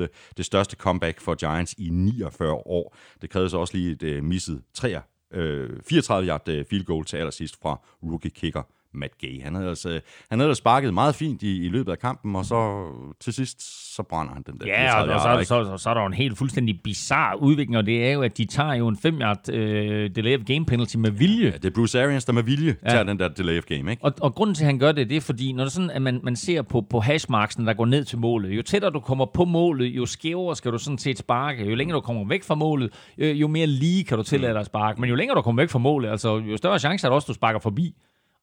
32-31. Det største comeback for Giants i 49 år. Det krævede så også lige et uh, misset 3 øh, 34 yard øh, field goal til allersidst fra rookie kicker. Matt Gay. Han havde, altså, han havde sparket meget fint i, i løbet af kampen, og så til sidst, så brænder han den der Ja, 34 og, og så, så, så, så er der jo en helt fuldstændig bizarre udvikling, og det er jo, at de tager jo en 5 yard øh, delay of game penalty med vilje. Ja, det er Bruce Arians, der med vilje ja. tager den der delay of game, ikke? Og, og grunden til, at han gør det, det er fordi, når det er sådan, at man, man ser på, på hashmarksen, der går ned til målet, jo tættere du kommer på målet, jo skævere skal du sådan set sparke. Jo længere du kommer væk fra målet, øh, jo mere lige kan du tillade dig at sparke. Men jo længere du kommer væk fra målet, altså jo større chance er der også, at du sparker forbi.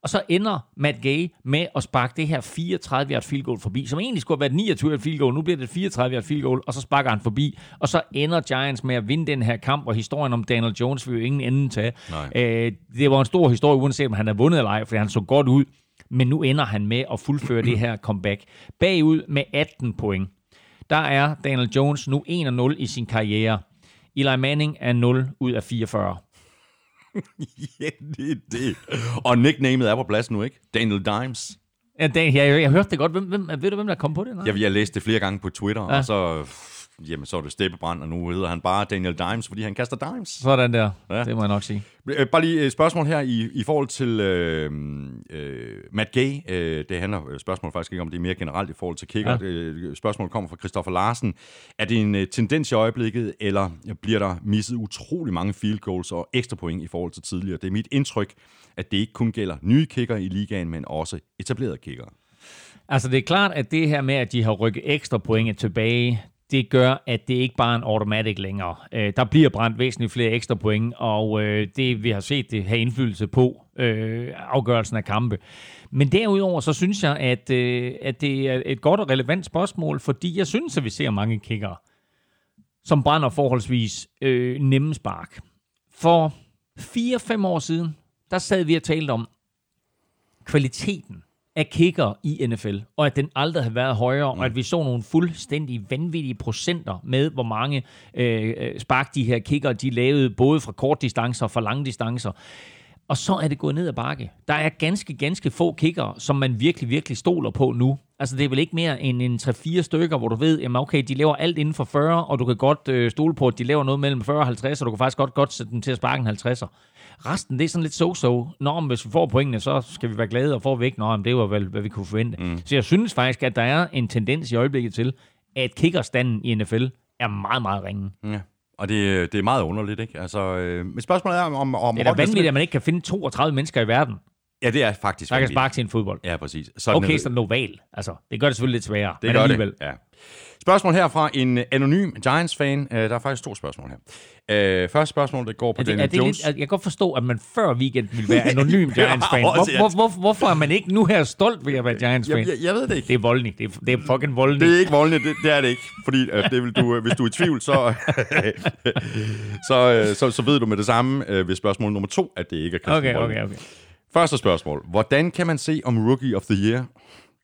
Og så ender Matt Gay med at sparke det her 34 yard field goal forbi, som egentlig skulle have været 29 yard field goal. Nu bliver det et 34 yard field goal, og så sparker han forbi. Og så ender Giants med at vinde den her kamp, og historien om Daniel Jones vil jo ingen ende. Nej. Øh, det var en stor historie, uanset om han har vundet eller ej, fordi han så godt ud. Men nu ender han med at fuldføre det her comeback. Bagud med 18 point. Der er Daniel Jones nu 1-0 i sin karriere. Eli Manning er 0 ud af 44. ja, det er det. Og nicknamet er på plads nu, ikke? Daniel Dimes. Ja, Dan, jeg, jeg, jeg hørte det godt. Hvem, hvem, ved du, hvem der kom på det? Nej? Jeg, jeg læste det flere gange på Twitter, ja. Ja. og så, jamen, så er det Steppebrand, og nu hedder han bare Daniel Dimes, fordi han kaster dimes. Sådan der. Ja. Det må jeg nok sige. Øh, Bare lige et spørgsmål her i, i forhold til øh, øh, Matt Gay. Øh, det handler øh, spørgsmål faktisk ikke om, det er mere generelt i forhold til kicker. Ja. Øh, spørgsmålet kommer fra Christoffer Larsen. Er det en øh, tendens i øjeblikket, eller bliver der misset utrolig mange field goals og ekstra point i forhold til tidligere? Det er mit indtryk, at det ikke kun gælder nye kicker i ligaen, men også etablerede kicker. Altså, det er klart, at det her med, at de har rykket ekstra point tilbage, det gør, at det ikke bare er en automatic længere. Øh, der bliver brændt væsentligt flere ekstra point, og øh, det vi har set det have indflydelse på øh, afgørelsen af kampe. Men derudover, så synes jeg, at, øh, at det er et godt og relevant spørgsmål, fordi jeg synes, at vi ser mange kickere, som brænder forholdsvis øh, nemme spark. For 4-5 år siden, der sad vi og talte om kvaliteten af kicker i NFL, og at den aldrig har været højere, mm. og at vi så nogle fuldstændig vanvittige procenter med, hvor mange øh, øh, spark de her kicker, de lavede både fra kort distancer og fra lange distancer. Og så er det gået ned ad bakke. Der er ganske, ganske få kicker, som man virkelig, virkelig stoler på nu. Altså, det er vel ikke mere end en 3-4 stykker, hvor du ved, jamen okay, de laver alt inden for 40, og du kan godt øh, stole på, at de laver noget mellem 40 og 50, og du kan faktisk godt godt sætte dem til at sparke en 50'er. Resten, det er sådan lidt so-so. Nå, men hvis vi får pointene, så skal vi være glade, og får vi ikke, nå, men det var vel, hvad vi kunne forvente. Mm. Så jeg synes faktisk, at der er en tendens i øjeblikket til, at kickerstanden i NFL er meget, meget ringe. Ja. Og det, det er meget underligt, ikke? Altså, øh, men spørgsmålet er, om... om Det er da vanvittigt, at man ikke kan finde 32 mennesker i verden, Ja, det er faktisk der kan sparke til en fodbold. Ja, præcis. Sådan Okay, så Noval. Altså, det gør det selvfølgelig lidt sværere. Det men gør alligevel. det. Ja. Spørgsmål her fra en anonym Giants-fan. Uh, der er faktisk to spørgsmål her. Uh, første spørgsmål, det går på Er det, Daniel er det Jones. lidt, jeg kan godt forstå, at man før weekend ville være anonym Giants-fan. Hvor, hvor, hvor, hvorfor er man ikke nu her stolt ved at være Giants-fan? jeg, jeg, jeg ved det ikke. Det er voldelig. Det er, det er fucking voldelig. Det er ikke voldende, det, det er det ikke. Fordi uh, det vil du, uh, hvis du er i tvivl, så, så, uh, så, så ved du med det samme uh, ved spørgsmål nummer to, at det ikke er Christian Okay, Voldning. okay, okay. Første spørgsmål. Hvordan kan man se, om Rookie of the Year,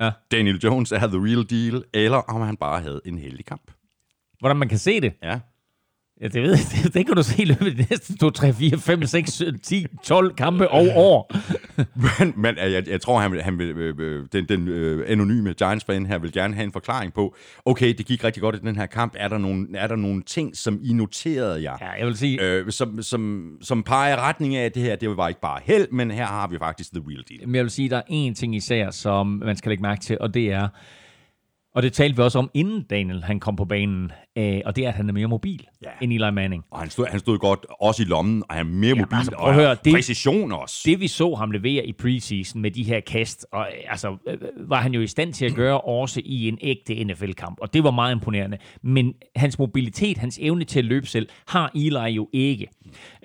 Ja. Daniel Jones, er the real deal, eller om han bare havde en heldig kamp? Hvordan man kan se det? Ja. Ja, det ved jeg. Det, kan du se i løbet af de næste 2, 3, 4, 5, 6, 10, 12 kampe og år. Men, men jeg, jeg tror, han vil, han vil, øh, øh, den, den øh, anonyme Giants-fan her vil gerne have en forklaring på, okay, det gik rigtig godt i den her kamp. Er der nogle, er der nogle ting, som I noterede jer, Ja, jeg vil sige, øh, som, som, som peger retning af, at det her det var ikke bare held, men her har vi faktisk the real deal. Men jeg vil sige, der er én ting især, som man skal lægge mærke til, og det er, Og det talte vi også om, inden Daniel han kom på banen, øh, og det er, at han er mere mobil Ja. ja. end Eli Manning. Og han stod, han stod godt også i lommen, og han er mere mobil, altså, og høre, det- præcision også. Det vi så ham levere i preseason med de her kast, og, øh, altså, øh, var han jo i stand til at gøre også i en ægte NFL-kamp, og det var meget imponerende. Men hans mobilitet, hans evne til at løbe selv, har Eli jo ikke.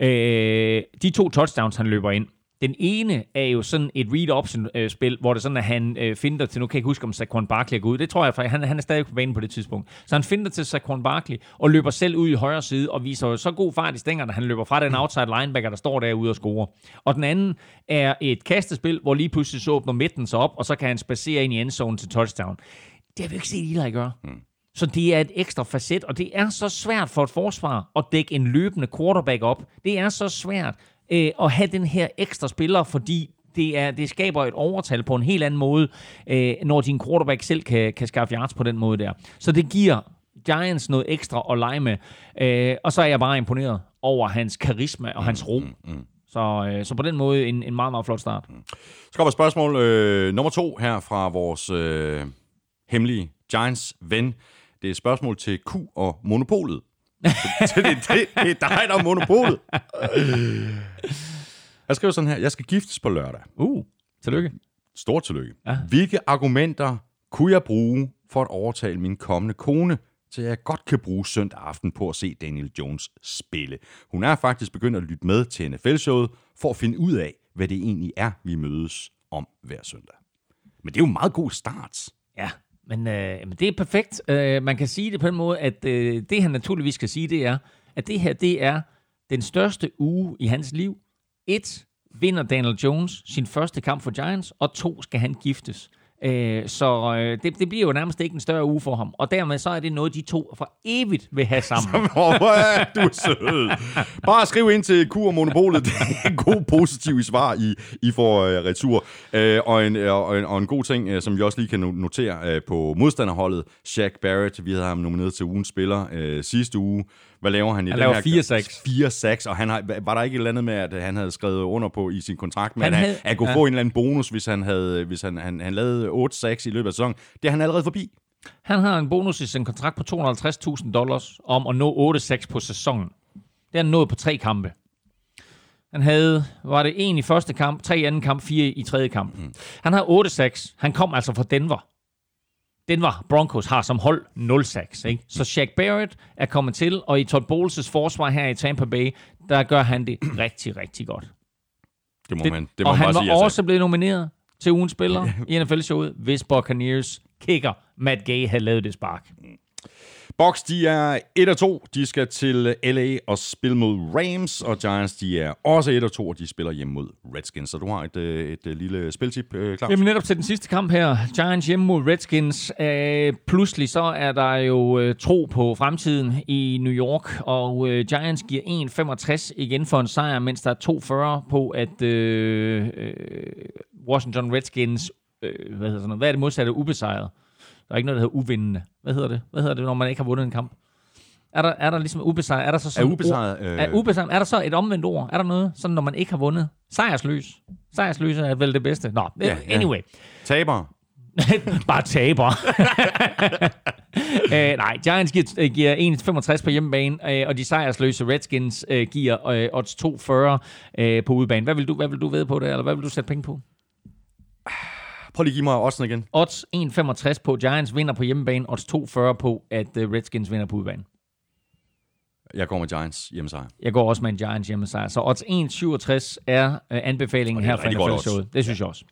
Øh, de to touchdowns, han løber ind, den ene er jo sådan et read-option-spil, hvor det er sådan, at han øh, finder til, nu kan jeg ikke huske, om Saquon Barkley er gået ud. Det tror jeg, for han, han er stadig på banen på det tidspunkt. Så han finder til Saquon Barkley og løber selv ud i højre side og viser jo så god fart i stængerne, han løber fra den outside linebacker, der står derude og scorer. Og den anden er et kastespil, hvor lige pludselig så åbner midten sig op, og så kan han spacere ind i endzone til touchdown. Det har vi ikke set Eli gøre. Så det er et ekstra facet, og det er så svært for et forsvar at dække en løbende quarterback op. Det er så svært øh, at have den her ekstra spiller, fordi det, er, det skaber et overtal på en helt anden måde, øh, når din quarterback selv kan, kan skaffe yards på den måde der. Så det giver Giants noget ekstra at lege med. Øh, og så er jeg bare imponeret over hans karisma og hans ro. Så, øh, så på den måde en, en meget, meget flot start. Så kommer spørgsmål øh, nummer to her fra vores øh, hemmelige Giants-ven. Det er et spørgsmål til Q og Monopolet. Så det, det, det, er dig, der er Monopolet. Jeg skriver sådan her. Jeg skal giftes på lørdag. Uh, tillykke. Stort tillykke. Ja. Hvilke argumenter kunne jeg bruge for at overtale min kommende kone, til jeg godt kan bruge søndag aften på at se Daniel Jones spille? Hun er faktisk begyndt at lytte med til NFL-showet, for at finde ud af, hvad det egentlig er, vi mødes om hver søndag. Men det er jo en meget god start. Ja, men, øh, men det er perfekt. Øh, man kan sige det på den måde, at øh, det han naturligvis kan sige, det er, at det her, det er den største uge i hans liv. Et, vinder Daniel Jones sin første kamp for Giants, og to, skal han giftes. Øh, så øh, det, det bliver jo nærmest ikke en større uge for ham. Og dermed så er det noget, de to for evigt vil have sammen. Åh, hvor er du sød. Bare skriv ind til Kur Monopolet. Det er en god, positiv svar, I, I får uh, retur. Uh, og, en, uh, og, en, og en god ting, uh, som vi også lige kan notere uh, på modstanderholdet, Shaq Barrett, vi havde ham nomineret til ugens spiller uh, sidste uge. Hvad laver han i Han den laver her? fire sacks. Fire sacks, og han har, var der ikke et eller andet med, at han havde skrevet under på i sin kontrakt, men Han havde- han, han kunne ja. få en eller anden bonus, hvis han, havde, hvis han, han, han lavede otte sacks i løbet af sæsonen. Det er han allerede forbi. Han har en bonus i sin kontrakt på 250.000 dollars om at nå 8-6 på sæsonen. Det har han nået på tre kampe. Han havde, var det en i første kamp, tre i anden kamp, fire i tredje kamp. Mm. Han har 8-6. Han kom altså fra Denver. Denver Broncos har som hold 0-6. Ikke? Så Shaq Barrett er kommet til, og i Todd Bowles' forsvar her i Tampa Bay, der gør han det rigtig, rigtig godt. Det må Det, man, det må og man han var sige. altså. også blevet nomineret til ugens spiller i NFL-showet, hvis Buccaneers kicker Matt Gay havde lavet det spark. Box, de er 1 og 2. De skal til LA og spille mod Rams, og Giants, de er også 1 og 2, og de spiller hjemme mod Redskins. Så du har et, øh, et, et lille spiltip, øh, Claus? Jamen netop til den sidste kamp her, Giants hjemme mod Redskins. Øh, pludselig så er der jo øh, tro på fremtiden i New York, og øh, Giants giver 1,65 igen for en sejr, mens der er 2,40 på, at øh, øh, Washington Redskins, øh, hvad hedder sådan noget, hvad er det modsatte, ubesejret? Der er ikke noget, der hedder uvindende. Hvad hedder det? Hvad hedder det, når man ikke har vundet en kamp? Er der, er der ligesom ubesejret? Er der så sådan Er ubesejret, ord- øh- Er, ubesejret, er der så et omvendt ord? Er der noget, sådan når man ikke har vundet? Sejrsløs. Sejrsløs er vel det bedste. Nå, Ja, ja, ja. anyway. Taber. Bare taber. øh, nej, Giants giver, øh, giver 1,65 på hjemmebane, øh, og de sejrsløse Redskins øh, giver øh, odds 2,40 øh, på udebane. Hvad vil, du, hvad vil du ved på det, eller hvad vil du sætte penge på? Prøv lige at give mig også igen. Odds 1,65 på Giants vinder på hjemmebane, odds 2,40 på, at øh, Redskins vinder på udebane. Jeg går med Giants hjemmesejr. Jeg går også med en Giants hjemmesejr. Så odds 1,67 er øh, anbefalingen er her fra NFL-showet. Det synes jeg også.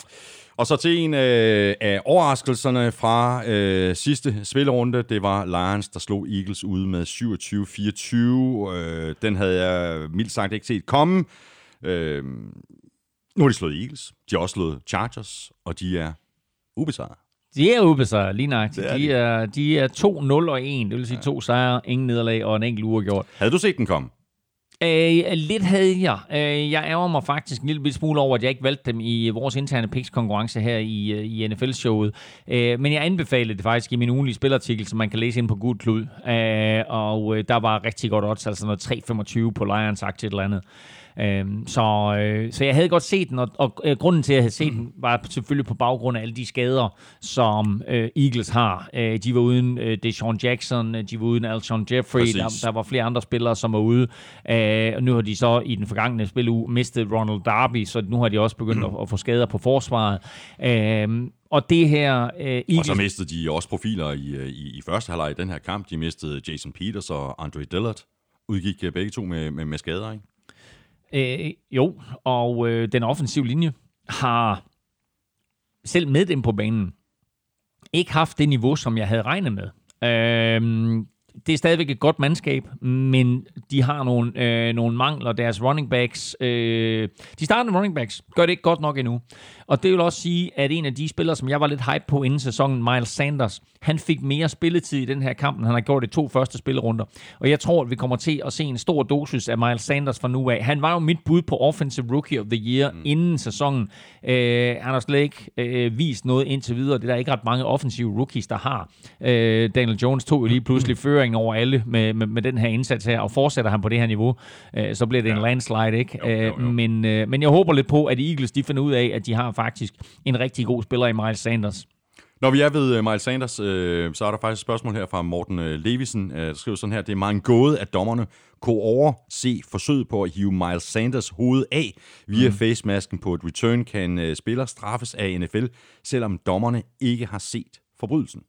Og så til en øh, af overraskelserne fra øh, sidste spillerunde, det var Lions, der slog Eagles ude med 27-24. Øh, den havde jeg mildt sagt ikke set komme. Øh, nu har de slået Eagles, de har også slået Chargers, og de er ubesejret. De er ubesejret, lige nøjagtigt. De er, de er 2-0 og 1, det vil sige to sejre, ingen nederlag og en enkelt uafgjort. Havde du set den komme? Øh, lidt havde jeg. Øh, jeg ærger mig faktisk en lille smule over, at jeg ikke valgte dem i vores interne picks-konkurrence her i, øh, i NFL-showet. Øh, men jeg anbefalede det faktisk i min ugenlige spilartikel, som man kan læse ind på Gud Klud. Øh, og øh, der var rigtig godt odds, altså noget 3,25 på Lions aktie et eller andet. Øhm, så, øh, så jeg havde godt set den, og, og øh, grunden til, at jeg havde set den, var selvfølgelig på baggrund af alle de skader, som øh, Eagles har. Øh, de var uden øh, Deshaun Jackson, øh, de var uden Alshon Jeffrey, der, der var flere andre spillere, som var ude. Øh, og nu har de så i den forgangne spiluge mistet Ronald Darby, så nu har de også begyndt at, at få skader på forsvaret. Øh, og det her... Øh, Eagles... Og så mistede de også profiler i, øh, i, i første halvleg i den her kamp. De mistede Jason Peters og Andre Dillard. Udgik øh, begge to med, med, med skader, ikke? Øh, jo, og øh, den offensive linje har selv med dem på banen ikke haft det niveau, som jeg havde regnet med. Øh, det er stadigvæk et godt mandskab, men de har nogle, øh, nogle mangler. Deres running backs, øh, de startende running backs, gør det ikke godt nok endnu. Og det vil også sige, at en af de spillere, som jeg var lidt hype på inden sæsonen, Miles Sanders, han fik mere spilletid i den her kamp, end han har gjort i to første spillerunder. Og jeg tror, at vi kommer til at se en stor dosis af Miles Sanders fra nu af. Han var jo mit bud på Offensive Rookie of the Year mm. inden sæsonen. Øh, han har slet ikke øh, vist noget indtil videre. Det er der ikke ret mange offensive rookies, der har. Øh, Daniel Jones tog jo lige pludselig føringen over alle med, med, med den her indsats her, og fortsætter han på det her niveau, øh, så bliver det en landslide, ikke? Jo, jo, jo. Øh, men, øh, men jeg håber lidt på, at Eagles de finder ud af, at de har faktisk en rigtig god spiller i Miles Sanders. Når vi er ved uh, Miles Sanders, øh, så er der faktisk et spørgsmål her fra Morten uh, Levisen, uh, der skriver sådan her, det er meget en gåde, at dommerne kunne overse forsøget på at hive Miles Sanders hoved af via mm. facemasken på et return, kan uh, spiller straffes af NFL, selvom dommerne ikke har set forbrydelsen.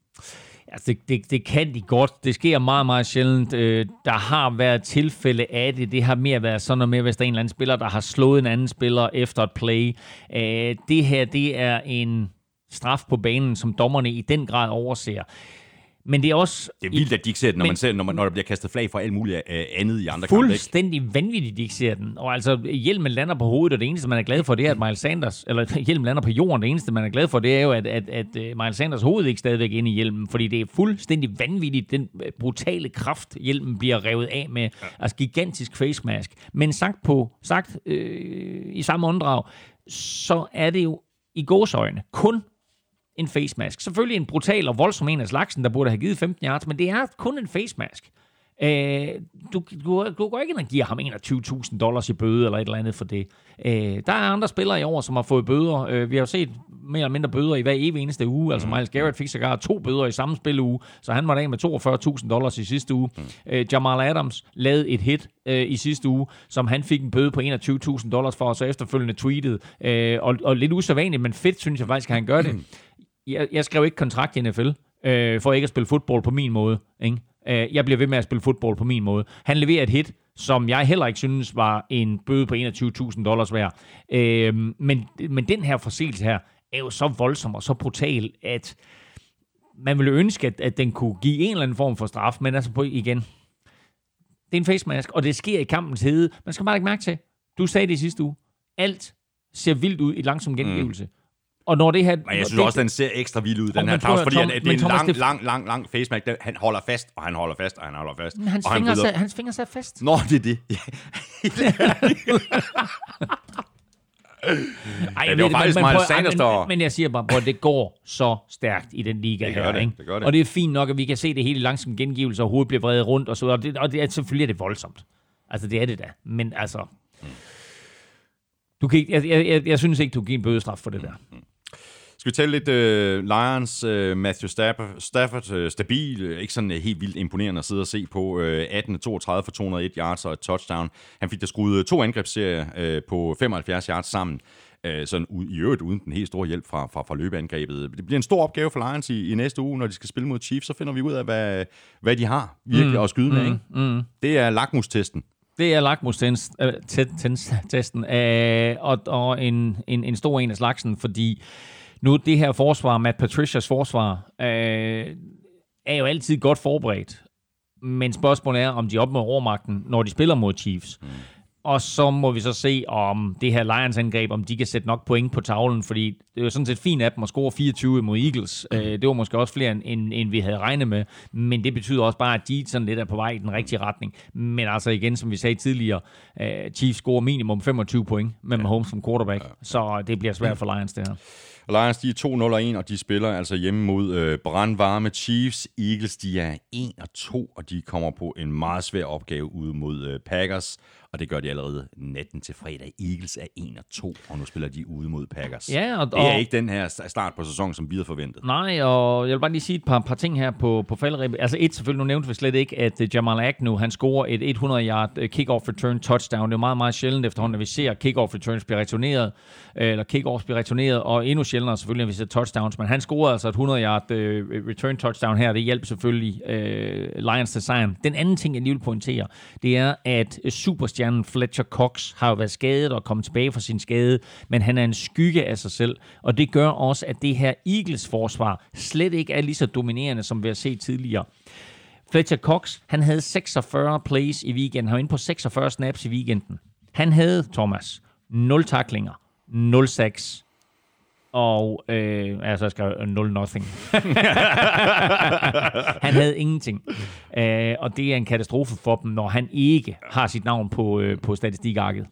Altså, det, det, det kan de godt. Det sker meget, meget sjældent. Øh, der har været tilfælde af det. Det har mere været sådan noget med, hvis der er en eller anden spiller, der har slået en anden spiller efter et play. Øh, det her, det er en straf på banen, som dommerne i den grad overser. Men det er også... Det er vildt, at de ikke ser det, når, Men- man ser, når, man, når der bliver kastet flag for alt muligt uh, andet i andre kampe. Fuldstændig vanvittigt, de ikke ser den. Og altså, hjelmen lander på hovedet, og det eneste, man er glad for, det er, at Miles Sanders, eller hjelmen lander på jorden, det eneste, man er glad for, det er jo, at, at, at øh, Miles Sanders hoved ikke stadigvæk inde i hjelmen, fordi det er fuldstændig vanvittigt, den øh, brutale kraft, hjelmen bliver revet af med. Ja. Altså, gigantisk face mask. Men sagt på, sagt øh, i samme åndedrag, så er det jo i gåsøjne kun en face mask. Selvfølgelig en brutal og voldsom en af slagsen, der burde have givet 15 yards, men det er kun en face mask. Øh, du, du, du går ikke ind og giver ham 21.000 dollars i bøde eller et eller andet for det. Øh, der er andre spillere i år, som har fået bøder. Øh, vi har jo set mere eller mindre bøder i hver evig eneste uge. Altså Miles Garrett fik sågar to bøder i samme spiluge, så han var der af med 42.000 dollars i sidste uge. Øh, Jamal Adams lavede et hit øh, i sidste uge, som han fik en bøde på 21.000 dollars for, og så efterfølgende tweetet. Øh, og, og lidt usædvanligt, men fedt synes jeg faktisk, at han gør det. Jeg, jeg skrev ikke kontrakt i NFL, øh, for ikke at spille fodbold på min måde. Ikke? Øh, jeg bliver ved med at spille fodbold på min måde. Han leverer et hit, som jeg heller ikke synes var en bøde på 21.000 dollars værd. Øh, men, men den her forseelse her er jo så voldsom og så brutal, at man ville ønske, at, at den kunne give en eller anden form for straf, men altså på igen, det er en face mask, og det sker i kampens hede. Man skal bare ikke mærke til, du sagde det i sidste uge, alt ser vildt ud i langsom gengivelse. Mm. Og når det her... Men jeg synes det, også, den ser ekstra vild ud, den her at- Claus, fordi Tom- at det men er en Thomas, lang, det- lang, lang, lang face mask. Der- Han holder fast, og han holder fast, og han holder fast. Men hans, og han fingre, bryder- sat, hans fingre sat fast. Nå, det er det. Ej, det var faktisk Miles Sanders, men, der- men jeg siger bare, at det går så stærkt i den liga Det her. det, ikke? det gør det. Og det er fint nok, at vi kan se det hele langsomt gengivelse, og hovedet bliver vredet rundt, og så og det, og det er, selvfølgelig er det voldsomt. Altså, det er det da. Men altså... Du kan ikke, jeg, jeg, jeg, jeg synes ikke, du kan give en bødestraf for det der. Skal vi tale lidt uh, Lions, uh, Matthew Stafford, Stafford uh, stabil, uh, ikke sådan uh, helt vildt imponerende at sidde og se på. Uh, 18-32 for 201 yards og et touchdown. Han fik da skruet uh, to angrebsserier uh, på 75 yards sammen. Uh, sådan ud, i øvrigt uden den helt store hjælp fra, fra, fra løbeangrebet. Det bliver en stor opgave for Lions i, i næste uge, når de skal spille mod Chiefs. Så finder vi ud af, hvad, hvad de har virkelig mm, at skyde med. Ikke? Mm. Det er lakmustesten. Det er lakmus-testen, øh, og, og en, en, en stor en af slagsen, fordi nu det her forsvar, Matt Patricias forsvar, øh, er jo altid godt forberedt. Men spørgsmålet er, om de opnår overmagten, når de spiller mod Chiefs. Mm. Og så må vi så se, om det her Lions-angreb, om de kan sætte nok point på tavlen, fordi det er jo sådan set fint af dem at score 24 mod Eagles. Mm. Det var måske også flere, end, end vi havde regnet med, men det betyder også bare, at de sådan lidt er på vej i den rigtige retning. Men altså igen, som vi sagde tidligere, øh, Chiefs scorer minimum 25 point med Mahomes som quarterback, så det bliver svært for Lions det her. Lions, de er 2-0-1, og de spiller altså hjemme mod øh, brandvarme Chiefs. Eagles, de er 1-2, og de kommer på en meget svær opgave ude mod øh, Packers, og det gør de allerede natten til fredag. Eagles er 1 og 2, og nu spiller de ude mod Packers. Ja, og- det er og- ikke den her start på sæsonen, som vi havde forventet. Nej, og jeg vil bare lige sige et par, par ting her på, på falderibet. Altså et, selvfølgelig, nu nævnte vi slet ikke, at øh, Jamal Agnew, han scorer et 100-yard øh, kick-off return touchdown. Det er meget, meget sjældent efterhånden, at vi ser kick-off returns blive returneret, øh, eller kick-offs blive returneret, og endnu sjældnere selvfølgelig, at vi ser touchdowns. Men han scorede altså et 100-yard øh, return touchdown her. Det hjalp selvfølgelig øh, Lions til sejren. Den anden ting, jeg lige vil pointere, det er, at øh, superstjernen Fletcher Cox har jo været skadet og kommet tilbage fra sin skade, men han er en skygge af sig selv, og det gør også, at det her Eagles forsvar slet ikke er lige så dominerende, som vi har set tidligere. Fletcher Cox, han havde 46 plays i weekenden. Han var inde på 46 snaps i weekenden. Han havde, Thomas, 0 taklinger, 0 sacks, og øh, altså jeg skrev 0 nothing. han havde ingenting. Øh, og det er en katastrofe for dem, når han ikke har sit navn på, øh, på statistikarket.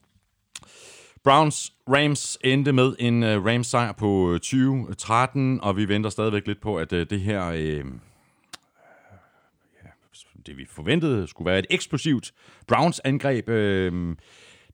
Browns Rams endte med en uh, Rams sejr på øh, 20-13, og vi venter stadigvæk lidt på, at uh, det her, uh, ja, det vi forventede, skulle være et eksplosivt Browns angreb. Uh,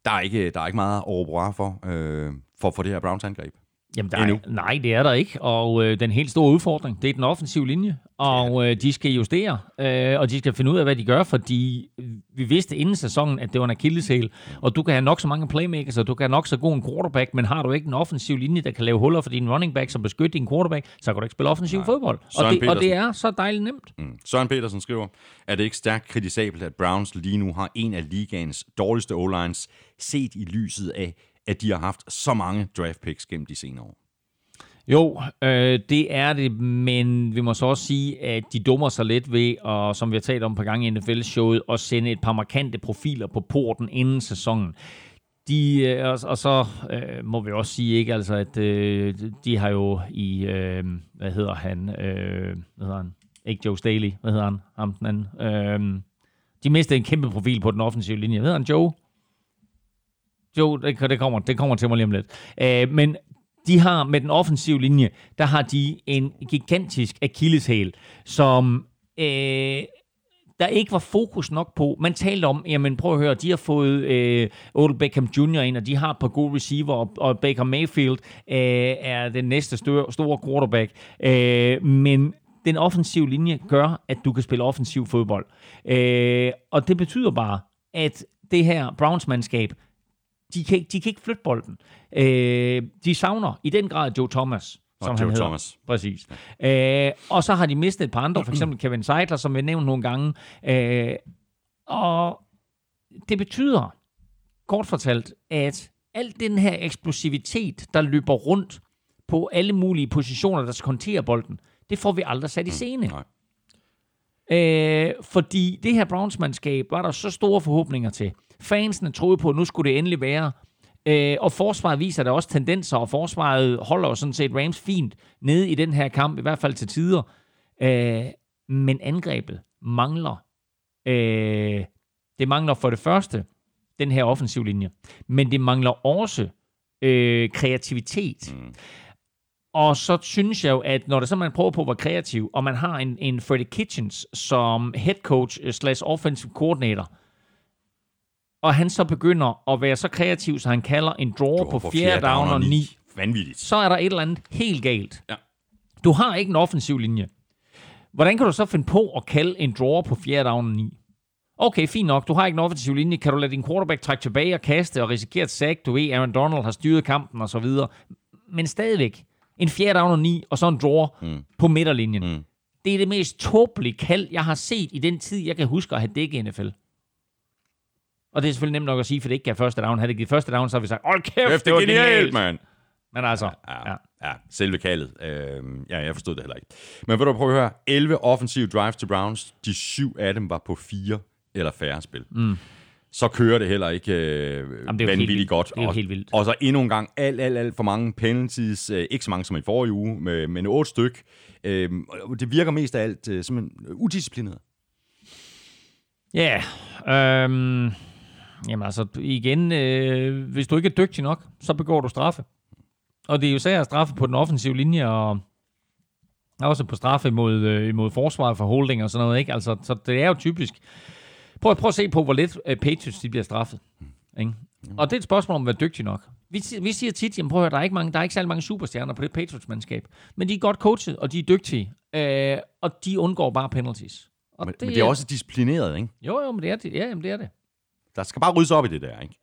der, er ikke, der er ikke meget at råbe for, uh, for, for det her Browns angreb. Jamen, der Endnu. er, nej, det er der ikke. Og øh, den helt store udfordring, det er den offensive linje. Og øh, de skal justere, øh, og de skal finde ud af, hvad de gør, fordi vi vidste inden sæsonen, at det var en akilleshæl. Og du kan have nok så mange playmakers, og du kan have nok så god en quarterback, men har du ikke en offensiv linje, der kan lave huller for din running back, som beskytter din quarterback, så kan du ikke spille offensiv fodbold. Og det, og det er så dejligt nemt. Mm. Søren Petersen skriver, er det ikke stærkt kritisabelt, at Browns lige nu har en af ligaens dårligste O-lines, set i lyset af, at de har haft så mange draft picks gennem de senere år? Jo, øh, det er det, men vi må så også sige, at de dummer sig lidt ved, og som vi har talt om på gang i NFL-showet, at sende et par markante profiler på porten inden sæsonen. De, øh, og, og så øh, må vi også sige, ikke altså, at øh, de har jo i, øh, hvad hedder han, øh, hvad hedder han, ikke Joe Staley, hvad hedder han, ham den anden, øh, de mistede en kæmpe profil på den offensive linje. Hvad hedder han, Joe? Jo, det, det, kommer, det kommer til mig lige om lidt. Øh, men de har med den offensive linje, der har de en gigantisk akilleshæl, som øh, der ikke var fokus nok på. Man talte om, jamen prøv at høre, de har fået øh, Odell Beckham Jr. ind, og de har et par gode receiver, og, og Baker Mayfield øh, er den næste store, store quarterback. Øh, men den offensive linje gør, at du kan spille offensiv fodbold. Øh, og det betyder bare, at det her Browns-mandskab, de kan, ikke- de kan ikke flytte bolden. Øh, de savner i den grad Joe Thomas, Og som Joe han hedder. Thomas. Præcis. Øh, og så har de mistet et par andre, for eksempel Kevin Seidler, som vi nævnte nogle gange. Øh, og det betyder, kort fortalt, at al den her eksplosivitet, der løber rundt på alle mulige positioner, der skal håndtere bolden, det får vi aldrig sat i scene. Nej. Øh, fordi det her Browns-mandskab var der så store forhåbninger til. Fansene troede på, at nu skulle det endelig være. Øh, og forsvaret viser der også tendenser, og forsvaret holder jo sådan set Rams fint nede i den her kamp, i hvert fald til tider. Øh, men angrebet mangler. Øh, det mangler for det første den her offensiv linje, men det mangler også øh, kreativitet. Mm. Og så synes jeg jo, at når det så man prøver på at være kreativ, og man har en, en Freddie Kitchens som head coach øh, slash offensive coordinator, og han så begynder at være så kreativ, så han kalder en draw på fjerde down og 9, Vanvittigt. så er der et eller andet helt galt. Ja. Du har ikke en offensiv linje. Hvordan kan du så finde på at kalde en draw på fjerde down og 9? Okay, fint nok. Du har ikke en offensiv linje. Kan du lade din quarterback trække tilbage og kaste og risikere et sack? Du ved, Aaron Donald har styret kampen og så videre. Men stadigvæk. En fjerde down og 9, og så en draw mm. på midterlinjen. Mm. Det er det mest tåbelige kald, jeg har set i den tid, jeg kan huske at have dækket NFL. Og det er selvfølgelig nemt nok at sige, for det ikke gav første down. Havde det givet første down, så har vi sagt, hold kæft, Kæft, det er genialt, mand. Men altså, Ja, ja. ja, selve kaldet. Øh, ja, jeg forstod det heller ikke. Men vil du prøve at høre, 11 offensive drives til Browns, de syv af dem var på fire eller færre spil. Mm. Så kører det heller ikke øh, det er jo helt vanvittigt godt. Det er og, helt vildt. Og så endnu en gang alt, alt, alt for mange penalties. Øh, ikke så mange som i forrige uge, med, men otte styk. Øh, det virker mest af alt øh, simpelthen udisciplineret. Ja, øhm, jamen altså igen, øh, hvis du ikke er dygtig nok, så begår du straffe. Og det er jo især straffe på den offensive linje, og også på straffe mod, øh, mod forsvaret for holding og sådan noget. Ikke? Altså, så det er jo typisk. Prøv, prøv at se på, hvor lidt øh, Patriots de bliver straffet. Ikke? Og det er et spørgsmål om at være dygtig nok. Vi, vi siger tit, jamen prøv at høre, der er ikke, mange, der er ikke særlig mange superstjerner på det Patriots-mandskab. Men de er godt coachet, og de er dygtige. Øh, og de undgår bare penalties. Og Men, men det er også disciplineret, ikke? Jo, jo, men det er det. Ja, jamen, det er det. Der skal bare ryddes op i det der, ikke?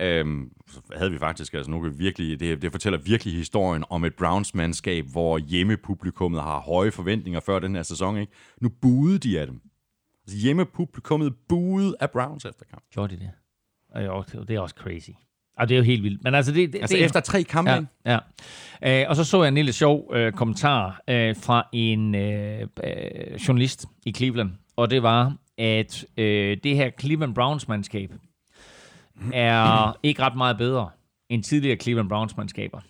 Øhm, så havde vi faktisk, altså nu kan vi virkelig, det, det fortæller virkelig historien om et Browns-mandskab, hvor hjemmepublikummet har høje forventninger før den her sæson, ikke? Nu buede de af dem. Altså hjemmepublikummet buede af Browns efter kamp. Gjorde de det? Jo, det- er også crazy. Og det er jo helt vildt. Men altså, det, det, Altså det, efter tre kampe, Ja, ja. Øh, og så så jeg en lille sjov øh, kommentar øh, fra en øh, øh, journalist i Cleveland, og det var, at øh, det her Cleveland Browns-mandskab er ikke ret meget bedre end tidligere Cleveland Browns-mandskaber,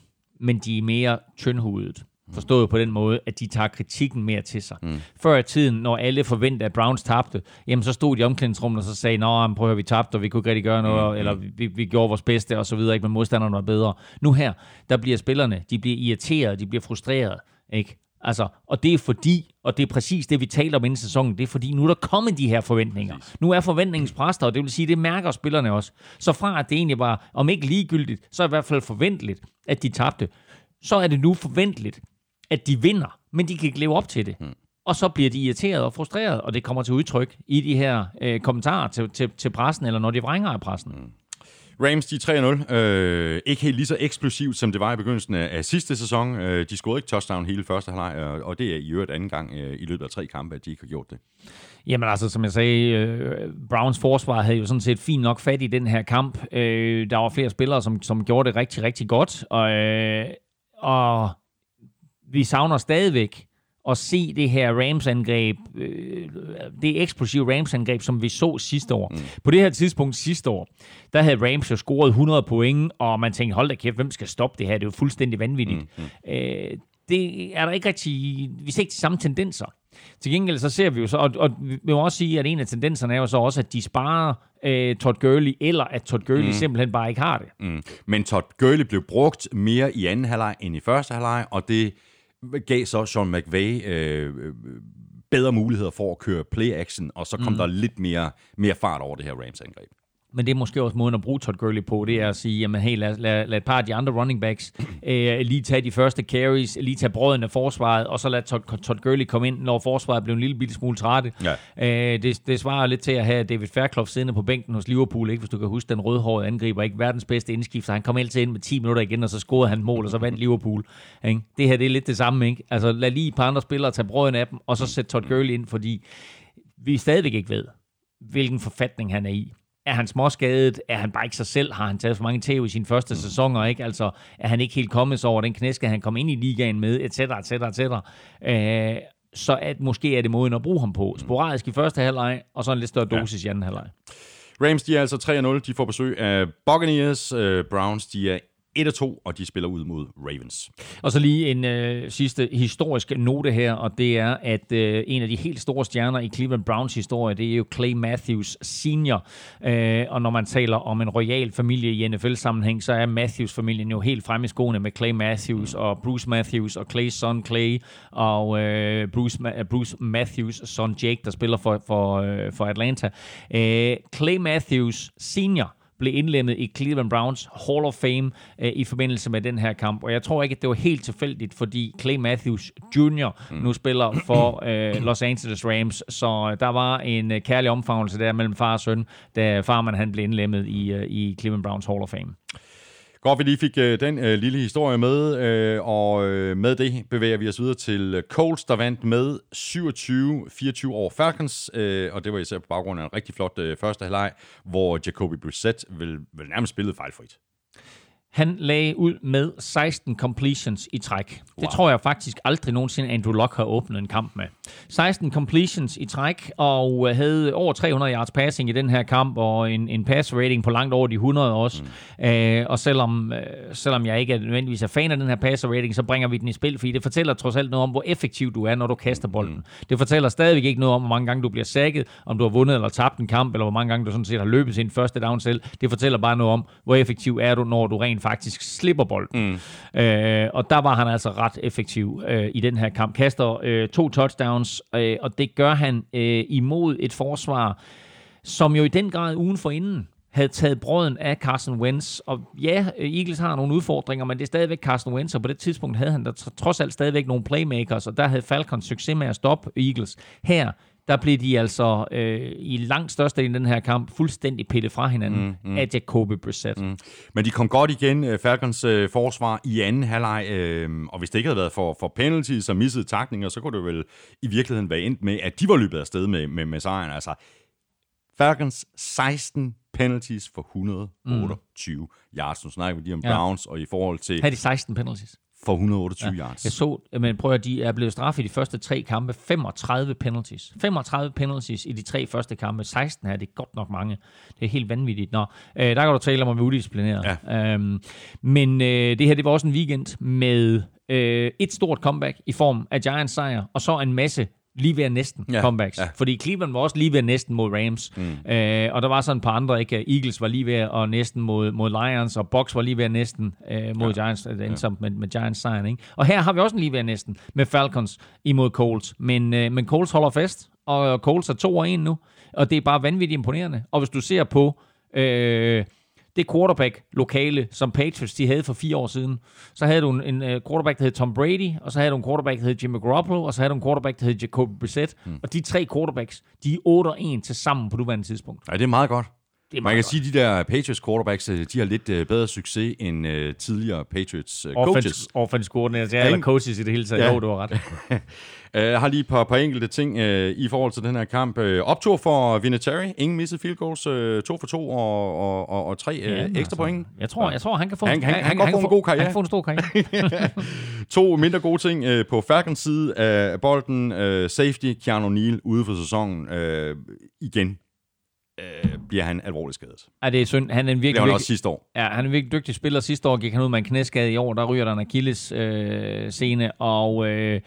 men de er mere tyndhudet. Forstået på den måde, at de tager kritikken mere til sig. Mm. Før i tiden, når alle forventede, at Browns tabte, jamen så stod de i omklædningsrummet og så sagde, Nå, men prøv at høre, vi tabte, og vi kunne ikke rigtig gøre noget, mm. eller vi, vi gjorde vores bedste, og så videre, ikke, men modstanderne var bedre. Nu her, der bliver spillerne, de bliver irriteret, de bliver frustreret, ikke? Altså, og det er fordi, og det er præcis det, vi taler om inden sæsonen, det er fordi, nu er der kommet de her forventninger. Nu er forventningens præster, og det vil sige, det mærker spillerne også. Så fra at det egentlig var, om ikke ligegyldigt, så i hvert fald forventeligt, at de tabte, så er det nu forventeligt, at de vinder, men de kan ikke leve op til det. Mm. Og så bliver de irriteret og frustreret, og det kommer til udtryk i de her øh, kommentarer til, til, til pressen, eller når de vrænger af pressen. Mm. Rams, de 3-0. Øh, ikke helt lige så eksplosivt, som det var i begyndelsen af, af sidste sæson. Øh, de scorede ikke touchdown hele første halvleg, og, og det er i øvrigt anden gang øh, i løbet af tre kampe, at de ikke har gjort det. Jamen altså, som jeg sagde, øh, Browns forsvar havde jo sådan set fint nok fat i den her kamp. Øh, der var flere spillere, som, som gjorde det rigtig, rigtig godt. Og, øh, og vi savner stadigvæk at se det her Rams-angreb, øh, det eksplosive Rams-angreb, som vi så sidste år. Mm. På det her tidspunkt sidste år, der havde Rams jo scoret 100 point, og man tænkte, hold da kæft, hvem skal stoppe det her? Det er jo fuldstændig vanvittigt. Mm. Mm. Øh, det er der ikke rigtig, vi ser ikke de samme tendenser. Til gengæld så ser vi jo så, og, og vi må også sige, at en af tendenserne er jo så også, at de sparer øh, Todd Gurley, eller at Todd Gurley mm. simpelthen bare ikke har det. Mm. Men Todd Gurley blev brugt mere i anden halvleg end i første halvleg, og det gav så Sean McVay øh, øh, bedre muligheder for at køre play-action, og så kom mm. der lidt mere, mere fart over det her Rams-angreb. Men det er måske også måden at bruge Todd Gurley på, det er at sige, jamen hey, lad, lad, lad et par af de andre running backs øh, lige tage de første carries, lige tage brøden af forsvaret, og så lad Todd, Todd Gurley komme ind, når forsvaret blev en lille bitte smule trætte. Ja. Øh, det, det svarer lidt til at have David Fairclough siddende på bænken hos Liverpool, ikke? hvis du kan huske, den rødhårede angriber, ikke verdens bedste indskifter. Han kom altid ind med 10 minutter igen, og så scorede han mål, og så vandt Liverpool. Ikke? Det her det er lidt det samme. Ikke? Altså lad lige et par andre spillere tage brøden af dem, og så sæt Todd Gurley ind, fordi vi stadigvæk ikke ved, hvilken forfatning han er i. Er han småskadet? Er han bare ikke sig selv? Har han taget for mange tæv i sine første sæsoner? Ikke? Altså, er han ikke helt kommet så over den knæske, han kom ind i ligaen med, et cetera, et cetera, et cetera. Øh, så at måske er det måden at bruge ham på. Sporadisk i første halvleg, og så en lidt større dosis ja. i anden halvleg. Rams, de er altså 3-0. De får besøg af Buccaneers. Øh, Browns, de er 1-2, og de spiller ud mod Ravens. Og så lige en øh, sidste historisk note her, og det er, at øh, en af de helt store stjerner i Cleveland Browns historie, det er jo Clay Matthews senior. Øh, og når man taler om en royal familie i NFL-sammenhæng, så er Matthews-familien jo helt fremme i skoene med Clay Matthews og Bruce Matthews og Clays son Clay og øh, Bruce, Ma- øh, Bruce Matthews son Jake, der spiller for, for, øh, for Atlanta. Øh, Clay Matthews senior blev indlemmet i Cleveland Browns Hall of Fame øh, i forbindelse med den her kamp. Og jeg tror ikke, at det var helt tilfældigt, fordi Clay Matthews Jr. Mm. nu spiller for øh, Los Angeles Rams. Så øh, der var en øh, kærlig omfavnelse der mellem far og søn, da farmand han blev indlemmet i, øh, i Cleveland Browns Hall of Fame. Godt, vi lige fik øh, den øh, lille historie med, øh, og øh, med det bevæger vi os videre til øh, Colts, der vandt med 27-24 over Falcons, øh, og det var især på baggrund af en rigtig flot øh, første halvleg, hvor Jacoby Brissett vel, vel nærmest spillede fejlfrit. Han lagde ud med 16 completions i træk. Wow. Det tror jeg faktisk aldrig nogensinde Andrew Luck har åbnet en kamp med. 16 completions i træk, og øh, havde over 300 yards passing i den her kamp, og en, en pass rating på langt over de 100 også. Mm. Øh, og selvom, øh, selvom jeg ikke er nødvendigvis er fan af den her passer rating, så bringer vi den i spil, fordi det fortæller trods alt noget om, hvor effektiv du er, når du kaster bolden. Mm. Det fortæller stadigvæk ikke noget om, hvor mange gange du bliver sækket, om du har vundet eller tabt en kamp, eller hvor mange gange du sådan set har løbet sin første down selv. Det fortæller bare noget om, hvor effektiv er du, når du rent faktisk slipper bolden. Mm. Øh, og der var han altså ret effektiv øh, i den her kamp. Kaster øh, to touchdowns, øh, og det gør han øh, imod et forsvar, som jo i den grad ugen for inden havde taget brøden af Carson Wentz. Og ja, Eagles har nogle udfordringer, men det er stadigvæk Carson Wentz, og på det tidspunkt havde han der tr- trods alt stadigvæk nogle playmakers, og der havde Falcons succes med at stoppe Eagles. Her, der blev de altså øh, i langt største af den her kamp fuldstændig pillet fra hinanden mm, mm. af Jacoby Brissett. Mm. Men de kom godt igen, øh, Falcons øh, forsvar, i anden halvleg. Øh, og hvis det ikke havde været for, for penalties og missede takninger, så kunne det vel i virkeligheden være endt med, at de var løbet afsted med, med, med sejren. Altså, Falcons 16 penalties for 128 mm. yards. Nu snakker vi lige om Ja. Browns, og i forhold til Havde de 16 penalties? For 128 ja. yards. Jeg så, men prøv at de er blevet straffet i de første tre kampe. 35 penalties. 35 penalties i de tre første kampe. 16 her, det er godt nok mange. Det er helt vanvittigt. Nå, øh, der kan du tale om at være udisciplineret. Ja. Øhm, men øh, det her, det var også en weekend med øh, et stort comeback i form af Giants sejr, og så en masse lige ved at næsten Ja, comebacks. ja. Fordi Cleveland var også lige ved at næsten mod Rams. Mm. Øh, og der var sådan et par andre, ikke? Eagles var lige ved at næsten mod, mod Lions, og Bucks var lige ved at næsten øh, mod ja. Giants. Det endte ja. med, med Giants sejren, ikke? Og her har vi også en lige ved at næsten med Falcons imod Colts. Men, øh, men Colts holder fast, og Colts er 2 og 1 nu. Og det er bare vanvittigt imponerende. Og hvis du ser på... Øh, det quarterback-lokale, som Patriots de havde for fire år siden. Så havde du en, en uh, quarterback, der hed Tom Brady, og så havde du en quarterback, der hed Jimmy Garoppolo, og så havde du en quarterback, der hed Jacoby Brissett. Mm. Og de tre quarterbacks, de er 8-1 til sammen på nuværende tidspunkt. Ja, det er meget godt. Det Man kan godt. sige, at de der Patriots quarterbacks, øh, de har lidt øh, bedre succes end øh, tidligere Patriots øh, coaches. Offense, offense coordinator, ja, Ja, eller coaches i det hele taget. Ja. Ja. Jo, du har ret. Jeg har lige et par, par enkelte ting øh, i forhold til den her kamp. Øh, optur for Vinatieri. Ingen misset field goals. Øh, to for to og, og, og, og tre øh, Jamen, ekstra point. Jeg tror, jeg tror, han kan få, Han- han- han kan godt få en god karriere. Han kan få en stor karriere. To mindre gode ting øh, på Falcons side af bolden. Øh, safety, Keanu Neal ude for sæsonen. Øh, igen øh, bliver han alvorligt skadet. ja, det er synd. Han er en virkelig, han også sidste år. Ja, han er en virkelig dygtig spiller. Sidste år gik han ud med en knæskade. I år, der ryger der en Achilles øh, scene, og øh,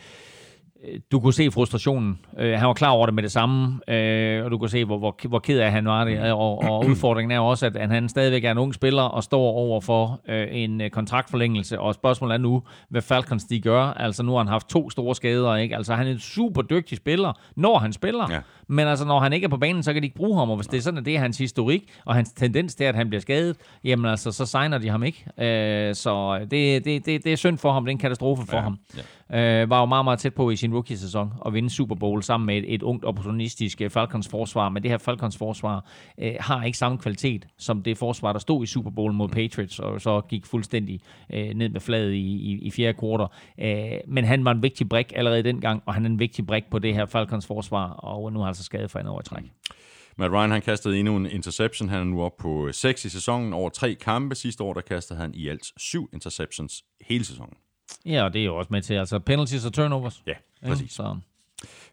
du kunne se frustrationen. Øh, han var klar over det med det samme, øh, og du kunne se, hvor, hvor, hvor ked af han var det. Og, og udfordringen er også, at han stadigvæk er en ung spiller og står over for øh, en øh, kontraktforlængelse. Og spørgsmålet er nu, hvad Falcons de gør. Altså nu har han haft to store skader. Ikke? Altså han er en super dygtig spiller, når han spiller. Ja. Men altså, når han ikke er på banen, så kan de ikke bruge ham, og hvis det er sådan, at det er hans historik, og hans tendens til, at han bliver skadet, jamen altså, så signer de ham ikke. Øh, så det, det, det, det er synd for ham, det er en katastrofe for Ja, ja. Øh, var jo meget, meget tæt på i sin rookie-sæson at vinde Super Bowl sammen med et, et ungt, opportunistisk øh, Falcons forsvar, men det her Falcons forsvar øh, har ikke samme kvalitet som det forsvar, der stod i Super Bowl mod Patriots, og så gik fuldstændig øh, ned med fladet i, i, i fjerde kvartal. Øh, men han var en vigtig brik allerede dengang, og han er en vigtig brik på det her Falcons forsvar, og nu har han altså skadet for en år i træk. Matt Ryan han kastede endnu en interception. Han er nu oppe på øh, 6 i sæsonen over tre kampe. Sidste år der kastede han i alt syv interceptions hele sæsonen. Ja, og det er jo også med til, altså penalties og turnovers. Ja, Ja, præcis. så.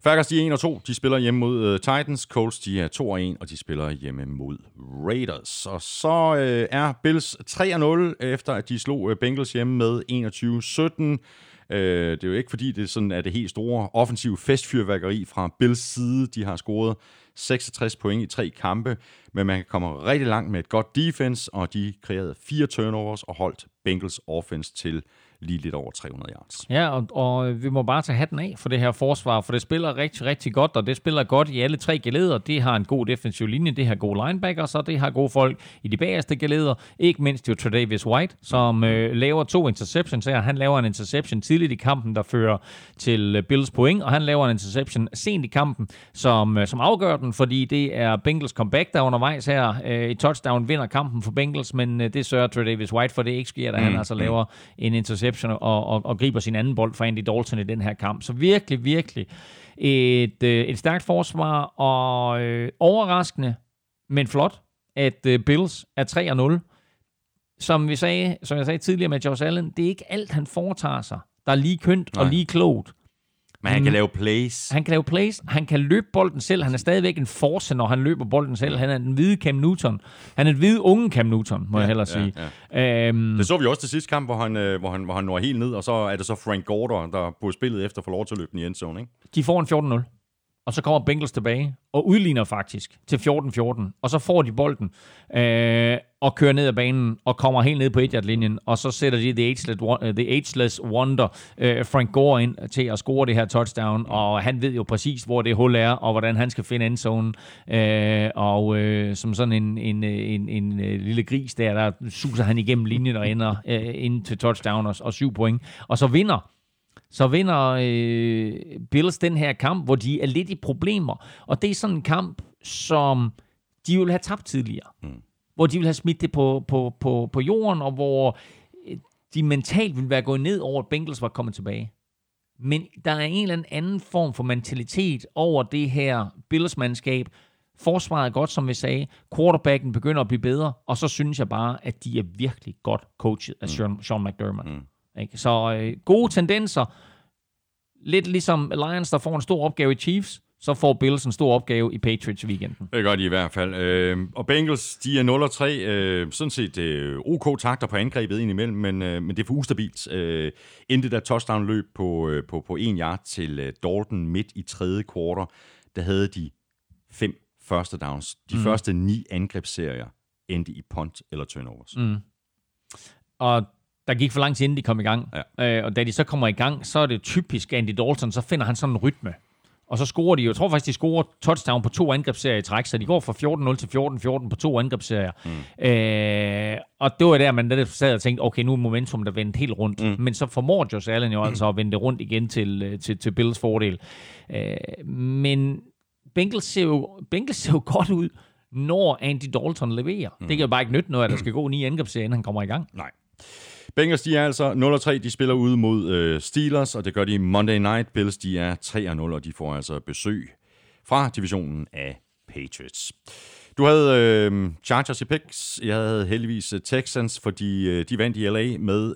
Falcons de er 1 og 2. De spiller hjemme mod uh, Titans. Colts de er 2 og 1, og de spiller hjemme mod Raiders. Og så uh, er Bills 3 og 0, efter at de slog uh, Bengals hjemme med 21-17. Uh, det er jo ikke fordi, det er sådan er det helt store offensiv festfyrværkeri fra Bills side. De har scoret 66 point i tre kampe, men man kan komme rigtig langt med et godt defense, og de kreerede fire turnovers og holdt Bengals offense til lige lidt over 300 yards. Ja, og, og vi må bare tage hatten af for det her forsvar, for det spiller rigtig, rigtig godt, og det spiller godt i alle tre geleder. Det har en god defensiv linje, det har gode linebackers, og det har gode folk i de bagerste geleder. Ikke mindst jo Tredavious White, som øh, laver to interceptions her. Han laver en interception tidligt i kampen, der fører til øh, Bills point, og han laver en interception sent i kampen, som, øh, som afgør den, fordi det er Bengals comeback, der er undervejs her. Øh, et touchdown vinder kampen for Bengals, men øh, det sørger Tredavious White for, det ikke sker, da han altså laver en interception og, og, og griber sin anden bold fra Andy Dalton i den her kamp. Så virkelig, virkelig et, øh, et stærkt forsvar, og øh, overraskende, men flot, at øh, Bills er 3-0. Som, vi sagde, som jeg sagde tidligere med Josh Allen, det er ikke alt, han foretager sig, der er lige kønt og Nej. lige klogt. Men han kan lave plays. Han kan lave plays, han kan løbe bolden selv, han er stadigvæk en force, når han løber bolden selv. Han er den hvide Cam Newton. Han er den hvide unge Cam Newton, må ja, jeg hellere ja, sige. Ja. Øhm, Det så vi også til sidste kamp, hvor han, øh, hvor han, hvor han når helt ned, og så er det så Frank Gorder, der på spillet efter får lov til at løbe den i endzone, ikke? de får en 14-0. Og så kommer Bengals tilbage og udligner faktisk til 14-14, og så får de bolden øh, og kører ned ad banen og kommer helt ned på 1 linjen og så sætter de The Ageless, the ageless Wonder, øh, Frank Gore, ind til at score det her touchdown, og han ved jo præcis, hvor det hul er, og hvordan han skal finde endzone, øh, og øh, som sådan en, en, en, en, en lille gris der, der suser han igennem linjen og ender øh, ind til touchdown og, og syv point, og så vinder så vinder øh, Bills den her kamp, hvor de er lidt i problemer. Og det er sådan en kamp, som de vil have tabt tidligere. Mm. Hvor de vil have smidt det på, på, på, på jorden, og hvor øh, de mentalt vil være gået ned over, at Bengals var kommet tilbage. Men der er en eller anden form for mentalitet over det her Bills-mandskab. Forsvaret er godt, som vi sagde. Quarterbacken begynder at blive bedre. Og så synes jeg bare, at de er virkelig godt coachet af Sean, Sean McDermott. Mm. Ikke? Så øh, gode tendenser. Lidt ligesom Lions, der får en stor opgave i Chiefs, så får Bills en stor opgave i Patriots weekenden. Det gør de i hvert fald. Øh, og Bengals, de er 0-3. Øh, sådan set øh, OK takter på angrebet indimellem, men, øh, men det er for ustabilt. Øh, endte der touchdown-løb på, øh, på, på en yard til øh, Dalton midt i tredje kvartal, der havde de fem første downs. De mm. første ni angrebsserier endte i punt eller turnovers. Mm. Og der gik for lang tid, inden de kom i gang. Ja. Øh, og da de så kommer i gang, så er det typisk Andy Dalton, så finder han sådan en rytme. Og så scorer de, jeg tror faktisk, de scorer touchdown på to angrebsserier i træk, så de går fra 14-0 til 14-14 på to angrebsserier. Mm. Øh, og det var der, man der sad og tænkte, okay, nu er momentum der vendt helt rundt. Mm. Men så formår Josh Allen jo altså at vende det rundt igen til, øh, til, til Bills fordel. Øh, men Bengals ser, jo, Bengals ser jo godt ud, når Andy Dalton leverer. Mm. Det kan jo bare ikke nytte noget, at der skal gå ni angrebsserier, inden han kommer i gang. Nej. Bengals, de er altså 0-3. De spiller ude mod øh, Steelers, og det gør de Monday Night. Bills, de er 3-0, og de får altså besøg fra divisionen af Patriots. Du havde øh, Chargers i picks. Jeg havde heldigvis øh, Texans, fordi øh, de vandt i LA med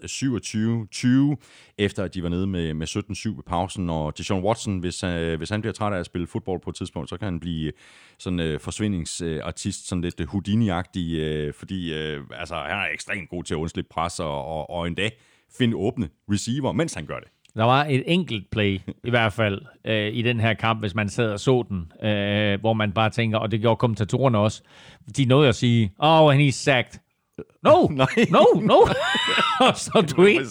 27-20, efter at de var nede med, med 17-7 ved pausen. Og Deshaun Watson, hvis, øh, hvis han bliver træt af at spille fodbold på et tidspunkt, så kan han blive øh, sådan øh, forsvindingsartist, sådan lidt øh, Houdini-agtig, øh, fordi øh, altså, han er ekstremt god til at undslippe pres og, og, og endda finde åbne receiver, mens han gør det. Der var et enkelt play, i hvert fald, øh, i den her kamp, hvis man sad og så den, øh, hvor man bare tænker, og det gjorde kommentatorerne også, de nåede at sige, oh, and he's sacked. No, Nej. no, no. så du ikke,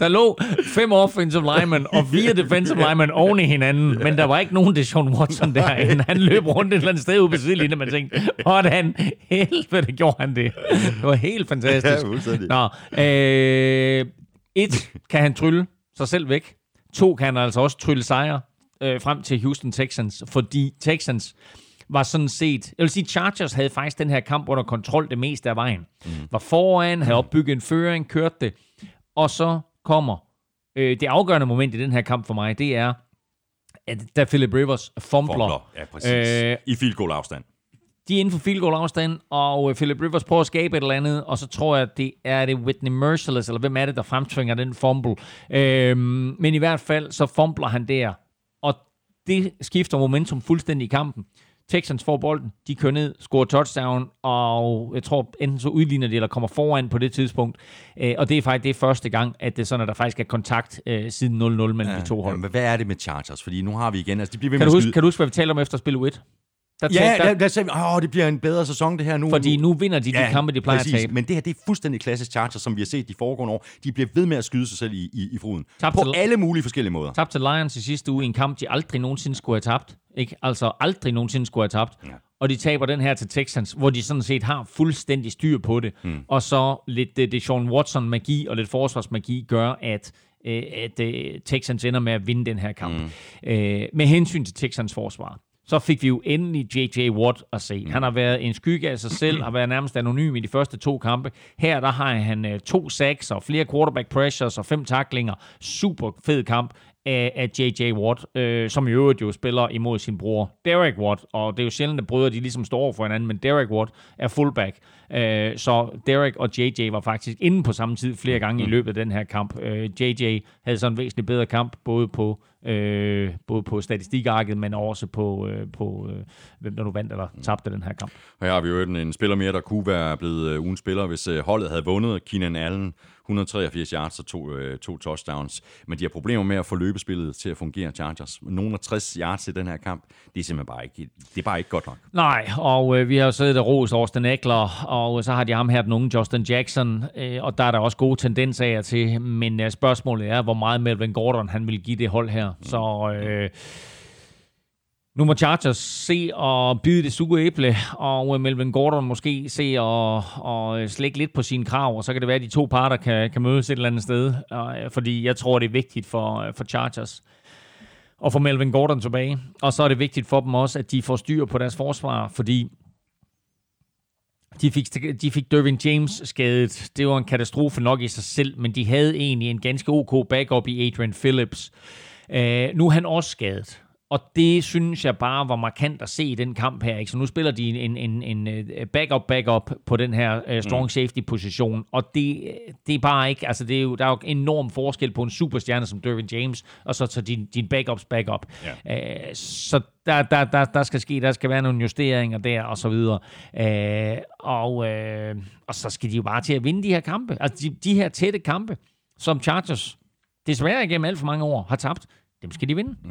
der lå fem offensive linemen og fire defensive linemen oven i hinanden, men der var ikke nogen Deshaun Watson derinde. Han løb rundt et eller andet sted ude på sidelinjen, og man tænkte, hvordan helvede gjorde han det? Det var helt fantastisk. Ja. Nå, øh, et, kan han trylle sig selv væk. To, kan altså også trylle sejre øh, frem til Houston Texans, fordi Texans var sådan set... Jeg vil sige, Chargers havde faktisk den her kamp under kontrol det meste af vejen. Mm. Var foran, havde opbygget en føring, kørte det. Og så kommer øh, det afgørende moment i den her kamp for mig, det er, at da Philip Rivers fumbler. Fumbler, ja, præcis. Øh, I field goal afstand. De er inden for field goal afstand, og øh, Philip Rivers prøver at skabe et eller andet, og så tror jeg, at det er det Whitney Merciless, eller hvem er det, der fremtvinger den fumble. Øhm, men i hvert fald, så fumbler han der, og det skifter momentum fuldstændig i kampen. Texans får bolden, de kører ned, scorer touchdown, og jeg tror enten så udligner de, eller kommer foran på det tidspunkt. Øh, og det er faktisk det er første gang, at det er sådan, at der faktisk er kontakt øh, siden 0-0 mellem ja, de to hold. Ja, men hvad er det med Chargers? Fordi nu har vi igen... Altså, de bliver ved Kan med du, huske, kan du huske, hvad vi talte om efter spil 1? Der Ja, der, der sagde vi, åh, det bliver en bedre sæson det her nu. Fordi nu vinder de de kampe, de plejer at tabe. Men det her, det er fuldstændig klassisk Chargers, som vi har set de foregående år. De bliver ved med at skyde sig selv i, i, i fruden. Tabt På til- alle mulige forskellige måder. Tabt til Lions i sidste uge i en kamp, de aldrig nogensinde skulle have tabt. Ikke? Altså aldrig nogensinde skulle have tabt. Ja. Og de taber den her til Texans, hvor de sådan set har fuldstændig styr på det. Mm. Og så lidt det, det Sean Watson-magi og lidt forsvarsmagi gør, at, øh, at øh, Texans ender med at vinde den her kamp. Mm. Øh, med hensyn til Texans forsvar, så fik vi jo endelig J.J. Watt at se. Han har været en skygge af sig selv, har været nærmest anonym i de første to kampe. Her der har han øh, to sacks og flere quarterback pressures og fem taklinger. Super fed kamp af, af J.J. Watt, øh, som i øvrigt jo spiller imod sin bror Derek Watt, og det er jo sjældent, at brødre de ligesom står over for hinanden, men Derek Watt er fullback. Øh, så Derek og J.J. var faktisk inde på samme tid flere gange i løbet af den her kamp. Øh, J.J. havde så en væsentligt bedre kamp, både på øh, både på statistikarket, men også på, øh, på øh, hvem der nu vandt eller tabte den her kamp. Og her har vi jo en, en spiller mere, der kunne være blevet øh, ugens spiller, hvis øh, holdet havde vundet. Keenan Allen, 183 yards og to, øh, to touchdowns. Men de har problemer med at få løbespillet til at fungere, Chargers. Nogle af 60 yards i den her kamp, det er simpelthen bare ikke, det er bare ikke godt nok. Nej, og øh, vi har jo siddet der ros Austin Eckler, og så har de ham her, den unge Justin Jackson, øh, og der er der også gode tendenser af til, men øh, spørgsmålet er, hvor meget Melvin Gordon han vil give det hold her. Så øh, nu må Chargers se og bide det sure æble, og øh, Melvin Gordon måske se og, og slække lidt på sine krav, og så kan det være, at de to parter kan, kan mødes et eller andet sted, øh, fordi jeg tror, det er vigtigt for, øh, for Chargers og få Melvin Gordon tilbage. Og så er det vigtigt for dem også, at de får styr på deres forsvar, fordi de fik, de fik Dervin James skadet. Det var en katastrofe nok i sig selv, men de havde egentlig en ganske ok backup i Adrian Phillips. Uh, nu er han også skadet. Og det synes jeg bare var markant at se i den kamp her. Ikke? Så nu spiller de en, en, en backup-backup på den her uh, strong safety-position, og det, det er bare ikke, altså det er jo, der er jo enorm forskel på en superstjerne som Dervin James, og så, så din, din backups backup. Ja. Uh, så der, der, der, der skal ske, der skal være nogle justeringer der, og så videre. Uh, og, uh, og så skal de jo bare til at vinde de her kampe. Altså de, de her tætte kampe, som Chargers desværre igennem alt for mange år har tabt, dem skal de vinde. Mm.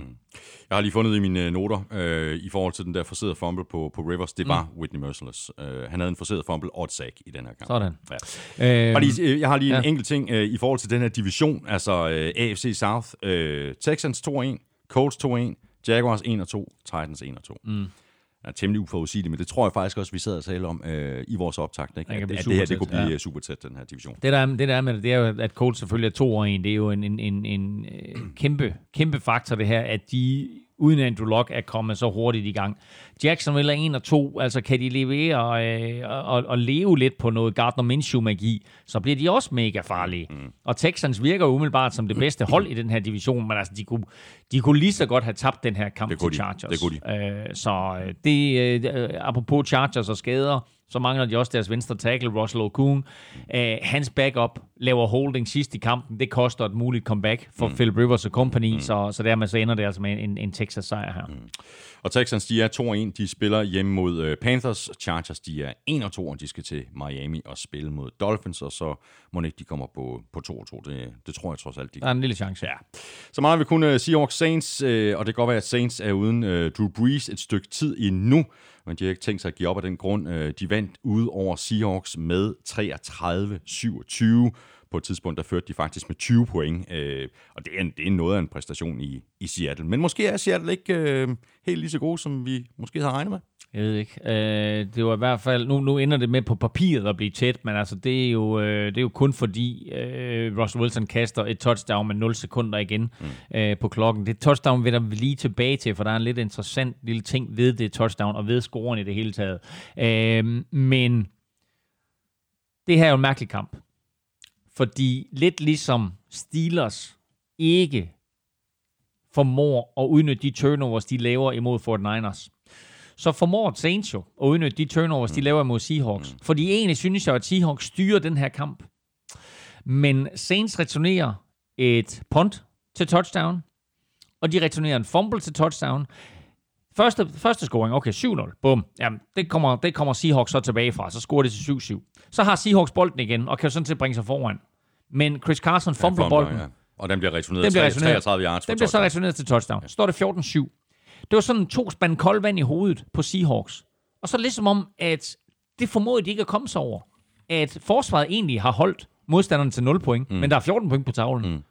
Jeg har lige fundet i mine noter øh, i forhold til den der forserede fumble på, på Rivers. Det var mm. Whitney Merciless. Uh, han havde en forseret fumble og et sack i den her kamp. Sådan. Ja. Øhm, lige, jeg har lige ja. en enkelt ting uh, i forhold til den her division. Altså uh, AFC South. Uh, Texans 2-1, Colts 2-1, Jaguars 1-2, Titans 1-2. Mm er temmelig uforudsigeligt, men det tror jeg faktisk også, vi sad og talte om øh, i vores optakt, ikke? At, at det her det kunne blive ja. super tæt, den her division. Det der, det der med det, det er jo, at Colts selvfølgelig er to og en. Det er jo en, en, en, en kæmpe, kæmpe faktor, det her, at de uden Andrew Luck er kommet så hurtigt i gang. Jacksonville er en og to, altså kan de levere øh, og, og leve lidt på noget Gardner Minshew-magi, så bliver de også mega farlige. Mm. Og Texans virker umiddelbart som det bedste hold i den her division, men altså de kunne, de kunne lige så godt have tabt den her kamp til Chargers. De. Det kunne de. Øh, så øh, det, øh, apropos Chargers og skader, så mangler de også deres venstre tackle, Russell Okung. Uh, hans backup laver holding sidst i kampen. Det koster et muligt comeback for mm. Phil Rivers og company, mm. så, så dermed så ender det altså med en, en Texas-sejr her. Mm. Og Texans, de er 2-1. De spiller hjemme mod uh, Panthers. Chargers, de er 1-2, og de skal til Miami og spille mod Dolphins, og så må ikke de kommer på, på 2-2. Det, det tror jeg trods alt, de Der er en lille chance. Ja. Så mangler vi kun uh, Seahawks Saints, uh, og det kan godt være, at Saints er uden Drew Brees et stykke tid endnu men de har ikke tænkt sig at give op af den grund. Øh, de vandt ud over Seahawks med 33-27. På et tidspunkt, der førte de faktisk med 20 point, øh, og det er, en, det er noget af en præstation i, i Seattle. Men måske er Seattle ikke øh, helt lige så god, som vi måske havde regnet med. Jeg ved ikke. Øh, det var i hvert fald, nu, nu ender det med på papiret at blive tæt, men altså det er jo, øh, det er jo kun fordi øh, Russell Wilson kaster et touchdown med 0 sekunder igen mm. øh, på klokken. Det touchdown vil der lige tilbage til, for der er en lidt interessant lille ting ved det touchdown og ved scoren i det hele taget. Øh, men det her er jo en mærkelig kamp. Fordi lidt ligesom Steelers ikke formår at udnytte de turnovers, de laver imod Fort Niners, så formår Saints jo at udnytte de turnovers, mm. de laver imod Seahawks. Mm. Fordi egentlig synes jeg, at Seahawks styrer den her kamp. Men Saints returnerer et punt til touchdown, og de returnerer en fumble til touchdown. Første, første scoring, okay, 7-0, bum. Jamen, det kommer, det kommer Seahawks så tilbage fra, så scorer det til 7-7. Så har Seahawks bolden igen, og kan sådan set bringe sig foran. Men Chris Carson fumbler ja, bolden. Ja. Og den bliver returneret, den bliver returneret 33 yards Den bliver så returneret til touchdown. Står det 14-7. Det var sådan to spand kold vand i hovedet på Seahawks. Og så ligesom om, at det formåede de ikke at komme sig over. At forsvaret egentlig har holdt modstanderne til 0 point, mm. men der er 14 point på tavlen. Mm.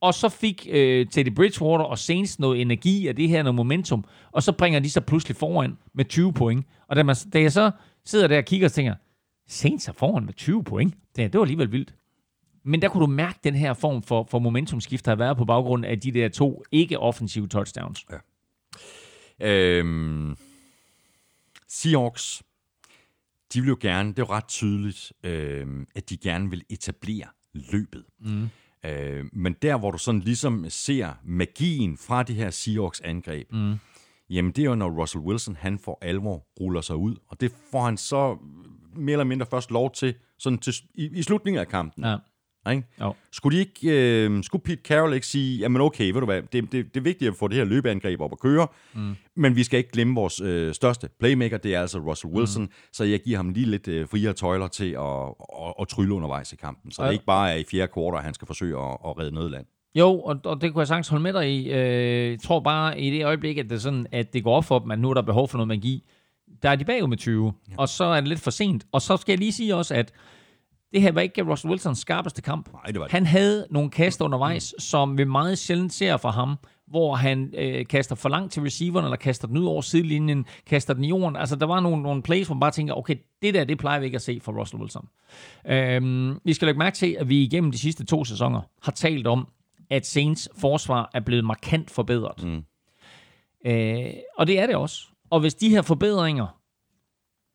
Og så fik øh, Teddy Bridgewater og Saints noget energi af det her, noget momentum, og så bringer de sig pludselig foran med 20 point. Og da, man, da jeg så sidder der og kigger og tænker, Saints er foran med 20 point, det, det var alligevel vildt. Men der kunne du mærke den her form for, for momentumskift, der har været på baggrund af de der to ikke-offensive touchdowns. Ja. Øhm, Seahawks, de vil jo gerne, det er jo ret tydeligt, øh, at de gerne vil etablere løbet. Mm. Øh, men der, hvor du sådan ligesom ser magien fra det her Seahawks angreb, mm. jamen det er jo, når Russell Wilson, han for alvor ruller sig ud. Og det får han så mere eller mindre først lov til, sådan til i, i slutningen af kampen. Ja Ikke? Jo. Skulle, de ikke, øh, skulle Pete Carroll ikke sige, jamen okay, ved du hvad, det, det, det er vigtigt at få det her løbeangreb op at køre, mm. men vi skal ikke glemme vores øh, største playmaker, det er altså Russell Wilson, mm. så jeg giver ham lige lidt øh, friere tøjler til at, at, at trylle undervejs i kampen, så Ja. det ikke bare er i fjerde kvartal, han skal forsøge at, at redde nødland. Jo, og, og det kunne jeg sagtens holde med dig i. Øh, jeg tror bare i det øjeblik, at det, er sådan, at det går op for dem, at nu er der behov for noget magi. Der er de bagud med 20, ja. og så er det lidt for sent. Og så skal jeg lige sige også, at det her var ikke Russell Wilsons skarpeste kamp. Nej, det var det. Han havde nogle kast undervejs, mm. som vi meget sjældent ser fra ham, hvor han øh, kaster for langt til receiveren, eller kaster den ud over sidelinjen, kaster den i jorden. Altså, der var nogle, nogle plays, hvor man bare tænker, okay, det der, det plejer vi ikke at se fra Russell Wilson. Øhm, vi skal lægge mærke til, at vi igennem de sidste to sæsoner har talt om, at Saints forsvar er blevet markant forbedret. Mm. Øh, og det er det også. Og hvis de her forbedringer,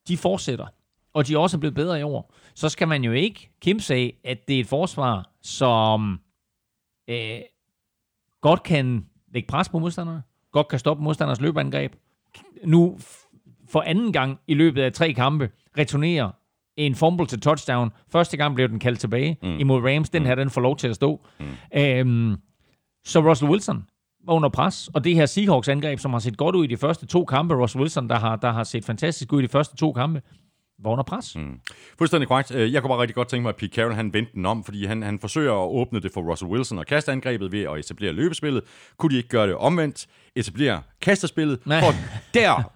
de fortsætter, og de også er blevet bedre i år, så skal man jo ikke kimse af, at det er et forsvar, som øh, godt kan lægge pres på modstanderne, godt kan stoppe modstanders løbeangreb. Nu for anden gang i løbet af tre kampe returnerer en fumble til touchdown. Første gang blev den kaldt tilbage mm. imod Rams. Den her, den får lov til at stå. Mm. Øhm, så Russell Wilson var under pres, og det her Seahawks-angreb, som har set godt ud i de første to kampe, Russell Wilson, der har, der har set fantastisk ud i de første to kampe, var under pres. Mm. Fuldstændig korrekt. Øh, jeg kunne bare rigtig godt tænke mig, at Pete Carroll han vendte den om, fordi han, han forsøger at åbne det for Russell Wilson og kaste angrebet ved at etablere løbespillet. Kunne de ikke gøre det omvendt? Etablere kastespillet Nej. for der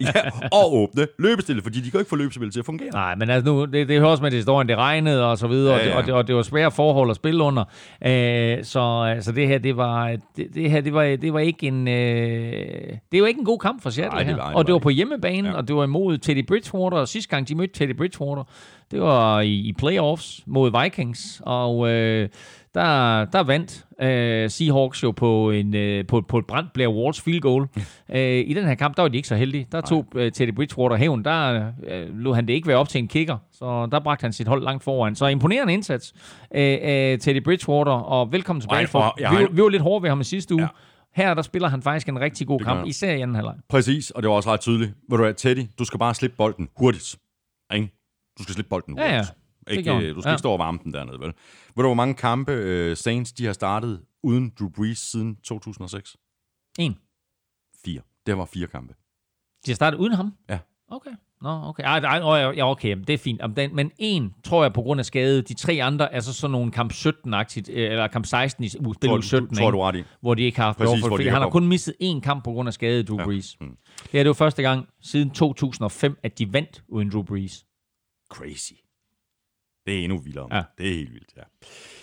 ja, og åbne løbespillet, fordi de kan ikke få løbespillet til at fungere. Nej, men altså nu, det, det hører også med til historien, det regnede og så videre, Ja, ja. Og, det, og, det, og det var svære forhold at spille under. Øh, så altså det her, det var, det, det her, det var, det var ikke en, øh, det var ikke en god kamp for Seattle Nej, det her. var- det og det var på hjemmebane, ja. og det var imod Teddy Bridgewater, og sidste gang de mødte Teddy Bridgewater, det var i, i playoffs mod Vikings, og øh, der, der vandt øh, Seahawks jo på, en, øh, på, på et brændt Blair Walls field goal. øh, I den her kamp, der var de ikke så heldige. Der tog øh, Teddy Bridgewater hævn, der øh, lod han det ikke være op til en kicker, så der bragte han sit hold langt foran. Så imponerende indsats øh, af Teddy Bridgewater, og velkommen tilbage. Ej, For, og jeg vi, vi var lidt hårde ved ham i sidste uge. Ja. Her der spiller han faktisk en rigtig god kamp, især i anden halvleg. Præcis, og det var også ret tydeligt. Ved du hvad, Teddy, du skal bare slippe bolden hurtigt. Ikke? Du skal slippe bolden Ja, hurtigt. ja. Det Ikke, øh, du skal Ja. ikke stå og varme den dernede, vel? Ved du, hvor mange kampe uh, Saints de har startet uden Drew Brees siden 2006? En. Fire. Det var fire kampe. De har startet uden ham? Ja. Okay. Nå, okay. Ej, ja, okay, det er fint. Men en, tror jeg, på grund af skade. De tre andre er så sådan nogle kamp 17-agtigt, øh, eller kamp 16 i uge- spil Tror, uge 17, du, tror du er hvor de ikke har haft Præcis, behov for det. Han har har- kun misset én kamp på grund af skade, Drew Ja. Brees. Mm. Det her det var første gang siden 2005, at de vandt uden Drew Brees. Crazy. Det er endnu vildere. Ja. Det er helt vildt, ja.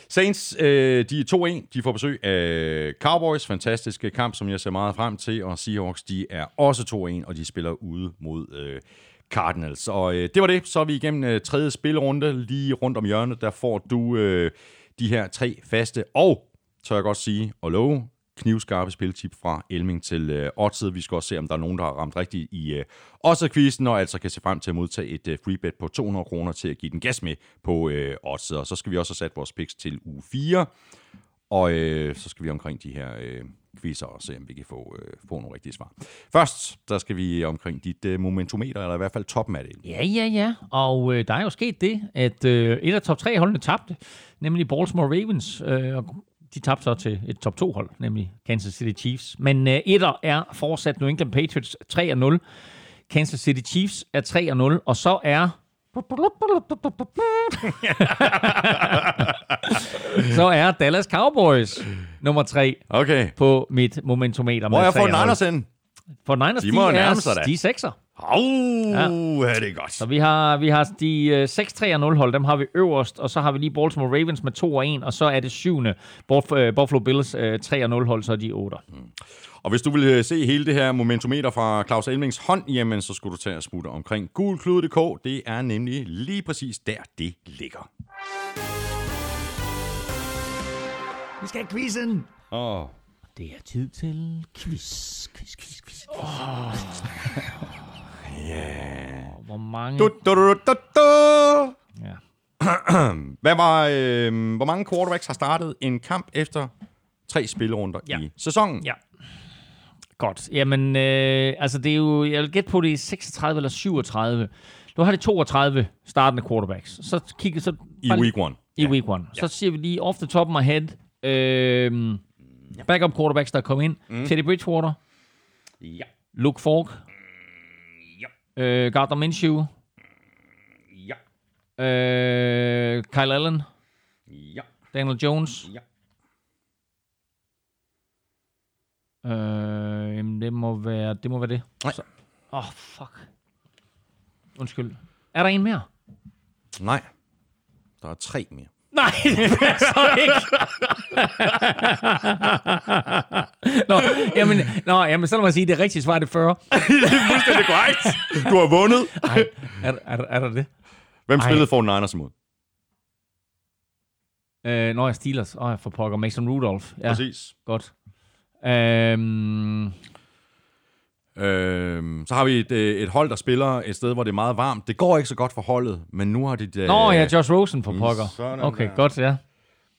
Saints, øh, de er 2-1. De får besøg af Cowboys. Fantastisk kamp, som jeg ser meget frem til. Og Seahawks, de er også 2-1, og de spiller ude mod øh, Cardinals. Og øh, det var det. Så er vi igennem øh, tredje spilrunde. Lige rundt om hjørnet, der får du øh, de her tre faste og, tør jeg godt sige, og love, knivskarpe spiltip fra Elming til øh, Oddset. Vi skal også se, om der er nogen, der har ramt rigtigt i øh, Oddset-quizzen, og altså kan se frem til at modtage et øh, free bet på 200 kroner til at give den gas med på øh, Oddset. Og så skal vi også have sat vores picks til uge 4, og øh, så skal vi omkring de her øh, quizzer og se, om vi kan få, øh, få nogle rigtige svar. Først, der skal vi omkring dit øh, momentometer, eller i hvert fald toppen af det. Ja, ja, ja. Og øh, der er jo sket det, at øh, et af top 3 holdene tabte, nemlig Baltimore Ravens. Øh, og de tabte så til et top 2 hold, nemlig Kansas City Chiefs. Men øh, etter er fortsat New England Patriots 3-0. Kansas City Chiefs er 3-0, og så er... så er Dallas Cowboys nummer 3 Okay. på mit momentometer. Hvor er med jeg fået 3-0. Niners hen? For Niners, De de, er, sig de er sekser. Au, ja. er det godt. Så vi har, vi har de øh, 6-3-0 hold, dem har vi øverst, og så har vi lige Baltimore Ravens med 2 1, og så er det syvende Buff- øh, Buffalo Bills øh, 3-0 hold, så er de 8. Og hvis du vil øh, se hele det her momentometer fra Claus Elmings hånd, jamen så skulle du tage og smutte omkring gulklude.dk. Det er nemlig lige præcis der, det ligger. Vi skal have quizzen! Åh, Det er tid til quiz, quiz, quiz, quiz. Oh. Yeah. Hvor mange... Du, du, du, du, du. Ja. Hvad var, øh, hvor mange quarterbacks har startet en kamp efter tre spillerunder Ja. i sæsonen? Ja. Godt. Jamen, øh, altså det er jo, jeg vil gætte på, det er 36 eller 37. Nu har de 32 startende quarterbacks. Så kigger så... I bare week one. i week one. Så siger vi lige off the top of my head, øh, backup quarterbacks, der kom ind. Mm. Teddy Bridgewater, Ja. Luke Falk, Ja. Øh, Gardner Minshew, Ja. øh, Kyle Allen, Ja. Daniel Jones. Ja. Øh, jamen, det må være det. Må være det. Nej. Åh, oh, fuck. Undskyld. Er der en mere? Nej. Der er tre mere. Nej, det passer ikke. nå, jamen, nå, jamen, så lad mig sige, det rigtige svar er det 40. Det er korrekt. Du har vundet. Nej, er, er, der- er der det? Hvem Ej. spillede for Niners imod? Øh, nå, jeg Steelers. Åh, jeg får pokker. Mason Rudolph. Ja, Præcis. godt. Øhm, Øhm, så har vi et, øh, et hold, der spiller et sted, hvor det er meget varmt. Det går ikke så godt for holdet, men nu har de det nå, ja, Josh Rosen for pokker. sådan Okay, der. godt, ja.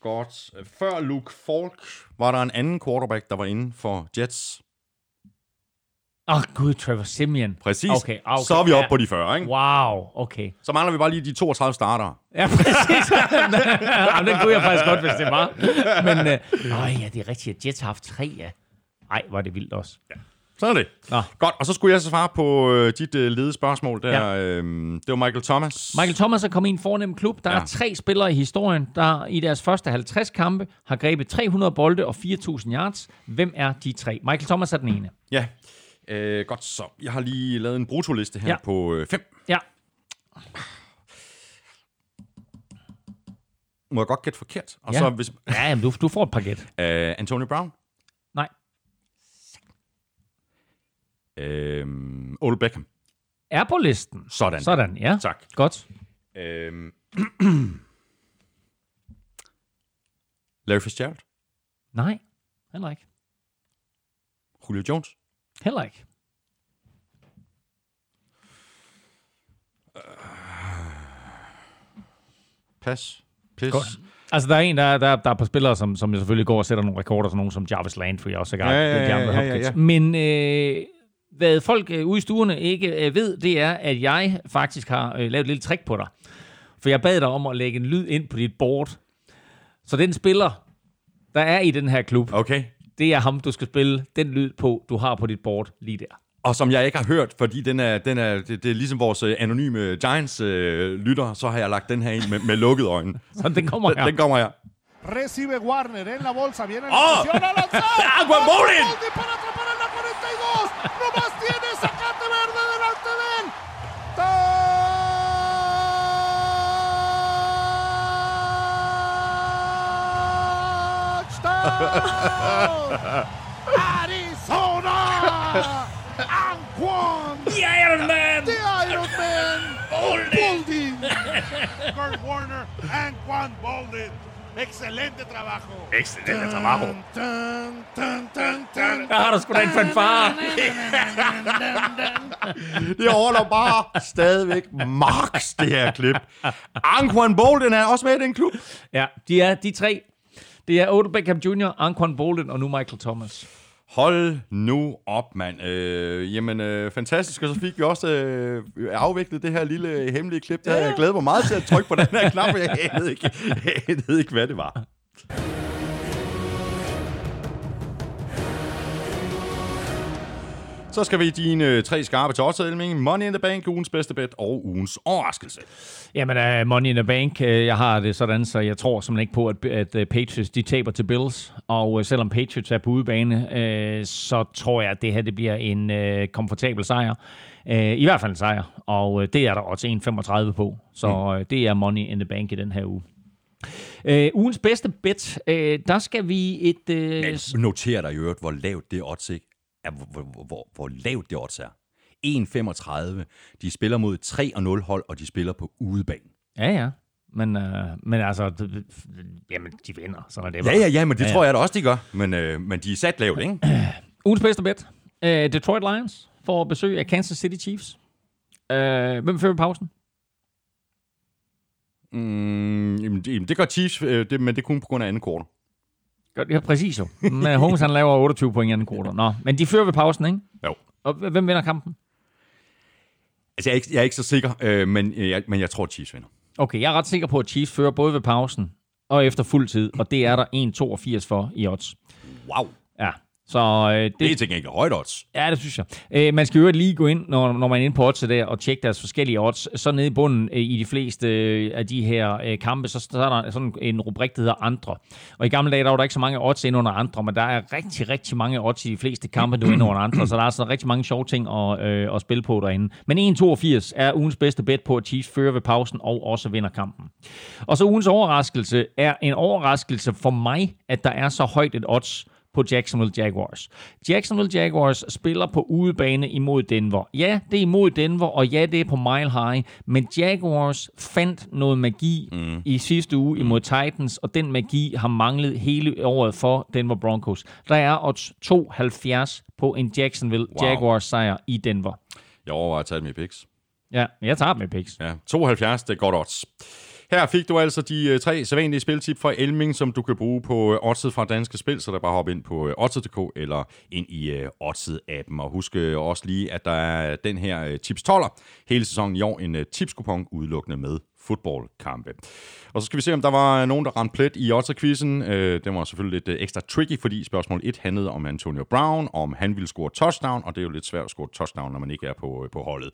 godt. Før Luke Falk var der en anden quarterback, der var inde for Jets. Åh, oh, gud, Trevor Simeon. Præcis. Okay, okay. Så er vi oppe ja. på de 40, ikke? Wow, okay. Så mangler vi bare lige de 32 starter. Ja, præcis. Jamen, den kunne jeg faktisk godt, hvis det var. Men, øh, øh, ja, det er rigtigt, at Jets har haft tre, ja. Ej, var det vildt også. Ja. Sådan er det. Nå. Godt, og så skulle jeg så svare på øh, dit øh, ledespørgsmål der. Ja. Øhm, det var Michael Thomas. Michael Thomas er kommet i en fornem klub. Der ja. Er tre spillere i historien, der i deres første 50 kampe har grebet 300 bolde og 4.000 yards. Hvem er de tre? Michael Thomas er den ene. Ja. Øh, godt, så jeg har lige lavet en brutoliste her Ja. på 5. Ja. Må jeg godt gætte forkert? Og Ja. så hvis... Ja, jamen, du, du får et paket. Øh, Antonio Brown. Øhm, Ole Beckham. Er på listen. Sådan. Sådan, ja. Tak. Godt. Øhm. Larry Fitzgerald. Nej, heller ikke. Julio Jones. Heller ikke. Pas. Pis. Godt. Altså, der er en, der, der, der er på spillere, som, som selvfølgelig går og sætter nogle rekorder, sådan nogen som Jarvis Landry også. Ja, Ja, ja, ja, ja, ja, ja. Men øh, hvad folk øh, ude i stuerne ikke øh, ved, det er, at jeg faktisk har øh, lavet et lille trick på dig. For jeg bad dig om at lægge en lyd ind på dit board. Så den spiller, der er i den her klub, Okay. det er ham, du skal spille den lyd på, du har på dit board lige der. Og som jeg ikke har hørt, fordi den er, den er, det, det er ligesom vores øh, anonyme Giants-lytter, så har jeg lagt den her ind med, med lukkede øjne. Så den kommer Den, her. den kommer her. Recibe Warner en la bolsa. Viene la ¡Oh! a. ¡Aqua Bowling! Boldi para atrapar Arizona! Anquan! The Iron Man! The Iron Man! Bolding! Kurt Warner and Juan Bolden. Excelente trabajo. Excelente trabajo. Dun, dun, dun, dun. Der har du sgu da en fanfare. Det holder bare stadigvæk max, det her klip. Anquan Bolden er også med i den klub. Ja, de er de tre. Det er Odell Beckham Jr., Anquan Bolden og nu Michael Thomas. Hold nu op, mand. Øh, jamen, øh, fantastisk. Og så fik vi også øh, afviklet det her lille hemmelige klip. Der ja. jeg glæder mig meget til at trykke på den her knap, for jeg anede ikke, jeg anede ikke hvad det var. Så skal vi i dine øh, tre skarpe Elming. Money in the Bank, ugens bedste bet og ugens overraskelse. Jamen, uh, Money in the Bank, uh, jeg har det sådan, så jeg tror simpelthen ikke på, at, at uh, Patriots de taber til Bills. Og uh, selvom Patriots er på udebane, uh, så tror jeg, at det her det bliver en uh, komfortabel sejr. Uh, I hvert fald en sejr, og uh, det er der også 1,35 på. Så uh, det er Money in the Bank i den her uge. Uh, ugens bedste bet, uh, der skal vi et... Uh, Noter dig i øvrigt, hvor lavt det odds ikke er. Hvor, hvor, hvor, lavt det odds er. 1,35. De spiller mod 3-0 hold, og de spiller på udebane. ja, ja. Men, uh, men altså, jamen, de vinder, så er det Ja, ja, ja, men det Ja, ja, tror jeg da også, de gør. Men, øh, men de er sat lavt, ikke? Ugens bedste bet. Uh, Detroit Lions får besøg af Kansas City Chiefs. Uh, hvem fører pausen? Mm, jamen, det, jamen, det gør Chiefs, øh, det, men det er kun på grund af anden kvartal. Ja, præcis jo. Men Holmes han laver 28 point i anden kvartal. Nå, men de fører ved pausen, ikke? Jo. Og hvem vinder kampen? Altså, jeg er ikke, jeg er ikke så sikker, øh, men, øh, jeg, men jeg tror, Chiefs vinder. Okay, jeg er ret sikker på, at Chiefs fører både ved pausen og efter fuld tid, og det er der 1,82 for i odds. Wow. Så øh, Det det, er til gengæld højt odds. Ja, det synes jeg. Øh, man skal jo lige gå ind, når, når man er inde på odds der, og tjekke deres forskellige odds. Så nede i bunden øh, i de fleste øh, af de her øh, kampe, så, så er der sådan en rubrik, der hedder andre. Og i gamle dage, der var der ikke så mange odds ind under andre, men der er rigtig, rigtig mange odds i de fleste kampe, du er inde under andre. Så der er altså rigtig mange sjove ting at, øh, at spille på derinde. Men 1,82 er ugens bedste bet på, at Chiefs fører ved pausen og også vinder kampen. Og så ugens overraskelse er en overraskelse for mig, at der er så højt et odds på Jacksonville Jaguars. Jacksonville Jaguars spiller på udebane imod Denver. Ja, det er imod Denver, og ja, det er på Mile High, men Jaguars fandt noget magi mm. i sidste uge imod Titans, og den magi har manglet hele året for Denver Broncos. Der er odds 72 på en Jacksonville Wow. Jaguars sejr i Denver. Jeg overvejer at tage dem i picks. Ja, jeg tager dem med picks. Ja, 72, det er godt odds. Her fik du altså de øh, tre sædvanlige spiltip fra Elming, som du kan bruge på øh, Odset fra Danske Spil, så der bare hop ind på øh, Odset.dk eller ind i Odset-appen. Og husk også lige, at der er den her tips 12'er hele sæsonen i år, en tipskupon udelukkende med fodboldkampe. Og så skal vi se, om der var nogen, der ramte plet i Otter-quizzen. Øh, den var selvfølgelig lidt øh, ekstra tricky, fordi spørgsmål 1 handlede om Antonio Brown, om han ville score touchdown, og det er jo lidt svært at score touchdown, når man ikke er på, øh, på holdet.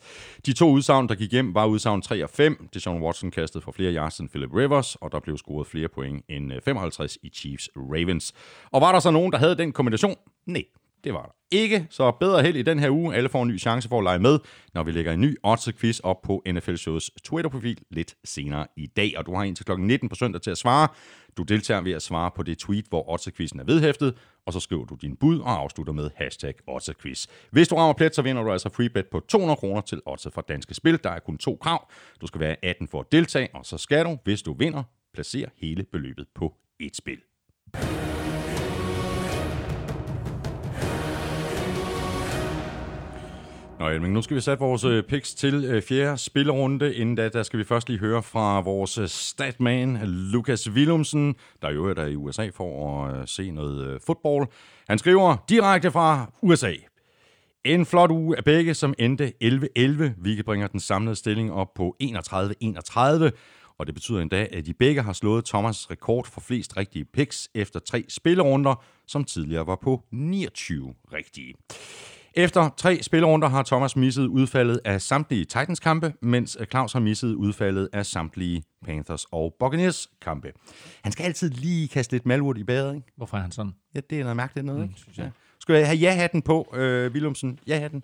De to udsagn, der gik hjem, var udsagn 3 og 5. Deshaun Watson kastede for flere yards end Philip Rivers, og der blev scoret flere point end øh, 55 i Chiefs Ravens. Og var der så nogen, der havde den kombination? Nej, det var der ikke, så bedre held i den her uge. Alle får en ny chance for at lege med, når vi lægger en ny odds-quiz op på NFL Shows Twitter-profil lidt senere i dag. Og du har indtil kl. 19 på søndag til at svare. Du deltager ved at svare på det tweet, hvor odds-quizzen er vedhæftet, og så skriver du din bud og afslutter med hashtag odds-quiz. Hvis du rammer plet, så vinder du altså free bet på 200 kroner til odds fra Danske Spil. Der er kun to krav. Du skal være 18 for at deltage, og så skal du, hvis du vinder, placere hele beløbet på et spil. Nå Men nu skal vi sætte vores øh, picks til øh, fjerde spillerunde. Inden da, der skal vi først lige høre fra vores øh, statman, Lukas Willumsen, der jo er der i USA for at øh, se noget øh, fodbold. Han skriver direkte fra USA. En flot uge af begge, som endte 11-11, Vi bringer den samlede stilling op på 31-31. Og det betyder endda, at de begge har slået Thomas' rekord for flest rigtige picks efter tre spillerunder, som tidligere var på 29 rigtige. Efter tre spillerunder har Thomas misset udfaldet af samtlige Titans-kampe, mens Claus har misset udfaldet af samtlige Panthers og Buccaneers kampe. Han skal altid lige kaste lidt malurt i badet, ikke? Hvorfor er han sådan? Ja, det er noget mærkeligt noget, ikke? Ja. Skal jeg have ja-hatten på, øh, Willumsen? Ja-hatten.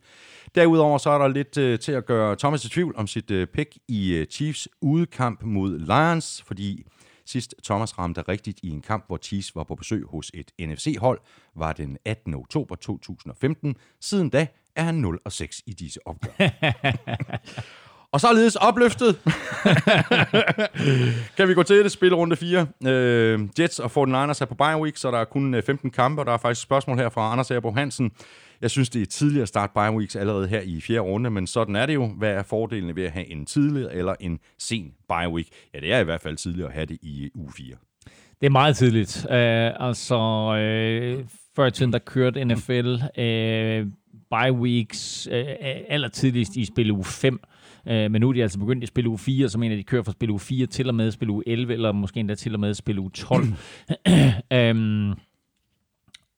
Derudover så er der lidt øh, til at gøre Thomas i tvivl om sit øh, pick i øh, Chiefs udekamp mod Lions, fordi sidst Thomas ramte rigtigt i en kamp, hvor Chiefs var på besøg hos et NFC-hold, var den 18. oktober 2015. Siden da er han 0 og 6 i disse opgør. Og således opløftet kan vi gå til det spil runde 4. Øh, Jets og 49ers er på bye week, så der er kun øh, 15 kampe, og der er faktisk et spørgsmål her fra Anders Erbo Hansen. Jeg synes, det er tidligt at starte bye weeks allerede her i fjerde runde, men sådan er det jo. Hvad er fordelene ved at have en tidlig eller en sen bye week? Ja, det er i hvert fald tidligt at have det i uge 4. Det er meget tidligt. Uh, altså, uh, før i tiden, der kørte NFL uh, bye weeks uh, allertidligst i spil uge 5. Uh, men nu er de altså begyndt i spil uge 4, så mener de kører fra spil uge 4 til og med spil uge 11, eller måske endda til og med spil uge 12. um,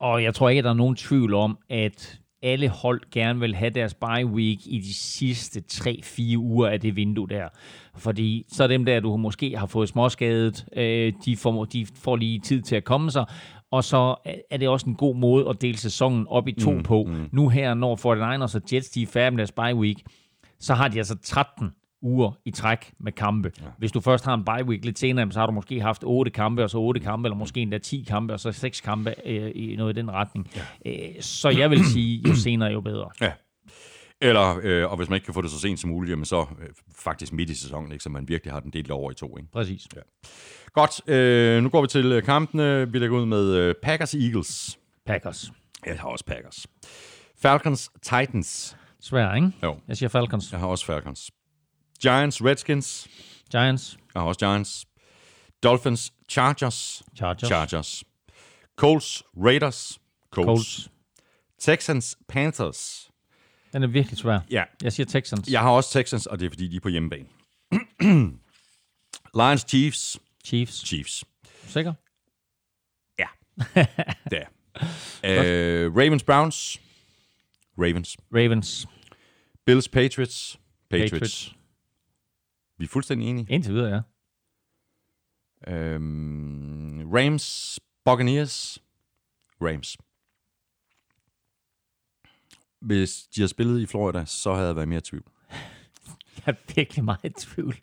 og jeg tror ikke, at der er nogen tvivl om, at alle hold gerne vil have deres bye week i de sidste 3-4 uger af det vindue der. Fordi så er dem der, du måske har fået småskadet, øh, de, får, de får lige tid til at komme sig, og så er det også en god måde at dele sæsonen op i to mm, på. Mm. Nu her, når 49ers og Jets de er færdige med deres bye week, så har de altså 13 uger i træk med kampe. Ja. Hvis du først har en bye week lidt senere, så har du måske haft 8 kampe, og så 8 kampe, eller måske endda 10 kampe, og så 6 kampe øh, i noget i den retning. Ja. Øh, så jeg vil sige, jo senere, jo bedre. Ja. Eller, øh, og hvis man ikke kan få det så sent som muligt, jamen så øh, faktisk midt i sæsonen, ikke, så man virkelig har den delt over i to. Ikke? Præcis. Ja. Godt, øh, nu går vi til øh, kampene. Vi lægger ud med øh, Packers-Eagles. Packers. Jeg har også Packers. Falcons-Titans. Svær, ikke? Jo. Jeg siger Falcons. Jeg har også Falcons. Giants-Redskins. Giants. Jeg har også Giants. Dolphins-Chargers. Chargers. Chargers. Colts-Raiders. Colts. Colts. Texans-Panthers. Den er virkelig svær. Ja, Jeg siger Texans. Jeg har også Texans, og det er fordi, de er på hjemmebane. Lions, Chiefs. Chiefs. Chiefs. Sikker? Ja. det er. Øh, Ravens, Browns. Ravens. Ravens. Bills, Patriots. Patriots. Patriots. Vi er fuldstændig enige. Indtil videre, ja. Øhm, Rams, Buccaneers. Rams. Hvis de havde spillet i Florida, så havde jeg været mere i tvivl. Jeg er virkelig meget i tvivl.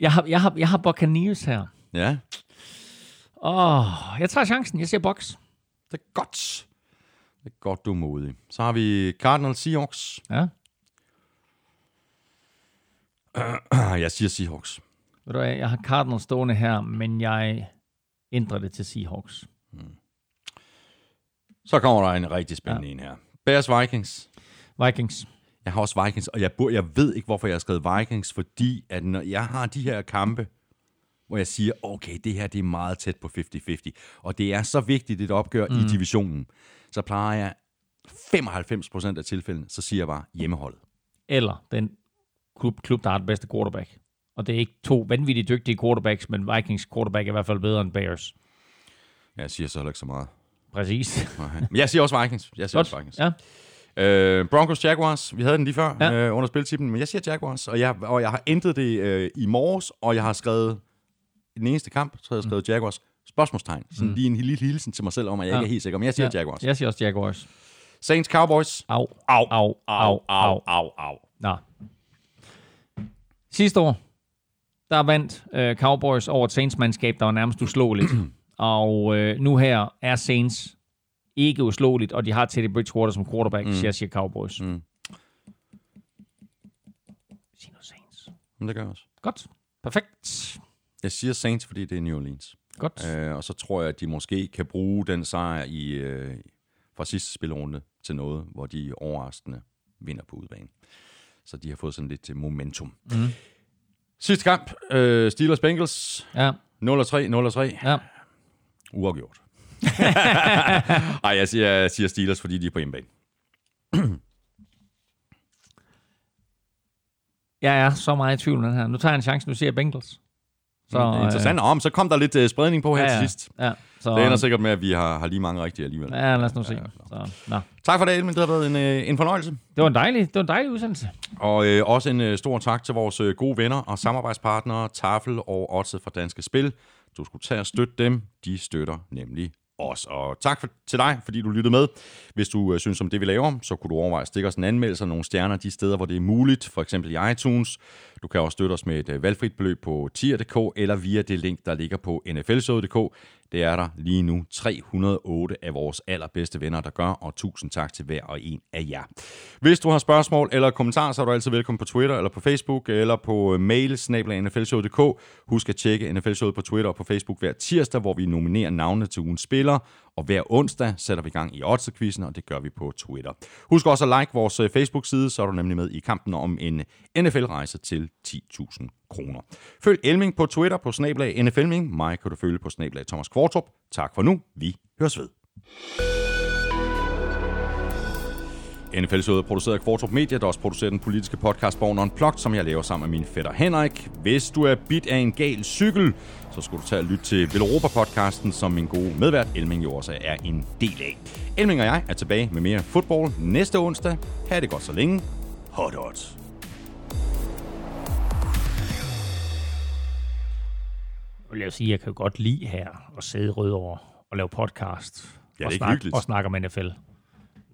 Jeg har, jeg har, jeg har Buccaneers her. Ja, Åh, oh, jeg tager chancen. Jeg siger Box. det er godt. Det er godt, du er modig. Så har vi Cardinals, Seahawks. Ja. Jeg siger Seahawks. Ved du hvad, jeg har Cardinals stående her, men jeg ændrer det til Seahawks. Så kommer der en rigtig spændende ja. en her. Bears, Vikings. Vikings. Jeg har også Vikings, og jeg, burde, jeg ved ikke, hvorfor jeg har skrevet Vikings, fordi at når jeg har de her kampe, hvor jeg siger, okay, det her det er meget tæt på 50-50, og det er så vigtigt et opgør mm. i divisionen, så plejer jeg 95% af tilfældene, så siger jeg bare hjemmeholdet. Eller den klub, klub, der har den bedste quarterback. Og det er ikke to vanvittigt dygtige quarterbacks, men Vikings quarterback er i hvert fald bedre end Bears. Jeg siger så heller ikke så meget. Præcis. Nej. Men jeg siger også Vikings. Jeg siger også Vikings. Ja. Øh, Broncos Jaguars, vi havde den lige før ja. øh, under spiltippen, men jeg siger Jaguars, og jeg, og jeg har ændret det øh, i morges, og jeg har skrevet, i den eneste kamp, så har jeg skrevet Jaguars, spørgsmålstegn. Sådan mm. lige en lille hilsen til mig selv om, at jeg Ja. ikke er helt sikker, men jeg siger ja. Jaguars. Jeg siger også Jaguars. Saints Cowboys. Au. Au, Au. Au. Au. au, au. Nå. Sidste år, der vandt øh, Cowboys over et Saints-mandskab, der var nærmest uslåeligt. og øh, nu her er Saints ikke uslåeligt, og de har Teddy Bridgewater som quarterback, mm. så jeg siger Cowboys. Mm. Sig nu Saints. Men det gør jeg også. Godt. Perfekt. Jeg siger Saints, fordi det er New Orleans. Godt. Øh, og så tror jeg, at de måske kan bruge den sejr i, øh, fra sidste spilrunde til noget, hvor de overraskende vinder på udbanen. Så de har fået sådan lidt momentum. Mm. Sidste kamp, øh, Steelers Bengals, Ja. 0-3, 0-3, Ja. uafgjort. Ej, jeg siger, jeg siger Steelers, fordi de er på hjemmebane. Jeg er så meget i tvivl den her. Nu tager jeg en chance, nu siger jeg Bengals. Så, Så, Interessant. Om, så kom der lidt øh, spredning på her ja, til ja. sidst. Ja, så, Det ender sikkert med, at vi har, har lige mange rigtige alligevel. Ja, lad os nu se. Så, nå. Tak for det, Elmen. Det har været en, øh, en fornøjelse. Det var en dejlig, det var en dejlig udsendelse. Og øh, også en øh, stor tak til vores øh, gode venner og samarbejdspartnere, Tafel og Odset fra Danske Spil. Du skulle tage og støtte dem. De støtter nemlig os. Og tak for, til dig, fordi du lyttede med. Hvis du øh, synes om det, vi laver, så kunne du overveje at stikke os en anmeldelse og nogle stjerner de steder, hvor det er muligt. For eksempel i iTunes. Du kan også støtte os med et øh, valgfrit beløb på tier.dk eller via det link, der ligger på nflshowet.dk. Det er der lige nu 308 af vores allerbedste venner, der gør, og tusind tak til hver og en af jer. Hvis du har spørgsmål eller kommentarer, så er du altid velkommen på Twitter eller på Facebook eller på øh, mail snabla.nflshowet.dk. Husk at tjekke NFL-showet på Twitter og på Facebook hver tirsdag, hvor vi nominerer navnene til ugens spiller, og hver onsdag sætter vi gang i Odds-quizzen, og det gør vi på Twitter. Husk også at like vores øh, Facebook-side, så er du nemlig med i kampen om en NFL-rejse til 10.000 kroner. Følg Elming på Twitter på snablag NFLming. Mig kan du følge på snablag Thomas Kvartrup. Tak for nu. Vi høres ved. NFL Showet er produceret af Kvartrup Media, der også producerer den politiske podcast Born Unplugged, som jeg laver sammen med min fætter Henrik. Hvis du er bit af en gal cykel, så skulle du tage og lytte til Veloropa-podcasten, som min gode medvært Elming jo også er en del af. Elming og jeg er tilbage med mere fodbold næste onsdag. Ha' det godt så længe. Hot odds. Jeg vil sige, jeg kan godt lide her at sidde i Rødovre og lave podcast. Ja, og, snak, og snakke om NFL.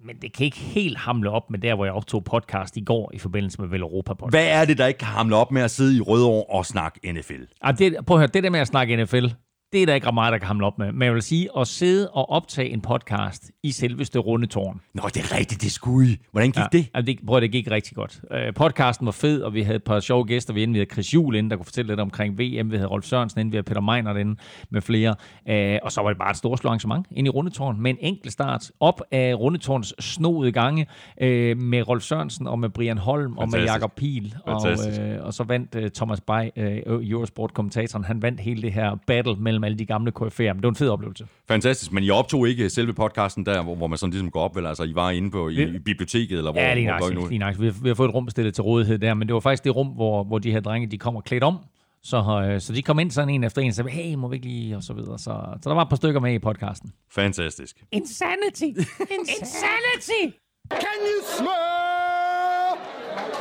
Men det kan ikke helt hamle op med der, hvor jeg optog podcast i går i forbindelse med Vel Europa podcast. Hvad er det, der ikke kan hamle op med at sidde i Rødovre og snakke NFL? Ah, det, prøv at høre, det der med at snakke NFL, det er der ikke ret meget, der kan hamle op med. Men jeg vil sige, at sidde og optage en podcast i selveste Rundetårn. Nå, det er rigtigt, det skulle I. Hvordan gik ja. det? Ja, det, prøv det gik rigtig godt. Uh, podcasten var fed, og vi havde et par sjove gæster. Vi havde Chris Juhl inde, der kunne fortælle lidt omkring VM. Vi havde Rolf Sørensen inde, vi havde Peter Meiner inde med flere. Uh, og så var det bare et stort arrangement inde i Rundetårn med en enkelt start op af Rundetårns snoede gange uh, med Rolf Sørensen og med Brian Holm og med Fantastisk. Jakob Pihl. Og, Fantastisk. uh, og så vandt uh, Thomas Bay, uh, Eurosport-kommentatoren, han vandt hele det her battle mellem mellem alle de gamle KF'er. Men det var en fed oplevelse. Fantastisk, men I optog ikke selve podcasten der, hvor, hvor man sådan ligesom går op, vel? Altså, I var inde på i, i biblioteket, eller hvor? Ja, lige hvor, nok. Vi, vi har fået et rum stillet til rådighed der, men det var faktisk det rum, hvor, hvor de her drenge, de kommer klædt om. Så, øh, så de kom ind sådan en efter en, og sagde, hey, må vi ikke lige, og så videre. Så, så der var et par stykker med i podcasten. Fantastisk. Insanity! Insanity! Can you smell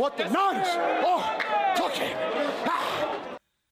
what the nuns oh, are cooking? Ah!